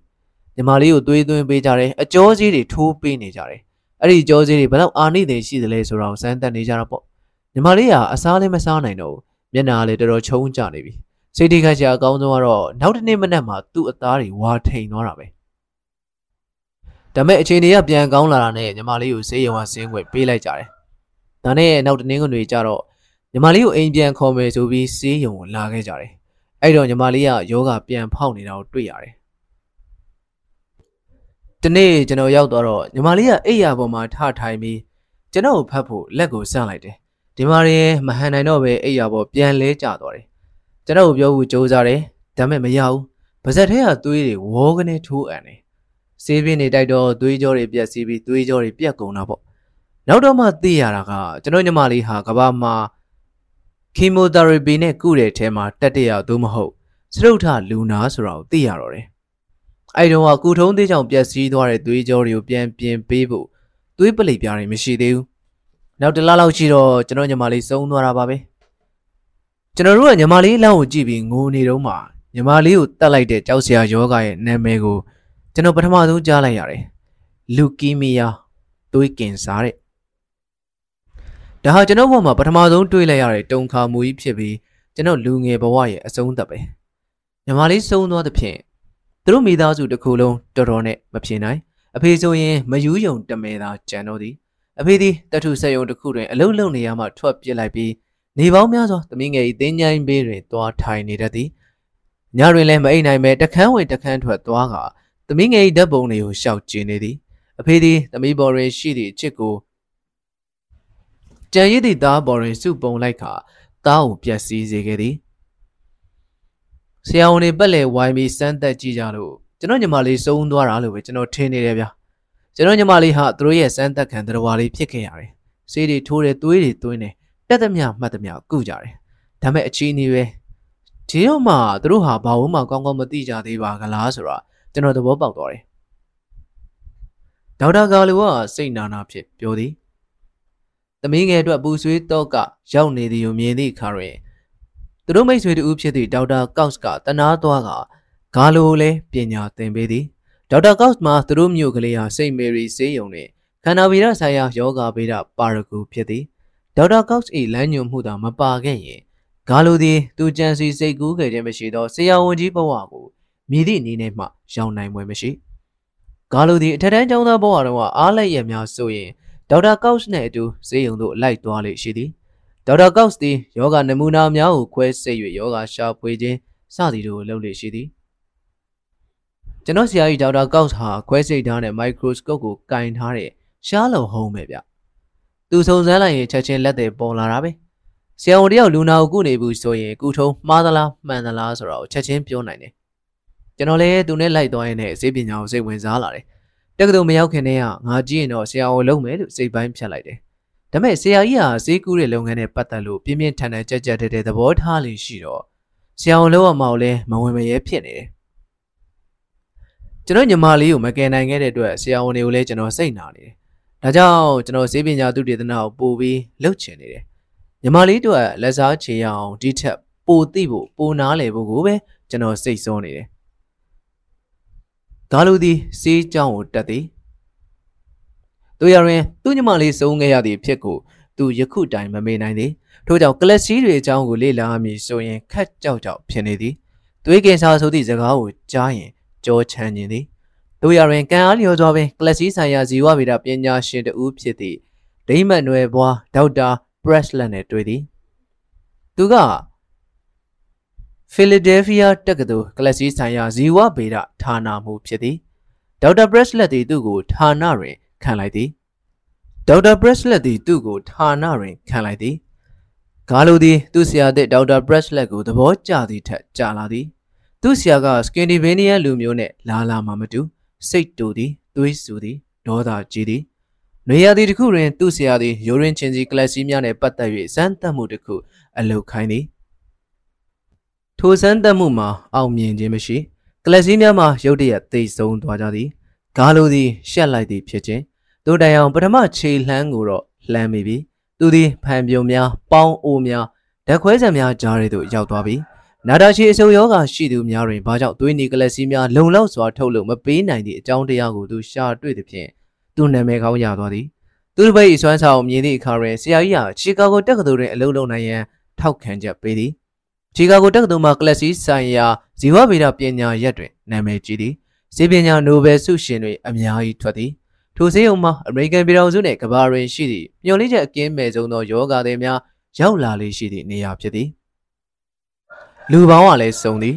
ညီမလေးကိုသွေးသွင်းပေးကြတယ်အကျော်ကြီးတွေထိုးပေးနေကြတယ် အဲ့ဒီကြောကြီးတွေဘယ်တော့အာနိသင်ရှိသလဲဆိုတော့စမ်းတက်နေကြတာပေါ့ညီမလေးကအစားလည်းမစားနိုင်တော့ဘူးမျက်နှာလည်းတော်တော်ချုံကြနေပြီစိတ်ထိခိုက်စရာအကောင်းဆုံးကတော့နောက်တစ်နေ့မနက်မှာသူ့အသားတွေဝါထိန်သွားတာပဲဒါမဲ့အချိန်တွေကပြန်ကောင်းလာတာနဲ့ညီမလေးကိုဆေးရုံကဆင်းခွင့်ပေးလိုက်ကြတယ်ဒါနဲ့နောက်တနင်္ဂနွေကျတော့ညီမလေးကိုအိမ်ပြန်ခေါ်မယ်ဆိုပြီးဆေးရုံကိုလာခဲ့ကြတယ်အဲ့တော့ညီမလေးကယောဂပြန်ဖောက်နေတာကိုတွေ့ရတယ် ဒီနေ့ကျွန်တော်ရောက်တော့ညီမလေးကအိယာပေါ်မှာထထိုင်ပြီးကျွန်တော်ကိုဖတ်ဖို့လက်ကိုဆန့်လိုက်တယ်ဒီမှာရင်မဟန်နိုင်တော့ပဲအိယာပေါ်ပြန်လဲကျသွားတယ်ကျွန်တော်ကိုပြောဖို့ကြိုးစားတယ်ဒါပေမဲ့မရဘူးပါဇက်ထဲကသွေးတွေဝေါကနေထိုးအံတယ်ဆေးပြင်းနေတိုက်တော့သွေးကြောတွေပြက်စီးပြီးသွေးကြောတွေပြက်ကုန်တာပေါ့နောက်တော့မှသိရတာကကျွန်တော်ညီမလေးဟာကဘာမှာကီမိုသီရပီနဲ့ကုတဲ့အထဲမှာတက်တရသို့မဟုတ်စရုပ်ထလူနာဆိုတာကိုသိရတော့တယ်။ အဲဒီတော့ကုထုံးသေးကြောင့်ပျက်စီးသွားတဲ့သွေးကြောတွေကိုပြန်ပြင်ပေးဖို့သွေးပလိပ်ပြားတွေမရှိသေးဘူး။နောက်တစ်လလောက်ရှိတော့ကျွန်တော်ညီမလေးစုံသွားတာပါပဲ။ကျွန်တော်တို့ကညီမလေးလောင်းကိုကြည့်ပြီးငိုနေတော့မှညီမလေးကိုတတ်လိုက်တဲ့ကြောက်စရာယောဂရဲ့နာမည်ကိုကျွန်တော်ပထမဆုံးကြားလိုက်ရတယ်။လူကီမီယာသွေးကင်ဆာတဲ့ဒါဟာကျွန်တော်ဘဝမှာပထမဆုံးတွေ့လိုက်ရတဲ့တုံခါမူကြီးဖြစ်ပြီးကျွန်တော်လူငယ်ဘဝရဲ့အဆုံးသတ်ပဲညီမလေးဆုံးသွားတဲ့ဖြင့် သူတို့မိသားစုတစ်ခုလုံးတော်တော်နဲ့မဖြစ်နိုင်အဖေဆိုရင်မယူးယုံတမဲသာကြံတော့သည်အဖေသည်တထုဆက်ယုံတစ်ခုတွင်အလုံးလုံးနေရမှထွက်ပစ်လိုက်ပြီးနေပေါင်းများစွာသမီးငယ်၏တင်းကြိုင်းဘေးတွင်သွားထိုင်နေတတ်သည်ညတွင်လည်းမအိပ်နိုင်ပဲတခန်းဝင်တခန်းထွက်သွားကသမီးငယ်၏ဓာတ်ပုံတွေကိုရှောက်ကျင်နေသည်အဖေသည်သမီးပေါ်တွင်ရှိသည့်အချစ်ကိုကြံရည်သည့်သားပေါ်တွင်စုပုံလိုက်ခါသားကိုပြက်စီးစေခဲ့သည် ဆရာဝန်တွေပက်လေဝိုင်းပြီးစမ်းသက်ကြည့်ကြလို့ကျွန်တော်ညီမလေးစုံသွားတာလို့ပဲကျွန်တော်ထင်နေတယ်ဗျာကျွန်တော်ညီမလေးဟာသူတို့ရဲ့စမ်းသက်ခံတရားလေးဖြစ်ခဲ့ရတယ်ဆေးတွေထိုးတယ်သွေးတွေသွင်းတယ်တက်သမျှမှတ်သမျှကုကြတယ်ဒါမဲ့အချီးနေပဲဒီတော့မှသူတို့ဟာဘာဝမှကောင်းကောင်းမသိကြသေးပါကလားဆိုတာကျွန်တော်သဘောပေါက်သွားတယ်ဒေါက်တာကာလူကစိတ်နာနာဖြစ်ပြောသည်သမီးငယ်အတွက်ပူဆွေးတော့ကရောက်နေသည်ကိုမြင်သည့်အခါတွင် သူတို့မိတ်ဆွေတူဖြစ်သည့်ဒေါက်တာကော့စ်ကတနာသွားကဂါလိုလည်းပညာသင်ပေးသည်ဒေါက်တာကော့စ်မှာသူတို့မျိုးကလေးဟာစိတ်မေရီဆေးရုံနှင့်ခန္ဓာဗီရဆိုင်ရာယောဂဗေဒပါရဂူဖြစ်သည်ဒေါက်တာကော့စ်၏လမ်းညွှန်မှုသာမပါခဲ့ရင်ဂါလိုသည်သူကြံစီစိတ်ကူးခဲ့ခြင်းမရှိသောဆရာဝန်ကြီးဘဝကိုမြည်သည့်အနေနဲ့မှရောက်နိုင်ပွဲမရှိဂါလိုသည်အထက်တန်းကျောင်းသားဘဝတုန်းကအားလက်ရများဆိုရင်ဒေါက်တာကောက်စ်နဲ့အတူဈေးရုံသို့လိုက်သွားလေရှိသည် ဒေါက်တာကောက်စ်သည်ယောဂနမူနာများကိုခွဲစိတ်၍ယောဂရှာဖွေခြင်းစသည်တို့ကိုလုပ်လေရှိသည်ကျွန်တော်ဆရာကြီးဒေါက်တာကောက်စ်ဟာခွဲစိတ်ထားတဲ့မိုက်ခရိုစကုပ်ကိုကင်ထားတဲ့ရှားလုံဟုံးပဲဗျသူစုံစမ်းလိုက်ရင်ချက်ချင်းလက်တွေပေါ်လာတာပဲဆရာဝန်တယောက်လူနာကိုကုနေဘူးဆိုရင်ကုထုံးမှားသလားမှန်သလားဆိုတော့ချက်ချင်းပြောနိုင်တယ်ကျွန်တော်လည်းသူနဲ့လိုက်သွားရင်လည်းဈေးပညာကိုစိတ်ဝင်စားလာတယ်တက္ကသိုလ်မရောက်ခင်တည်းကငါကြည့်ရင်တော့ဆရာဝန်လုပ်မယ်လို့စိတ်ပိုင်းဖြတ်လိုက်တယ် ဒါပေမဲ့ဆရာကြီးဟာဈေးကူးတဲ့လုပ်ငန်းနဲ့ပတ်သက်လို့ပြင်းပြင်းထန်ထန်ကြက်ကြက်တဲတဲသဘောထားလေးရှိတော့ဆရာဝန်လုပ်ရမှာလည်းမဝင်မရဲဖြစ်နေတယ်ကျွန်တော်ညီမလေးကိုမကယ်နိုင်ခဲ့တဲ့အတွက်ဆရာဝန်တွေကိုလည်းကျွန်တော်စိတ်နာနေတယ်ဒါကြောင့်ကျွန်တော်ဈေးပညာသူတေသနာကိုပို့ပြီးလှုပ်ချင်နေတယ်ညီမလေးတို့ကလက်စားချေရအောင်ဒီထက်ပိုသိဖို့ပိုနားလည်ဖို့ကိုပဲကျွန်တော်စိတ်ဆောနေတယ်။ဒါလူသည်စေးကြောင်းကိုတက်သည်။ တို့ရရင်သူ့ညီမလေးစုံခဲ့ရသည့်ဖြစ်ကိုသူယခုတိုင်မမေ့နိုင်သည်။ထို့ကြောင့်ကလပ်စီတွေအကြောင်းကိုလေ့လာမည်ဆိုရင်ခက်ကြောက်ကြောက်ဖြစ်နေသည်။သွေးကင်ဆာဆိုသည့်စကားကိုကြားရင်ကြောချမ်းခြင်းသည်။တို့ရရင်ကံအားလျော်စွာပင်ကလပ်စီဆိုင်ရာဇီဝဗေဒပညာရှင်တဦးဖြစ်သည့်ဒိမတ်နွယ်ဘွားဒေါက်တာ Breslin နဲ့တွေ့သည်။သူကဖီလာဒဲဖီးယားတက္ကသိုလ်ကလပ်စီဆိုင်ရာဇီဝဗေဒဌာနမှဖြစ်သည်။ဒေါက်တာဘရက်လက်သည်သူ့ကိုဌာနတွင် ခံလိုက်သည်။ဒေါက်တာဘရက်လက်သည်သူ့ကိုဌာနတွင်ခံလိုက်သည်။ဂါလိုသည်သူ့ဆရာသည့်ဒေါက်တာဘရက်လက်ကိုသဘောကျသည့်ထက်ကြာလာသည်။သူ့ဆရာကစကင်ဒီဗေးနီးယားလူမျိုးနှင့်လာလာမှမတူစိတ်တူသည်သွေးဆူသည်ဒေါသကြီးသည်။နေရာသည်တစ်ခုတွင်သူ့ဆရာသည်ရိုရင်းချင်းစီကလပ်စီများနှင့်ပတ်သက်၍စမ်းသပ်မှုတစ်ခုအလုပ်ခိုင်းသည်ထိုစမ်းသပ်မှုမှာအောင်မြင်ခြင်းမရှိကလပ်စီးများမှာရုတ်တရက်သိဆုံးသွားကြသည်ဂါလိုသည်ရှက်လိုက်သည်ဖြစ်ခြင်း တို့တိုင်အောင်ပထမခြေလှမ်းကိုတော့လှမ်းမိပြီသူသည်ဖန်ပြုံများပေါင်းအိုးများဓာတ်ခွဲစံများကြားရသို့ရောက်သွားပြီနာတာချီအဆုပ်ယောဂရှိသူများတွင်ဘာကြောင့်သွေးနီကလပ်စီးများလုံလောက်စွာထုတ်လို့မပေးနိုင်သည့်အကြောင်းတရားကိုသူရှာတွေ့သည်ဖြင့်သူနာမည်ကောင်းရသွားသည်သူတစ်ပိတ်စွမ်းဆောင်မြင်သည့်အခါတွင်ဆရာကြီးဟာချီကာဂိုတက္ကသိုလ်တွင်အလုပ်လုပ်နိုင်ရန်ထောက်ခံချက်ပေးသည်ချီကာဂိုတက္ကသိုလ်မှာကလပ်စီဆိုင်ရာဇီဝဗေဒပညာရပ်တွင်နာမည်ကြီးသည်စေပညာနိုဘယ်ဆုရှင်တွေအများကြီးထွက်သည် ထိုဆေးရုံမှာအမေရိကန်ပြည်ထောင်စုနှင့်ကမ္ဘာတွင်ရှိသည့်မျှော်လင့်ချက်အကင်းမဲ့ဆုံးသောယောဂါတွေများရောက်လာလေရှိသည့်နေရာဖြစ်သည်လူပေါင်းကလည်းစုံသည်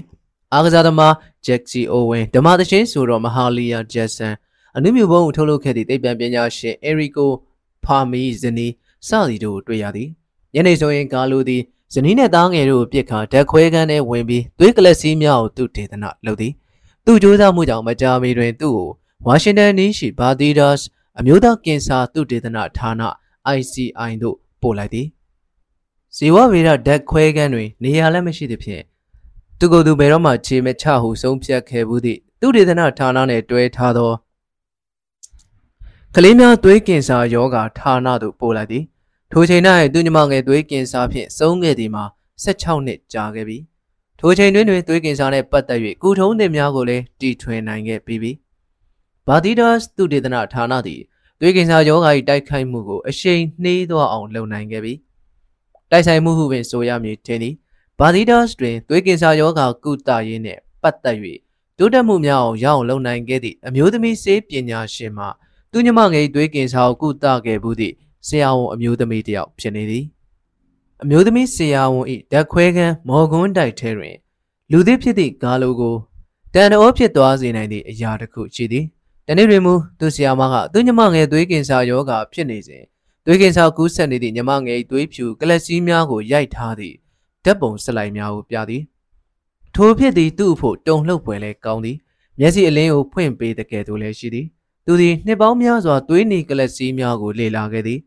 အားကစားသမားဂျက်စီအိုဝင်ဓမ္မသချင်းဆိုတော့မဟာလီယာဂျက်ဆန်အနုမြူဘုံကိုထုတ်လုပ်ခဲ့သည့်သိပ္ပံပညာရှင်အရီကိုဖာမီဇနီစသည်တို့တွေ့ရသည်ညနေဆိုရင်ကာလိုသည်ဇနီးနဲ့သားငယ်တို့ပြစ်ခါဓာတ်ခွဲခန်းထဲဝင်ပြီးသွေးကလပ်စီးများကိုသူ့ဒေသနာလုပ်သည်သူ့ကြိုးစားမှုကြောင့်မကြာမီတွင်သူ့ကို ဝါရှင်တန်နီးရှိဘာသီဒါစ်အမျိုးသားကင်ဆာသုတေသနဌာန ICI သို့ပို့လိုက်သည်ဇီဝဗေဒဓာတ်ခွဲခန်းတွင်နေရာလည်းမရှိသဖြင့်သူကိုယ်သူဘယ်တော့မှခြေမချဟုဆုံးဖြတ်ခဲ့ဘူးသည့်သုတေသနဌာနနှင့်တွဲထားသောကလေးများသွေးကင်ဆာယောဂါဌာနသို့ပို့လိုက်သည်ထိုချိန်၌သူညီမငယ်သွေးကင်ဆာဖြင့်ဆုံးခဲ့သည်မှာ16နှစ်ကြာခဲ့ပြီထိုချိန်တွင်တွင်သွေးကင်ဆာနှင့်ပတ်သက်၍ကုထုံးသင်များကိုလည်းတီထွင်နိုင်ခဲ့ပြီးပြီ ဘာဒီဒါစ်သူတေသနဌာနသည်သွေးကင်ဆာယောဂါ၏တိုက်ခိုက်မှုကိုအရှိန်နှေးသွားအောင်လုပ်နိုင်ခဲ့ပြီတိုက်ဆိုင်မှုဟုပင်ဆိုရမည်ထင်သည်ဘာဒီဒါစ်တွင်သွေးကင်ဆာယောဂါကုသရေးနှင့်ပတ်သက်၍တိုးတက်မှုများအောင်ရအောင်လုပ်နိုင်ခဲ့သည့်အမျိုးသမီးဆေးပညာရှင်မှသူညီမငယ်သွေးကင်ဆာကိုကုသခဲ့မှုသည့်ဆရာဝန်အမျိုးသမီးတစ်ယောက်ဖြစ်နေသည်အမျိုးသမီးဆရာဝန်၏ဓာတ်ခွဲခန်းမော်ကွန်းတိုက်ထဲတွင် လူသစ်ဖြစ်သည့်ဂါလိုကိုတန်တော်ဖြစ်သွားစေနိုင်သည့်အရာတစ်ခုရှိသည် တနေ့တွင်မူသူဆရာမကသူညမငယ်သွေးကင်ဆာယောဂါဖြစ်နေစဉ်သွေးကင်ဆာကူးစက်နေသည့်ညမငယ်သွေးဖြူကလပ်စီးများကိုရိုက်ထားသည့်ဓာတ်ပုံစလိုင်းများကိုပြသည်ထိုဖြစ်သည်သူ့အဖို့တုံလှုပ်ပွဲလဲကောင်းသည်မျက်စိအလင်းကိုဖွင့်ပေးတဲ့ကဲ့သို့လည်းရှိသည်သူသည်နှစ်ပေါင်းများစွာသွေးနီကလပ်စီးများကိုလေ့လာခဲ့သည်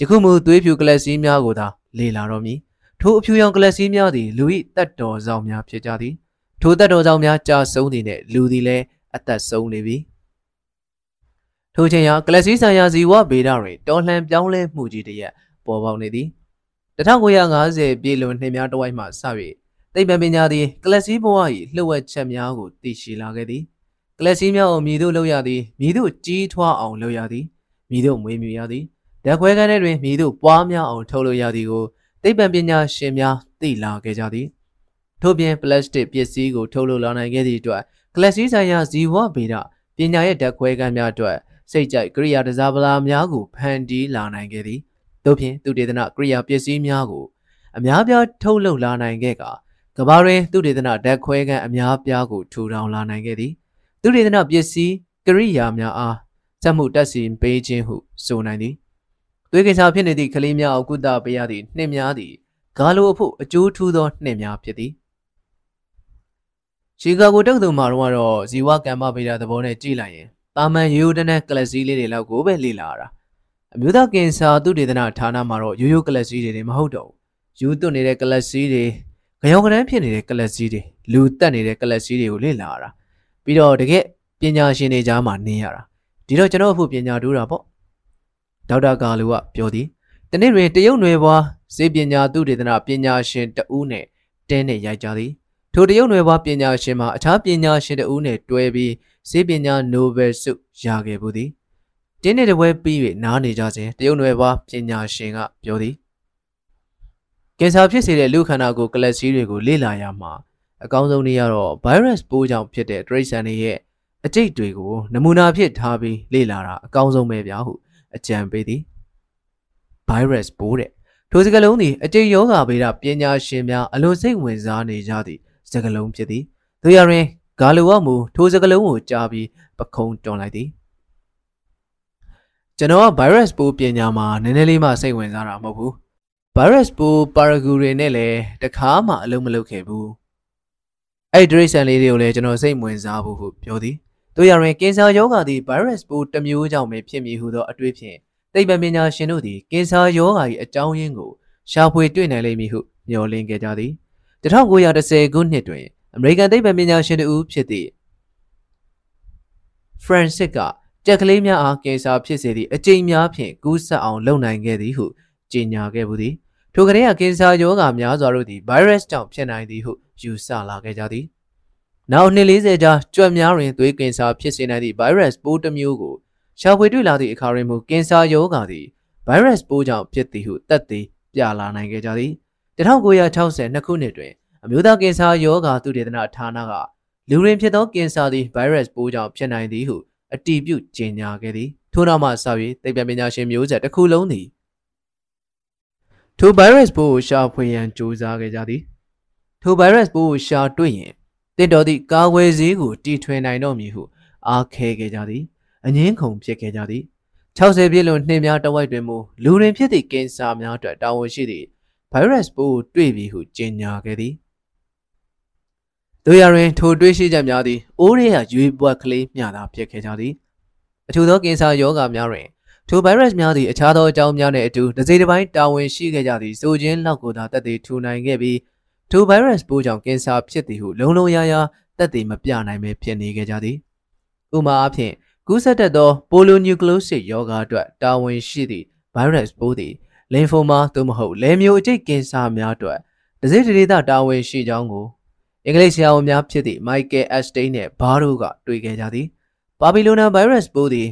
ယခုမူသွေးဖြူကလပ်စီးများကိုသာလေ့လာတော့မည်ထိုအဖြူရောင်ကလပ်စီးများသည်လူ၏တက်တော်ဆောင်များဖြစ်ကြသည်ထိုတက်တော်ဆောင်များကြာဆုံးသည်နှင့်လူသည်လည်းအသက်ဆုံးနေပြီ ထိုချိန်ကကလပ်စီးဆိုင်ရာဇီဝဗေဒတွင်တော်လှန်ပြောင်းလဲမှုကြီးတစ်ရပ်ပေါ်ပေါက်နေသည်1950ပြည်လွန်နှစ်များတဝိုက်မှစ၍သိပ္ပံပညာသည်ကလပ်စီးဘဝ၏လှုပ်ဝက်ချက်များကိုသိရှိလာခဲ့သည်ကလပ်စီးများကိုမြည်သို့လုပ်ရသည်မြည်သို့ကြီးထွားအောင်လုပ်ရသည်မြည်သို့မွေးမြူရသည်ဓာတ်ခွဲခန်းထဲတွင်မိတို့ပွားများအောင်ထုတ်လို့ရသည်ကိုသိပ္ပံပညာရှင်များသိလာခဲ့ကြသည်ထို့ပြင်ပလတ်စတစ်ပစ္စည်းကိုထုတ်လုပ်လာနိုင်ခဲ့သည့်အတွက်ကလပ်စီဆိုင်ရာဇီဝဗေဒပညာရဲ့ဓာတ်ခွဲခန်းများအတွက် စိတ်ကြိုက်ကရိယာတစားပလာများကိုဖန်တီးလာနိုင်ခဲ့သည်တို့ဖြင့်သူတေသနကရိယာပစ္စည်းများကိုအများပြားထုတ်လုပ်လာနိုင်ခဲ့ကကဘာတွင်သူတေသနဓာတ်ခွဲခန်းအများပြားကိုထူထောင်လာနိုင်ခဲ့သည်သူတေသနပစ္စည်းကရိယာများအားစက်မှုတက်စီပေးခြင်းဟုဆိုနိုင်သည်သွေးကိစ္စဖြစ်နေသည့်ကလေးများအကုသပေးရသည့်နှင့်များသည်ဂါလိုအဖို့အကျိုးထူးသောနှင့်များဖြစ်သည်ရှီကာဂိုတုတ်သူမှာတော့ဇီဝကမ္မဗေဒသဘောနဲ့ကြည့်လိုက်ရင် တာမန်ရိုးရိုးတနက်ကလစီလေးတွေလောက်ကိုပဲလေ့လာရတာအမျိုးသားကင်ဆာသုတေသနဌာနမှာတော့ရိုးရိုးကလစီတွေမဟုတ်တော့ဘူးယူသွတ်နေတဲ့ကလစီတွေကြောင်ကရမ်းဖြစ်နေတဲ့ကလစီတွေလူတက်နေတဲ့ကလစီတွေကိုလေ့လာရတာပြီးတော့တကယ်ပညာရှင်တွေကြားမှာနေရတာဒီတော့ကျွန်တော်အဖို့ပညာတူးတာပေါ့ဒေါက်တာကာလူကပြောသည်တနေ့တွင်တရုတ်နယ်ဘွားစေပညာသုတေသနပညာရှင်တဦးနဲ့တင်းနဲ့ရိုက်ကြသည်ထိုတရုတ်နယ်ဘွားပညာရှင်မှာအခြားပညာရှင်တဦးနဲ့တွဲပြီး စေပညာနိုဘယ်ဆုရခဲ့ဘူးသည်တင်းနဲ့တပွဲပြီး၍နားနေကြစဉ်တရုတ်နယ်ဘွားပညာရှင်ကပြောသည်ကင်ဆာဖြစ်စေတဲ့လူခန္ဓာကိုယ်ကလပ်စီးတွေကိုလေ့လာရမှာအကောင်းဆုံးနည်းကတော့ virus ပိုးကြောင့်ဖြစ်တဲ့တရိတ်ဆန်တွေရဲ့အကျိတ်တွေကိုနမူနာဖြစ်ထားပြီးလေ့လာတာအကောင်းဆုံးပဲဗျာဟုအကြံပေးသည် virus ပိုးတဲ့ထိုစကလုံးသည်အကျိတ်ယောဂဗေဒပညာရှင်များအလွန်စိတ်ဝင်စားနေကြသည့်စကလုံးဖြစ်သည်သူရရင် ဂါလူဝမူထိုစကလုံးကိုကြားပြီးပခုံးတွန်လိုက်သည်ကျွန်တော်က virus ပိုးပညာမှာနည်းနည်းလေးမှစိတ်ဝင်စားတာမဟုတ်ဘူး virus ပိုးပါရဂူတွေနဲ့လည်းတခါမှအလုံးမလုပ်ခဲ့ဘူးအဲ့ဒီဒရိတ်ဆန်လေးတွေကိုလည်းကျွန်တော်စိတ်ဝင်စားဖို့ဟုပြောသည်တို့ရရင်ကင်ဆာရောဂါသည် virus ပိုးတစ်မျိုးကြောင့်ပဲဖြစ်မည်ဟုသောအတွေ့ဖြင့်သိပ္ပံပညာရှင်တို့သည်ကင်ဆာရောဂါ၏အကြောင်းရင်းကိုရှာဖွေတွေ့နိုင်လိမ့်မည်ဟုမျှော်လင့်ခဲ့ကြသည်1910ခုနှစ်တွင် အမေရိကန်သိပ္ပံပညာရှင်တို့ဖြစ်သည့် Francis ကကြက်ကလေးများအားကင်ဆာဖြစ်စေသည့်အကြိမ်များဖြင့်ကူးစက်အောင်လုပ်နိုင်ခဲ့သည်ဟုကြေညာခဲ့မှုသည်ထိုကလေးကကင်ဆာရောဂါများစွာတို့သည် virus ကြောင့်ဖြစ်နိုင်သည်ဟုယူဆလာခဲ့ကြသည်နောက်နှစ်40ကြာကြွက်များတွင်သွေးကင်ဆာဖြစ်စေနိုင်သည့် virus ပိုးတစ်မျိုးကိုရှာဖွေတွေ့လာသည့်အခါတွင်မူကင်ဆာရောဂါသည် virus ပိုးကြောင့်ဖြစ်သည်ဟုသက်သေပြလာနိုင်ခဲ့ကြသည်1962ခုနှစ်တွင် အမျိုးသားကင်ဆာရောဂါသုတေသနဌာနကလူရင်းဖြစ်သောကင်ဆာသည် virus ပိုးကြောင့်ဖြစ်နိုင်သည်ဟုအတည်ပြုကြေညာခဲ့သည်ထို့နောက်မှစ၍သိပ္ပံပညာရှင်မျိုးဆက်တစ်ခုလုံးသည်ထို virus ပိုးကိုရှာဖွေရန်ကြိုးစားခဲ့ကြသည်ထို virus ပိုးကိုရှာတွေ့ရင်တင့်တော်သည့်ကာဝယ်ဆေးကိုတီထွင်နိုင်တော့မည်ဟုအားခဲခဲ့ကြသည်အငင်းခုန်ဖြစ်ခဲ့ကြသည်60ပြည့်လွန်နှင်းများတဝိုက်တွင်မူလူရင်းဖြစ်သည့်ကင်ဆာများအတွက်တာဝန်ရှိသည့် virus ပိုးကိုတွေ့ပြီဟုကြေညာခဲ့သည် တို့ရရင်ထိုတွေးရှိချက်များသည်အိုးရဲရရွေးပွက်ကလေးမျှသာဖြစ်ခဲ့ကြသည်အထူးသောကင်ဆာရောဂါများတွင်ထို virus များသည်အခြားသောအကြောင်းများနှင့်အတူတစ်စိတစ်ပိုင်းတာဝန်ရှိခဲ့ကြသည်ဆိုခြင်းလောက်ကိုသာတက်သေးထူနိုင်ခဲ့ပြီးထို virus ပိုးကြောင့်ကင်ဆာဖြစ်သည်ဟုလုံလုံရာရာတက်သေးမပြနိုင်ပဲဖြစ်နေခဲ့ကြသည်ဥပမာအားဖြင့်ကူးစက်တတ်သော polynucleosis ရောဂါအတွက်တာဝန်ရှိသည့် virus ပိုးသည် lymphoma သို့မဟုတ်လဲမျိုးအကျိတ်ကင်ဆာများအတွက်တစိတဒေသတာဝန်ရှိကြောင်းကို အင်္ဂလိပ်ဆရာဝန်များဖြစ်သည့် Michael Astain နှင့်ဘာတို့ကတွေ့ခဲ့ကြသည်ပါဘီလိုနာဗိုင်းရပ်စ်ပိုးသည်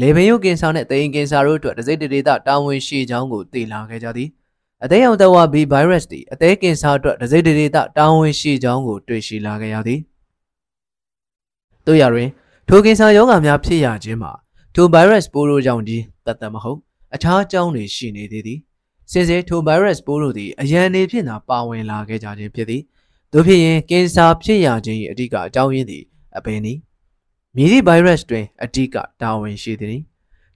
လေဘင်ယိုကင်ဆာနှင့်သိရင်ကင်ဆာတို့အတွက်တစိတဒေသတာဝန်ရှိကြောင်းကိုသိလာခဲ့ကြသည်အသေးအောင်တဝါ B ဗိုင်းရပ်စ်သည်အသေးကင်ဆာအတွက်တစိတဒေသတာဝန်ရှိကြောင်းကိုတွေ့ရှိလာခဲ့ရသည်တို့ရတွင်ထိုကင်ဆာရောဂါများဖြစ်ရခြင်းမှာထိုဗိုင်းရပ်စ်ပိုးတို့ကြောင့်ဒီတသက်မဟုတ်အခြားအကြောင်းတွေရှိနေသေးသည်စင်စစ်ထိုဗိုင်းရပ်စ်ပိုးတို့သည်အရန်နေဖြစ်သာပါဝင်လာခဲ့ကြခြင်းဖြစ်သည် တို့ဖြစ်ရင်ကင်ဆာဖြစ်ရခြင်း၏အဓိကအကြောင်းရင်းသည်အပင်သည်မြည်သည့်ဗိုင်းရပ်စ်တွင်အဓိကတာဝန်ရှိသည်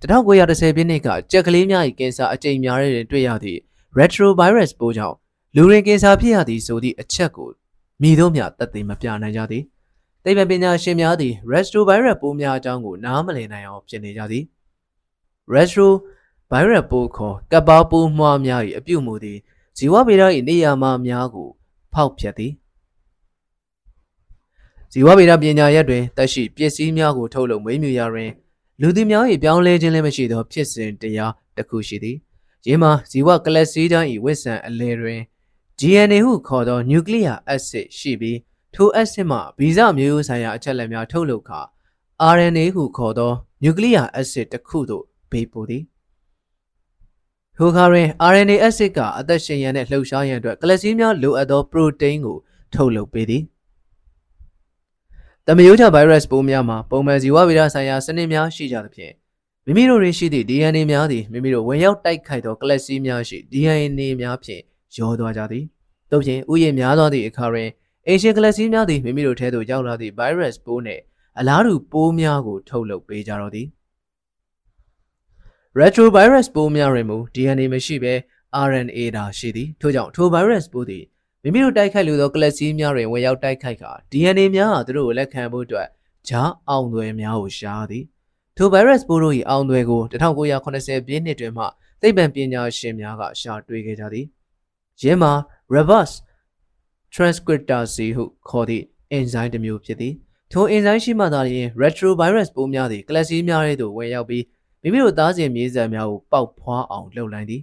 1910ပြည့်နှစ်ကကြက်ကလေးများ၏ကင်ဆာအကြိမ်များတွင်တွေ့ရသည့် retrovirus ပိုးကြောင့်လူရင်းကင်ဆာဖြစ်ရသည်ဆိုသည့်အချက်ကိုမြည်တို့မျှသက်သေမပြနိုင်ကြသည်သိပ္ပံပညာရှင်များသည် retrovirus ပိုးများအကြောင်းကိုနားမလည်နိုင်အောင်ဖြစ်နေကြသည် retrovirus ပိုးခေါ်ကပ်ပါပိုးမွှားများ၏အပြုအမူသည်ဇီဝဗေဒ၏နေရာမှာများကိုဖောက်ဖျက်သည် ဇီဝဗေဒပညာရပ်တွင်တက်ရှိပစ္စည်းများကိုထုတ်လုပ်မွေးမြူရာတွင်လူသည်များ၏ပြောင်းလဲခြင်းလည်းမရှိသောဖြစ်စဉ်တရားတစ်ခုရှိသည်။ယင်းမှာဇီဝကလပ်စီးတိုင်း၏ဝိဆန်အလယ်တွင် DNA ဟုခေါ်သော nucleic acid ရှိပြီးထို acid မှဗီဇမျိုးရိုးဆိုင်ရာအချက်အလက်များထုတ်လုပ်ခါ RNA ဟုခေါ်သော nucleic acid တစ်ခုသို့ဘေးပို့သည်။ထိုအခါတွင် RNA acid ကအသက်ရှင်ရန်နှင့်လှုပ်ရှားရန်အတွက်ကလပ်စီးများလိုအပ်သော protein ကိုထုတ်လုပ်ပေးသည်။ တမယိုးချဗိုင်းရပ်စ်ပိုးများမှာပုံမှန်ဇီဝဗေဒဆိုင်ရာစနစ်များရှိကြသဖြင့်မိမိတို့ရရှိသည့် DNA များသည်မိမိတို့ဝင်ရောက်တိုက်ခိုက်သောကလပ်စီးများရှိ DNA များဖြင့်ရောသွားကြသည်။တို့ဖြင့်ဥယျာဉ်များသောသည့်အခါတွင်အေရှကလပ်စီးများသည်မိမိတို့ထဲသို့ရောက်လာသည့် virus ပိုးနှင့်အလားတူပိုးများကိုထုတ်လုပ်ပေးကြတော့သည်။ retrovirus ပိုးများတွင်မူ DNA မရှိဘဲ RNA သာရှိသည်ထို့ကြောင့်ထို virus ပိုးသည် မိမိတို့တိုက်ခိုက်လိုသောကလပ်စီးများတွင်ဝင်ရောက်တိုက်ခိုက်ကာ DNA များဟာသူတို့ကိုလက်ခံဖို့အတွက်ဂျားအောင်သွဲများကိုရှားသည်ထို virus ပိုးတို့၏အောင်သွဲကို1980ပြည့်နှစ်တွင်မှသိပ္ပံပညာရှင်များကရှာတွေ့ခဲ့ကြသည်ယင်းမှာ reverse transcriptase ဟုခေါ်သည့်အင်ဇိုင်းတစ်မျိုးဖြစ်သည်ထိုအင်ဇိုင်းရှိမှသာလျှင် retrovirus ပိုးများသည်ကလပ်စီးများထဲသို့ဝင်ရောက်ပြီးမိမိတို့သားစဉ်မြေးဆက်များကိုပေါက်ဖွားအောင်လှုပ်လိုင်းသည်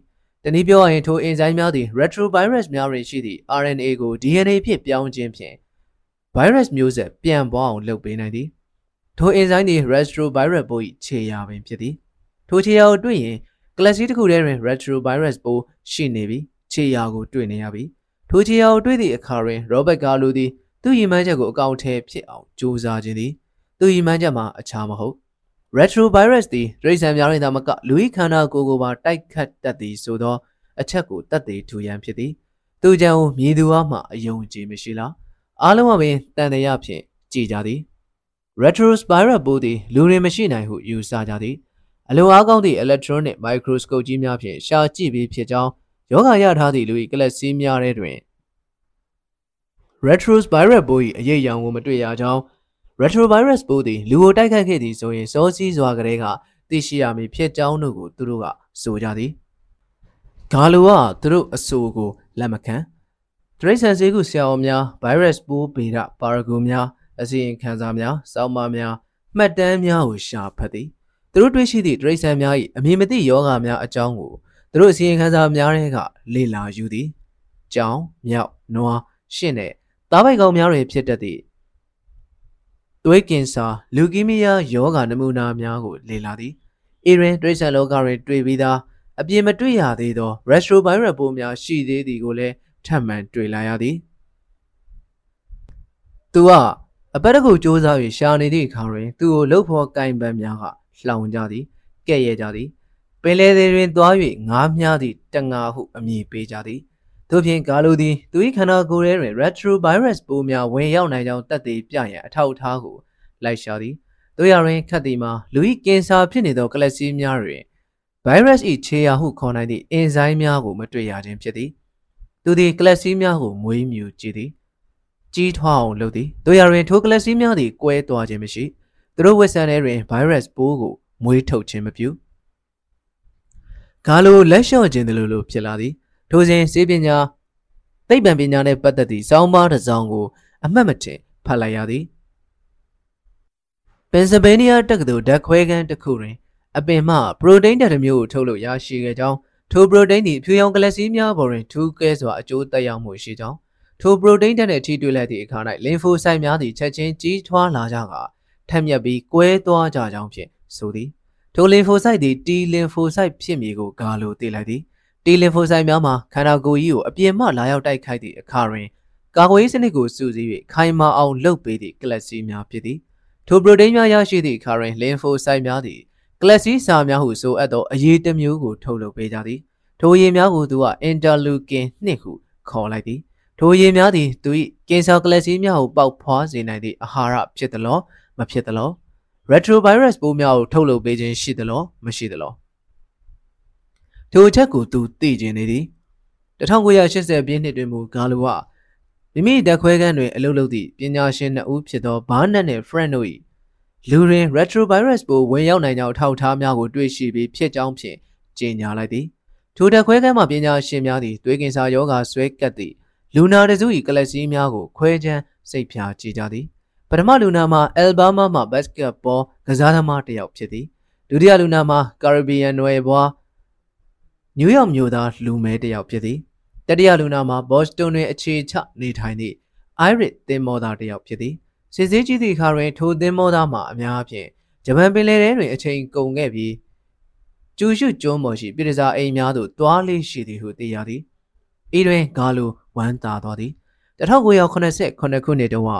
တနည်းပြောရရင်ထိုအင်ဇိုင်းများသည် retrovirus များတွင်ရှိသည့် RNA ကို DNA ဖြင့်ပြောင်းခြင်းဖြင့် virus မျိုးဆက်ပြန်ပွားအောင်လုပ်ပေးနိုင်သည်ထိုအင်ဇိုင်းသည် retrovirus ပိုး၏ခြေရာပင်ဖြစ်သည်ထိုခြေရာကိုတွေ့ရင်ကလပ်စီးတစ်ခုထဲတွင် retrovirus ပိုးရှိနေပြီးခြေရာကိုတွေ့နေရပြီးထိုခြေရာကိုတွေ့သည့်အခါတွင် Robert Gallo သည်သူ့ရည်မှန်းချက်ကိုအကောင့်ထဲဖြစ်အောင်ကြိုးစားခြင်းသည်သူ့ရည်မှန်းချက်မှာအခြားမဟုတ် retrovirus သည်ဒရိစံများတွင်သာမကလူ၏ခန္ဓာကိုယ်ကိုပါတိုက်ခတ်တတ်သည်ဆိုသောအချက်ကိုတတ်သိထူရန်ဖြစ်သည်သူကြောင့်မြည်သူအားမှအယုံကြည်မရှိလားအားလုံးအပင်တန်တရားဖြင့်ကြည်ကြသည် retrovirus ပိုးသည်လူတွေမရှိနိုင်ဟုယူဆကြသည်အလိုအားကောင်းသည့် electronic microscope ကြီးများဖြင့်ရှာကြည့်ပြီးဖြစ်ကြောင်းယောဂရထားသည့်လူ၏ကလပ်စည်းများထဲတွင် retrovirus ပိုး၏အရေးအယောင်ကိုမတွေ့ရကြောင်း retrovirus ပိုးသည်လူကိုတိုက်ခိုက်ခဲ့သည်ဆိုရင်စောစီးစွာကလေးကသိရှိရမည်ဖြစ်ကြောင်းတို့ကိုသူတို့ကဆိုကြသည်ဂါလိုကသူတို့အဆိုကိုလက်မခံတရိတ်ဆန်စေကုဆရာဝန်များ virus ပိုးဗေဒပါရဂူများအစီရင်ခံစာများစောင်းမများမှတ်တမ်းများကိုရှာဖတ်သည်သူတို့တွေ့ရှိသည့်တရိတ်ဆန်များ၏အမည်မသိယောဂများအကြောင်းကိုသူတို့အစီရင်ခံစာများထဲကလေ့လာယူသည်ကြောင်မြောက်နွားရှင့်နဲ့သားပိုက်ကောင်များတွင်ဖြစ်တတ်သည့် သွေးကင်ဆာလူကီးမီးယားယောဂနမူနာများကိုလေ့လာသည်အီရန်တရိတ်ဆန်လောကတွင်တွေ့ပြီးသားအပြင်မတွေ့ရသေးသော retrovirus ပိုးများရှိသေးသည်ကိုလည်းထပ်မံတွေ့လာရသည်သူကအပတ်တကူစ조사၍ရှာနေသည့်အခါတွင်သူ့ကိုလှုပ်ဖော်ကင်ပန်းများကလှောင်ကြသည်ကဲ့ရဲ့ကြသည်ပင်လယ်တွင်သွား၍ငားမြားသည့်တငါဟုအမည်ပေးကြသည် ထို့ပြင်ဂါလိုသည်သူ၏ခန္ဓာကိုယ်ထဲတွင် retrovirus ပိုးများဝင်ရောက်နိုင်ကြောင်းတက်သေးပြရန်အထောက်အထားကိုလိုက်ရှာသည်တို့ရတွင်ခတ်သည်မှာလူ၏ကင်ဆာဖြစ်နေသောကလပ်စီးများတွင် virus ၏ခြေရာဟုခေါ်နိုင်သည့်အင်ဇိုင်းများကိုမတွေ့ရခြင်းဖြစ်သည်သူသည်ကလပ်စီးများကိုမွေးမြူကြည့်သည်ကြီးထွားအောင်လုပ်သည်တို့ရတွင်ထိုကလပ်စီးများသည်ကွဲသွားခြင်းမရှိသူတို့ဝက်ဆန်ထဲတွင် virus ပိုးကိုမွေးထုတ်ခြင်းမပြုဂါလိုလက်လျှော့ခြင်းတလို့လို့ဖြစ်လာသည် ထိုစဉ်စေပညာသိပ္ပံပညာနှင့်ပတ်သက်သည့်စောင်းပါးတစ်စောင်းကို အမှတ်မတင်ဖတ်လိုက်ရသည်ပင်ဆယ်ဗေးနီးယားတက္ကသိုလ်ဓာတ်ခွဲခန်းတစ်ခုတွင် အပင်မှပရိုတိန်းဓာတ်မျိုးကိုထုတ်လို့ရရှိခဲ့ကြောင်းထိုပရိုတိန်းသည်ဖြူရောင်ကလပ်စည်းများပေါ်တွင်ထူးကဲစွာအကျိုးသက်ရောက်မှုရှိကြောင်းထိုပရိုတိန်းဓာတ်နှင့်ထိတွေ့လိုက်သည့်အခါ၌လင်ဖိုဆိုက်များသည်ချက်ချင်းကြီးထွားလာကြကာထက်မြက်ပြီးကွဲသွားကြကြောင်းဖြင့်ဆိုသည်ထိုလင်ဖိုဆိုက်သည်တီလင်ဖိုဆိုက်ဖြစ်မည်ကိုဂါလိုသိလိုက်သည် တီလင်ဖိုဆိုက်များမှာခန္ဓာကိုယ်ကြီးကိုအပြင်မှလာရောက်တိုက်ခိုက်သည့်အခါတွင်ကာကွယ်ရေးစနစ်ကိုစုစည်း၍ခိုင်မာအောင်လုပ်ပေးသည့်ကလပ်စီများဖြစ်သည်ထိုပရိုတိန်းများရရှိသည့်အခါတွင်လင်ဖိုဆိုက်များသည်ကလပ်စီစာများဟုဆိုအပ်သောအရေးတစ်မျိုးကိုထုတ်လုပ်ပေးကြသည်ထိုအရေးများကိုသူကအင်တာလူကင်နှစ်ဟုခေါ်လိုက်သည်ထိုအရေးများသည်သူ၏ကင်ဆာကလပ်စီများကိုပေါက်ဖွားစေနိုင်သည့်အာဟာရဖြစ်သလောမဖြစ်သလော retrovirus ပိုးများကိုထုတ်လုပ်ပေးခြင်းရှိသလောမရှိသလော ထိုအချက်ကိုသူသိကျင်နေသည်1980ပြည့်နှစ်တွင်မူဂါလိုကမိမိတက်ခွဲခန်းတွင်အလုပ်လုပ်သည့်ပညာရှင်နှစ်ဦးဖြစ်သောဘာနက်နှင့် friend တို့၏လူတွင် retrovirus ပိုးဝင်ရောက်နိုင်ကြောင်းထောက်ထားများကိုတွေ့ရှိပြီးဖြစ်ကြောင်းဖြင့်ကြေညာလိုက်သည်ထိုတက်ခွဲခန်းမှပညာရှင်များသည်သွေးကင်ဆာရောဂါဆွဲကပ်သည့်လူနာတစု၏ကလပ်စည်းများကိုခွဲခြမ်းစိတ်ဖြာကြည့်ကြသည်ပထမလူနာမှာအယ်ဘားမားမှဘတ်စကတ်ဘောကစားသမားတစ်ယောက်ဖြစ်သည်ဒုတိယလူနာမှာကာရဘီယန်နွယ်ဘွား နယူးယောက်မြို့သားလူမဲတစ်ယောက်ဖြစ်သည်တတိယလူနာမှာဘော့စတွန်တွင်အခြေချနေထိုင်သည့်အိုင်ရစ်သင်မောသားတစ်ယောက်ဖြစ်သည်စစ်စေးကြီးသည့်အခါတွင်ထိုသင်မောသားမှာအများအပြားဂျပန်ပင်လယ်ထဲတွင်အချိန်ကုန်ခဲ့ပြီးကျူရှုကျွန်းပေါ်ရှိပြည်စာအိမ်များသို့တွားလေးရှိသည်ဟုသိရသည်ဤတွင်ဂါလိုဝမ်းသာသွားသည်1989ခုနှစ်တုန်းက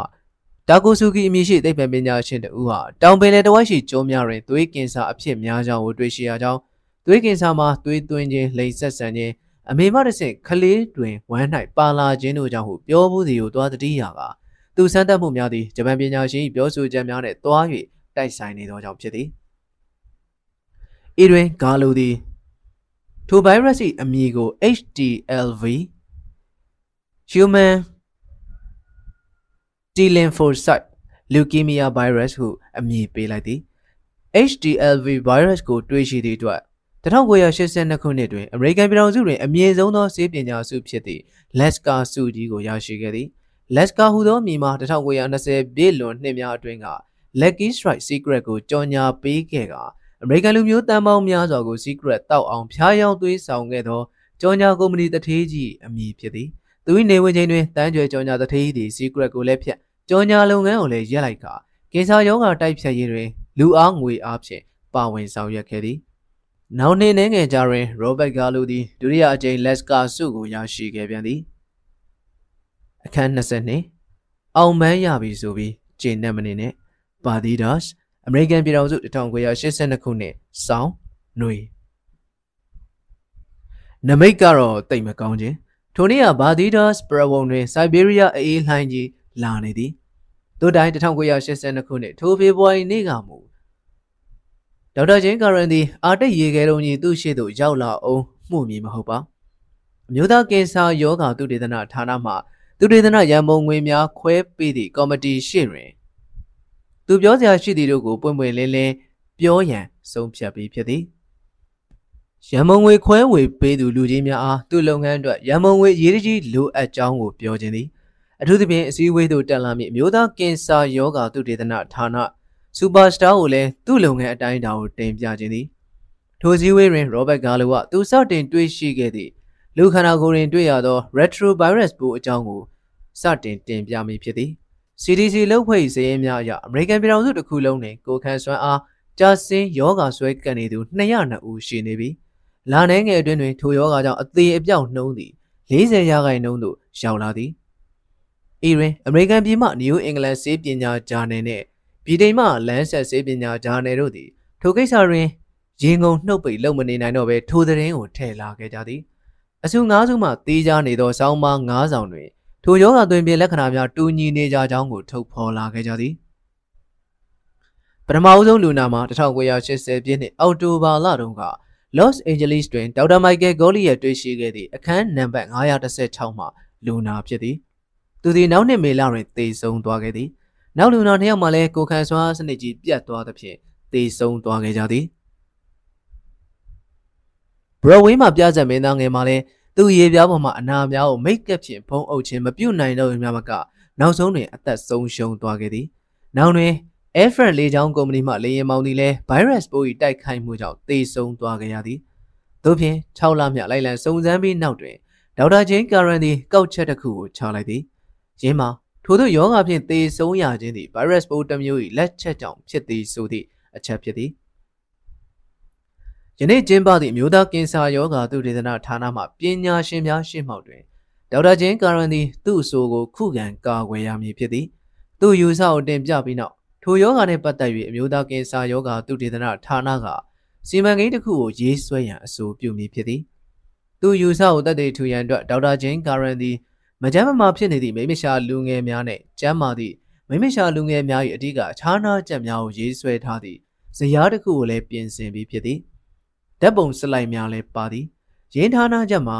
တာကိုဆူကီအမည်ရှိသိပ္ပံပညာရှင်တဦးဟာတောင်ပင်လယ်တဝိုက်ရှိကျွန်းများတွင်သွေးကင်ဆာအဖြစ်များကြောင်းကိုတွေ့ရှိရကြောင်း သွေးကင်ဆာမှာသွေးသွင်းခြင်းလိမ်ဆက်ဆန်ခြင်းအမေမတဆင့်ခလေးတွင်ဝမ်း၌ပါလာခြင်းတို့ကြောင့်ဟုပြောမှုသည်ကိုသွားတတိယာကသူစမ်းသပ်မှုများသည်ဂျပန်ပညာရှင်၏ပြောဆိုချက်များနှင့်တွား၍တိုက်ဆိုင်နေသောကြောင့်ဖြစ်သည်ဤတွင်ဂါလိုသည်ထိုဗိုင်းရပ်စ်၏အမည်ကို HDLV Human T lymphocyte leukemia virus ဟုအမည်ပေးလိုက်သည် HDLV virus ကိုတွေ့ရှိသည့်အတွက် 1982ခုနှစ်တွင်အမေရိကန်ပြည်ထောင်စုတွင်အမြင့်ဆုံးသောဆေးပညာစုဖြစ်သည့် Lasker ဆုကြီးကိုရရှိခဲ့သည် Lasker ဟူသောအမည်မှာ1920ပြည့်လွန်နှစ်များအတွင်းက Lucky Strike Secret ကိုကြော်ညာပေးခဲ့ကအမေရိကန်လူမျိုးတန်ပေါင်းများစွာကို Secret တောက်အောင်ဖျားယောင်းသွေးဆောင်ခဲ့သောကြော်ညာကုမ္ပဏီတထေးကြီးအမည်ဖြစ်သည်သူ၏နေဝင်ချိန်တွင်တန်းကြွယ်ကြော်ညာတထေးသည် Secret ကိုလည်းဖြတ်ကြော်ညာလုပ်ငန်းကိုလည်းရက်လိုက်ကကင်ဆာရောဂါတိုက်ဖြတ်ရေးတွင်လူအားငွေအားဖြင့်ပါဝင်ဆောင်ရွက်ခဲ့သည် နောက်နှစ်နှငယ်ကြာတွင်ရောဘတ်ဂါလိုသည်ဒုတိယအကြိမ်လက်စကာဆုကိုရရှိခဲ့ပြန်သည်အခန်း22အောင်မန်းရပြီဆိုပြီးဂျင်းနက်မနေနဲ့ပါဒီဒါစ်အမေရိကန်ပြည်ထောင်စု1982ခုနှစ်စောင်းຫນွေနမိတ်ကတော့တိတ်မကောင်းခြင်းထိုနေ့ကဘာဒီဒါစ်ပရဝုံတွင်စိုက်ဘေးရီးယားအေးလှိုင်းကြီးလာနေသည်တို့တိုင်း1982ခုနှစ်ထိုဖေဖော်ဝါရီနေ့ကမူ ဒေါက်တာချင်းကာရန်သည်အာတိတ်ရေခဲလုံးကြီးသူ့ရှိသို့ရောက်လာအောင်မှုမည်မဟုတ်ပါအမျိုးသားကင်ဆာယောဂါသုတေသနဌာနမှသုတေသနရန်ပုံငွေများခွဲပေးသည့်ကော်မတီရှိတွင်သူပြောစရာရှိသည်တို့ကိုပွင့်ပွင့်လင်းလင်းပြောရန်ဆုံးဖြတ်ပြီးဖြစ်သည်ရန်မုံငွေခွဲဝေပေးသူလူကြီးများအားသူ့လုပ်ငန်းအတွက်ရန်မုံငွေအရေးကြီးလိုအပ်ကြောင်းကိုပြောခြင်းသည်အထူးသဖြင့်အစည်းအဝေးသို့တက်လာမည့်အမျိုးသားကင်ဆာယောဂါသုတေသနဌာန စူပါစတာကိုလည်းသူ့လုပ်ငန်းအတိုင်းအတာကိုတင်ပြခြင်းသည်ထိုစည်းဝေးတွင်ရောဘတ်ဂါလိုကသူစတင်တွေ့ရှိခဲ့သည့်လူခန္ဓာကိုယ်တွင်တွေ့ရသော retrovirus ပိုးအကြောင်းကိုစတင်တင်ပြမိဖြစ်သည် CDC လုပ်ဖွဲ့စည်းရင်းများအရအမေရိကန်ပြည်ထောင်စုတစ်ခုလုံးတွင်ကိုခန့်စွမ်းအားကြာစင်းယောဂါဆွဲကပ်နေသူ202ဦးရှိနေပြီးလာနေငယ်အတွင်းတွင်ထိုယောဂါကြောင့်အသေးအပြောက်နှုံးသည်40ရာခိုင်နှုန်းသို့ရောက်လာသည်ဤတွင်အမေရိကန်ပြည်မှ New England ဆေးပညာဂျာနယ်နှင့် ပြည်ထိုင်မှလမ်းဆက်ဆေးပညာဂျာနယ်တို့သည်ထိုကိစ္စတွင်ရင်ကုန်နှုတ်ပိတ်လုံမနေနိုင်တော့ဘဲထိုသတင်းကိုထည့်လာခဲ့ကြသည်အစုငါးစုမှတေးကြနေသောစောင်းပါးငါးဆောင်တွင်ထိုယောဂသွင်ပြင်လက္ခဏာများတူညီနေကြကြောင်းကိုထုတ်ဖော်လာခဲ့ကြသည်ပထမအဆုံးလူနာမှာ1980ပြည့်နှစ်အောက်တိုဘာလတုန်းက Los Angeles တွင်ဒေါက်တာမိုက်ကယ်ဂိုလီရဲ့တွေ့ရှိခဲ့သည့်အခန်းနံပါတ်916မှာလူနာဖြစ်သည်သူသည်နောက်နှစ်မေလတွင်သေဆုံးသွားခဲ့သည် နောက်လူနာနှစ်ယောက်မှလည်းကိုခံစွာစနစ်ကြီးပြတ်သွားသဖြင့်သေဆုံးသွားခဲ့ကြသည်ဘရဝင်းမှာပြဆက်မင်းသားငယ်မှလည်းသူ့ရေပြားပေါ်မှာအနာများကိုမိတ်ကပ်ဖြင့်ဖုံးအုပ်ခြင်းမပြုတ်နိုင်တော့ဘူးများမကနောက်ဆုံးတွင်အသက်ဆုံးရှုံးသွားခဲ့သည်နောက်တွင် Air France လေကြောင်းကုမ္ပဏီမှလေယာဉ်မောင်းသည်လည်း virus ပိုး၏တိုက်ခိုက်မှုကြောင့်သေဆုံးသွားခဲ့ရသည်သို့ဖြင့်6လမြလိုက်လံစုံစမ်းပြီးနောက်တွင်ဒေါက်တာဂျင်းကာရန်သည်ကောက်ချက်တစ်ခုကိုချလိုက်သည်ယင်းမှာ ထို့သောယောဂဖြင့်သေဆုံးရခြင်းသည် virus ပိုးတစ်မျိုး၏လက်ချက်ကြောင့်ဖြစ်သည်ဆိုသည့်အချက်ဖြစ်သည်ယနေ့ကျင်းပသည့်မြို့သားကင်ဆာယောဂါသုတေသနဌာနမှပညာရှင်များရှေ့မှောက်တွင်ဒေါက်တာဂျင်းကာရန်သည်သူ့အဆိုကိုခုခံကာကွယ်ရမည်ဖြစ်သည်သူ့ယူဆကိုတင်ပြပြီးနောက်ထိုယောဂါနှင့်ပတ်သက်၍အမျိုးသားကင်ဆာယောဂါသုတေသနဌာနကစီမံကိန်းတစ်ခုကိုရေးဆွဲရန်အဆိုပြုမည်ဖြစ်သည်သူယူဆကိုတတ်သိထူရန်အတွက်ဒေါက်တာဂျင်းကာရန်သည် မကြမ်းမမာဖြစ်နေသည့်မိမရှာလူငယ်များနှင့်ကျမ်းမာသည့်မိမရှာလူငယ်များ၏အဓိကခြားနားချက်များကိုရေးဆွဲထားသည့်ဇယားတစ်ခုကိုလည်းပြင်ဆင်ပြီးဖြစ်သည်ဓာတ်ပုံစလိုက်များလည်းပါသည်ရင်းထားနာချက်မှာ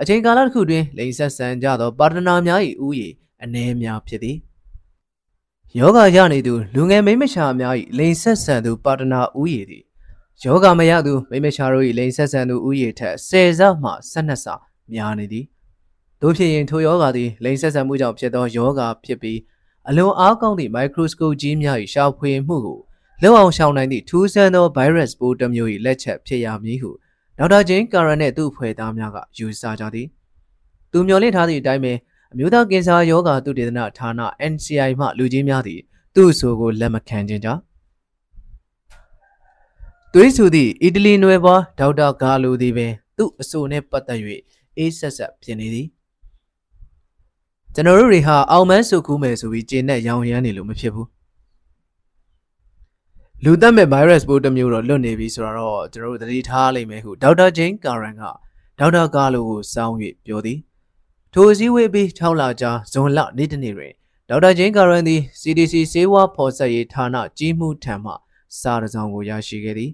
အချိန်ကာလတစ်ခုတွင်လိန်ဆက်ဆန်ကြသောပါတနာများ၏ဥယျာဉ်အနှဲများဖြစ်သည်ယောဂရနေသူလူငယ်မိမရှာများ၏လိန်ဆက်ဆန်သူပါတနာဥယျာဉ်သည်ယောဂမရသူမိမရှာတို့၏လိန်ဆက်ဆန်သူဥယျာဉ်ထက်10ဆမှ12ဆများနေသည် တို့ဖြစ်ရင်ထိုယောဂသည်လိန်ဆက်ဆန်မှုကြောင့်ဖြစ်သောယောဂဖြစ်ပြီးအလွန်အားကောင်းသည့်မိုက်ခရိုစကိုပကြီးများ၏ရှာဖွေမှုကိုလုံအောင်ရှောင်နိုင်သည့်ထူးဆန်းသော virus ပိုးတစ်မျိုး၏လက်ချက်ဖြစ်ရမည်ဟုဒေါက်တာဂျင်းကာရန်နှင့်သူ့ဖွဲ့သားများကယူဆကြသည်သူမျှော်လင့်ထားသည့်အတိုင်းပဲအမျိုးသားကင်ဆာယောဂါသုတေသနဌာန NCI မှလူကြီးများသည်သူ့အဆိုကိုလက်မခံခြင်းကြောင့်သွေးဆူသည့်အီတလီနွယ်ပွားဒေါက်တာဂါလိုသည်ပင်သူ့အဆိုနှင့်ပတ်သက်၍အေးဆက်ဆက်ဖြစ်နေသည် ကျွန်တော်တို့တွေဟာအောင်မန်းစုကူးမယ်ဆိုပြီးကျင်းနဲ့ရောင်ရမ်းနေလို့မဖြစ်ဘူးလူသက်မဲ့ virus ပိုးတစ်မျိုးတော့လွတ်နေပြီဆိုတော့ကျွန်တော်တို့သတိထားလိမ့်မယ်ဟုဒေါက်တာဂျိန်းကာရန်ကဒေါက်တာကာလိုကိုစောင်း၍ပြောသည်ထိုအစည်းအဝေးပြီး6လကြာဇွန်လနေ့တနေ့တွင်ဒေါက်တာဂျိန်းကာရန်သည် CDC ဆေးဝါးဖော်ဆက်ရေးဌာနကြီးမှုထံမှစာတစ်စောင်ကိုရရှိခဲ့သည်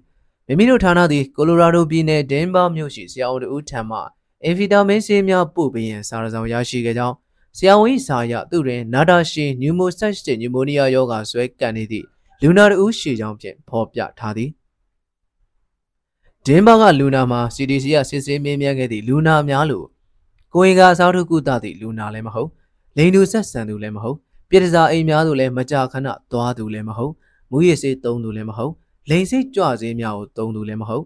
မိမိတို့ဌာနသည်ကိုလိုရာဒိုပြည်နယ်ဒင်ဘာမြို့ရှိဆရာဝန်တို့ထံမှအင်ဖီတာမင်းဆေးများပို့ပေးရန်စာတစ်စောင်ရရှိခဲ့ကြောင်း ဆရာဝန်၏စာအရသူတွင်နာတာရှင်နျူမိုဆက်စ်နျူမိုနီးယားရောဂါဆွဲကန်နေသည့်လူနာတဦးရှေကြောင်းဖြင့်ဖော်ပြထားသည်ဒင်းဘာကလူနာမှာ CDC ကစစ်ဆေးမေးမြန်းခဲ့သည့်လူနာများလို့ကိုရင်ကအစားထိုးကုသသည့်လူနာလည်းမဟုတ်လိန်သူဆက်ဆံသူလည်းမဟုတ်ပြည်တစားအိမ်များသူလည်းမကြာခဏသွားသူလည်းမဟုတ်မူရည်စေးသုံးသူလည်းမဟုတ်လိန်စိတ်ကြွစေးများကိုသုံးသူလည်းမဟုတ်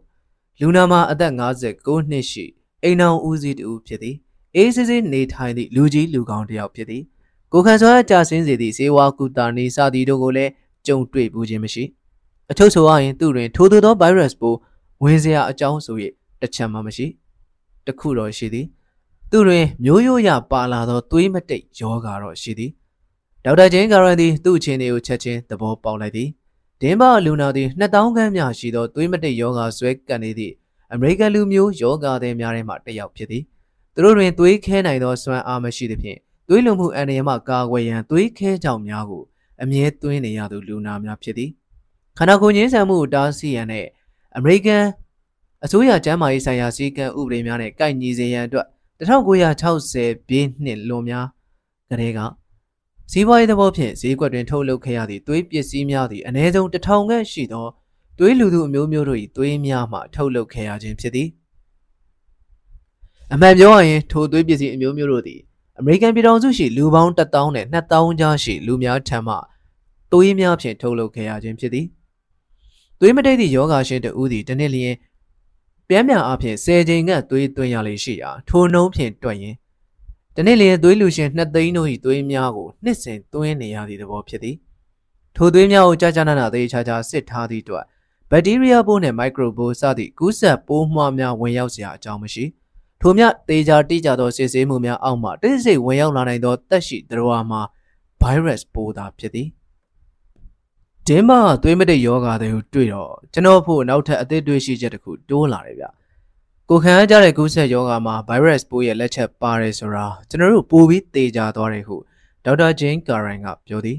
လူနာမှာအသက်59နှစ်ရှိအိမ်အောင်ဦးစီးတူဖြစ်သည် အေးစစ်စစ်နေထိုင်သည့်လူကြီးလူကောင်းတစ်ယောက်ဖြစ်သည်ကိုခံစွာကြာဆင်းစေသည့်ဇေဝကုတာနေစသည်တို့ကိုလည်းကြုံတွေ့ဘူးခြင်းမရှိအထုတ်ဆိုရရင်သူ့တွင်ထိုးသူသော virus ပိုးဝင်စရာအကြောင်းဆို၍တစ်ချက်မှမရှိတခုတော့ရှိသည်သူတွင်မျိုးရိုးရပါလာသောသွေးမတိတ်ယောဂါတော့ရှိသည်ဒေါက်တာဂျင်းကာရန်သည်သူ့အခြေအနေကိုချက်ချင်းသဘောပေါက်လိုက်သည်ဒင်းဘာလူနာသည်2000ခန်းများရှိသောသွေးမတိတ်ယောဂါဆွဲကပ်နေသည့်အမေရိကန်လူမျိုးယောဂါသည်များထဲမှတစ်ယောက်ဖြစ်သည် သူတို့တွင်သွေးခဲနိုင်သောစွမ်းအားမရှိသဖြင့်သွေးလွန်မှုအန္တရာယ်မှကာကွယ်ရန်သွေးခဲကြောင်များကိုအမြဲသွင်းနေရသူလူနာများဖြစ်သည်ခန္ဓာကိုယ်ငင်းဆန်မှုကိုတားဆီးရန်နဲ့အမေရိကန်အစိုးရကျန်းမာရေးဆိုင်ရာစည်းကမ်းဥပဒေများနဲ့ကိုက်ညီစေရန်အတွက်1960ပြည့်နှစ်လွန်များကလေးကစီးပွားရေးသဘောဖြင့်ဈေးကွက်တွင်ထုတ်လုပ်ခဲ့ရသည့်သွေးပစ္စည်းများသည့်အ ਨੇ ဆုံးတစ်ထောင်ခန့်ရှိသောသွေးလူသူအမျိုးမျိုးတို့၏သွေးများမှထုတ်လုပ်ခဲ့ရခြင်းဖြစ်သည် အမှန်ပြောရရင်ထိုသွေးပစ္စည်းအမျိုးမျိုးတို့သည်အမေရိကန်ပြည်ထောင်စုရှိလူပေါင်း1000နဲ့2000ကြားရှိလူများထံမှသွေးများဖြင့်ထုတ်လုပ်ခဲ့ရခြင်းဖြစ်သည်သွေးမတိတ်သည့်ယောဂါရှင်တဦးသည်တနည်းလျင်ပြမ်းမြန်အားဖြင့်10ချိန်ကသွေးသွင်းရလေရှိရာထိုနှုံးဖြင့်တွက်ရင်တနည်းလျင်သွေးလူရှင်2သိန်းတို့၏သွေးများကိုနှစ်စဉ်သွင်းနေရသည့်သဘောဖြစ်သည်ထိုသွေးများကိုကြာကြာနာနာသေချာချာစစ်ထားသည့်အတွက်ဘက်တီးရီးယားပိုးနှင့်မိုက်ခရိုပိုးစသည့်ကူးစက်ပိုးမွှားများဝင်ရောက်စရာအကြောင်းမရှိ။ ထိုမြတေချာတိကျသောစစ်ဆေးမှုများအောက်မှတိစိတ်ဝင်ရောက်လာနိုင်သောတက်ရှိသတ္တဝါမှာ virus ပိုးသာဖြစ်သည်ဒင်းမသွေးမတိတ်ယောဂါတွေကိုတွေ့တော့ကျွန်တော်ဖို့နောက်ထပ်အသစ်တွေ့ရှိချက်တစ်ခုတိုးလာတယ်ဗျကိုခံရကြတဲ့ကူးစက်ယောဂါမှာ virus ပိုးရဲ့လက်ချက်ပါတယ်ဆိုတာကျွန်တော်တို့ပိုပြီးတေချာသွားတယ်ဟုဒေါက်တာဂျင်းကာရန်ကပြောသည်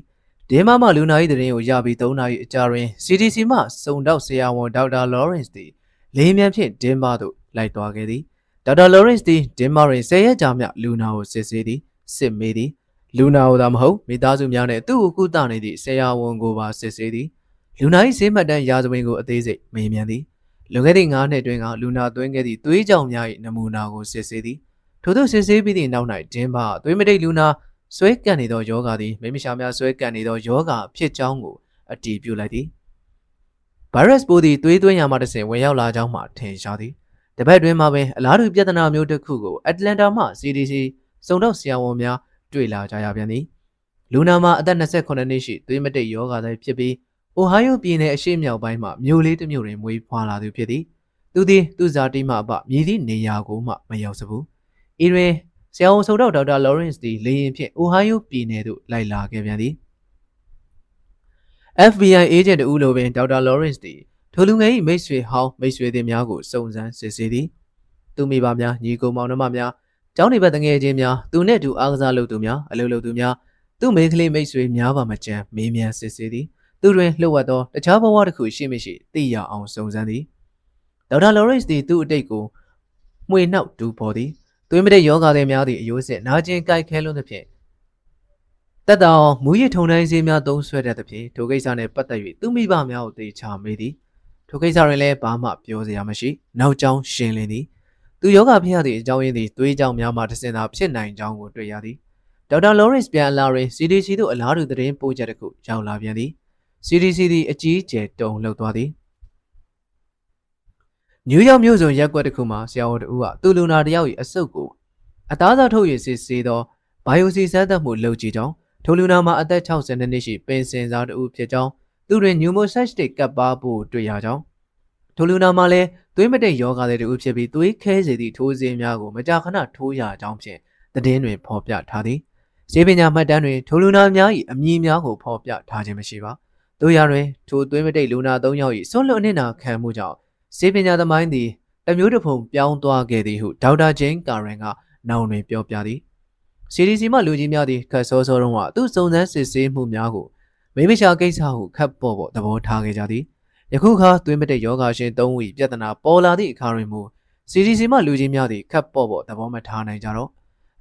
ဒင်းမမလူနာ၏တရင်ကိုရပြီး3နာရီအကြာတွင် CDC မှစုံတော့ဆရာဝန်ဒေါက်တာလော်ရန့်စ်သည်လေးမြန်ဖြင့်ဒင်းမသို့လိုက်သွားခဲ့သည် ဒေါက်တာလော်ရန့်စ်သည်ဒင်မာရင်ဆယ်ရက်ကြာမြလူနာကိုစစ်ဆေးသည်စစ်မေးသည်လူနာကိုသာမဟုတ်မိသားစုများနဲ့သူ့ကိုကုသနေသည့်ဆရာဝန်ကိုပါစစ်ဆေးသည်လူနာ၏ဆေးမှတ်တမ်းရာဇဝင်ကိုအသေးစိတ်မေးမြန်းသည်လွန်ခဲ့သည့်9နှစ်တွင်ကလူနာသွင်းခဲ့သည့်သွေးကြောင်များ၏နမူနာကိုစစ်ဆေးသည်ထို့သောစစ်ဆေးပြီးသည့်နောက်၌ဒင်းပါသွေးမတိတ်လူနာဆွဲကပ်နေသောယောဂါသည်မိမရှာများဆွဲကပ်နေသောယောဂါဖြစ်ကြောင်းကိုအတည်ပြုလိုက်သည်ဗိုင်းရပ်စ်ပိုးသည်သွေးသွင်းရာမှတစ်ဆင့်ဝင်ရောက်လာကြောင်းမှထင်ရှားသည် တပတ်တွင်မှာပင်အလားတူပြဿနာမျိုးတစ်ခုကိုအတ္တလန်တာမှ CDC စုံတော့ဆရာဝန်များတွေ့လာကြရပြန်သည်လူနာမှာအသက်28နှစ်ရှိသွေးမတိတ်ယောဂါသည်ဖြစ်ပြီးအိုဟိုင်းယိုပြည်နယ်အရှေ့မြောက်ပိုင်းမှမြို့လေးတစ်မြို့တွင်မွေးဖွားလာသူဖြစ်သည်သူသည်သူ့ဇာတိမှအပမြည်သည့်နေရာကိုမှမရောက်စဘူးဤတွင်ဆရာဝန်ဆိုတော့ဒေါက်တာလော်ရန့်စ်သည်လေရင်ဖြင့်အိုဟိုင်းယိုပြည်နယ်သို့လိုက်လာခဲ့ပြန်သည် FBI agent တူလိုပင်ဒေါက်တာလော်ရန့်စ်သည် ထိုလူငယ်၏မိတ်ဆွေဟောင်းမိတ်ဆွေသည်များကိုစုံစမ်းစစ်ဆေးသည်သူမိဘများညီကိုမောင်နှမများကျောင်းနေဘက်တငယ်ချင်းများသူနှင့်တူအားကစားလုပ်သူများအလုပ်လုပ်သူများသူ့မိန်းကလေးမိတ်ဆွေများပါမကြမ်းမေးမြန်းစစ်ဆေးသည်သူတွင်လှုပ်ဝက်သောတခြားဘဝတစ်ခုရှိမရှိသိရအောင်စုံစမ်းသည်ဒေါက်တာလော်ရန့်စ်သည်သူ့အတိတ်ကိုမှွေနှောက်တူပေါ်သည်သွေးမတိတ်ယောဂါတွေများသည့်အယိုးစစ်နာကျင်ကြိုက်ခဲလွန်းသဖြင့်တက်တောင်မူရည်ထုံတိုင်းစည်းများသုံးဆွဲတဲ့သဖြင့်ထိုကိစ္စနှင့်ပတ်သက်၍သူမိဘများကိုတေချာမေးသည် ထိုကိစ္စတွင်လည်းဘာမှပြောစရာမရှိနောက်ကျောင်းရှင်းလင်းသည်သူယောဂဖြစ်ရသည့်အကြောင်းရင်းသည်သွေးကြောင်များမှတစင်သာဖြစ်နိုင်ကြောင်းကိုတွေ့ရသည်ဒေါက်တာလော်ရန့်စ်ပြန်အလာရင် CDC သို့အလားတူသတင်းပို့ချက်တစ်ခုရောက်လာပြန်သည် CDC သည်အကြီးကျယ်တုံလှုပ်သွားသည်နယူးယောက်မြို့စုံရက်ကွက်တစ်ခုမှာဆရာဝန်တဦးကသူ့လူနာတယောက်၏အဆုတ်ကိုအသားစားထုတ်ရစစ်ဆေးသောဘိုင်ယိုစီစမ်းသပ်မှုလုပ်ကြည့်ကြောင်းထိုလူနာမှာအသက်60နှစ်ရှိပင်စင်စားတဦးဖြစ်ကြောင်း သူတွင် pneumocystic ကပ်ပါဖို့တွေ့ရကြောင်းထိုလူနာမှာလည်းသွေးမတိတ်ယောဂတဲ့တူဖြစ်ပြီးသွေးခဲစေသည့်ထိုးစင်းများကိုမကြာခဏထိုးရကြောင်းဖြင့်သတင်းတွင်ဖော်ပြထားသည်ဆေးပညာမှတ်တမ်းတွင်ထိုလူနာများ၏အမည်များကိုဖော်ပြထားခြင်းမရှိပါ။တို့ရတွင်ထိုသွေးမတိတ်လူနာ၃ယောက်၏ဆွလွတ်အနစ်နာခံမှုကြောင့်ဆေးပညာသမိုင်းသည်တမျိုးတစ်ဖုံပြောင်းသွားခဲ့သည်ဟုဒေါက်တာဂျင်းကာရန်ကနောင်တွင်ပြောပြသည်။ CDC မှလူကြီးများသည်ခတ်စောစောတုန်းကသူစုံစမ်းစစ်ဆေးမှုများကို မိမရှာကိစ္စဟုခတ်ပေါ်ပေါ်သဘောထားခဲ့ကြသည်။ယခုခါသွေးမတိတ်ယောဂါရှင်၃ဦး၏ပြဿနာပေါ်လာသည့်အခါတွင်မူ CDC မှလူကြီးများသည်ခတ်ပေါ်ပေါ်သဘောမထားနိုင်ကြတော့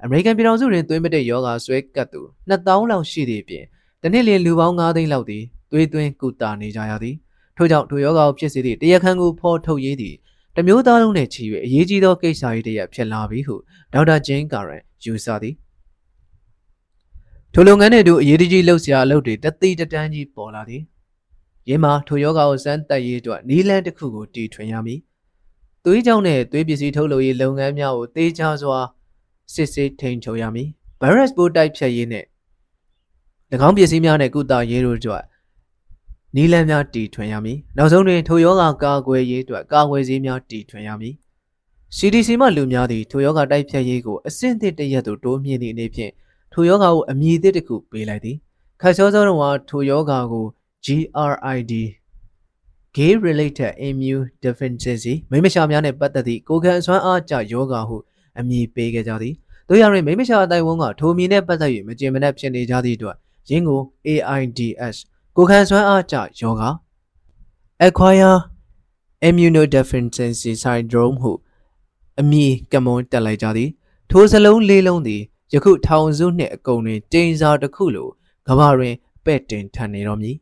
အမေရိကန်ပြည်ထောင်စုတွင်သွေးမတိတ်ယောဂါဆွဲကတ်သူ2000လောက်ရှိသည့်အပြင်တနည်းလျင်လူပေါင်း9သိန်းလောက်သည်သွေးသွင်းကုသနေကြရသည်ထို့ကြောင့်ထိုယောဂါကိုဖြစ်စေသည့်တရားခံကိုဖော်ထုတ်ရေးသည့်တမျိုးသားလုံးနဲ့ချီ၍အရေးကြီးသောကိစ္စရေးတရက်ဖြစ်လာပြီဟုဒေါက်တာဂျင်းကာရန်ယူဆသည် ထိုလုပ်ငန်းတွေတို့အရေးတကြီးလှုပ်ရှားအလုပ်တွေတသိတတန်းကြီးပေါ်လာသည်ရင်းမှာထိုယောဂါကိုစမ်းတက်ရေးအတွက်နီးလန်းတစ်ခုကိုတီထွင်ရမည်သွေးကြောင့်နဲ့သွေးပစ္စည်းထုတ်လုပ်ရေးလုပ်ငန်းများကိုတေချာစွာစစ်ဆေးထိန်ချုပ်ရမည်ဗိုင်းရပ်စ်ပိုးတိုက်ဖျက်ရေးနဲ့၎င်းပစ္စည်းများနဲ့ကုသရေးတို့အတွက်နီလန်းများတီထွင်ရမည်နောက်ဆုံးတွင်ထိုယောဂကာကွယ်ရေးအတွက်ကာကွယ်ဆေးများတီထွင်ရမည် CDC မှလူများသည်ထိုယောဂတိုက်ဖျက်ရေးကိုအဆင့်သစ်တရက်သို့တိုးမြှင့်သည့်အနေဖြင့် ထိုယောဂကိုအမည်သစ်တစ်ခုပေးလိုက်သည်ခတ်စောစောတုန်းကထိုယောဂကို GRID Gay Related Immune Deficiency မိမရှာများနဲ့ပတ်သက်သည့်ကိုယ်ခံအစွမ်းအားကျယောဂဟုအမည်ပေးခဲ့ကြသည်တို့ရရင်မိမရှာအတိုင်းဝန်းကထိုမီနဲ့ပတ်သက်၍မကျင်မနှက်ဖြစ်နေကြသည့်အတွက်ရင်းကို AIDS ကိုယ်ခံစွမ်းအားကျယောဂ Acquire Immunodeficiency Syndrome ဟုအမည်ကမွန်တက်လိုက်ကြသည်ထိုစလုံးလေးလုံးသည် ယခုထောင်စုနှင့်အကုန်တွင်တိမ်စာတစ်ခုလိုကမ္ဘာတွင်ပဲ့တင်ထန်နေတော်မူ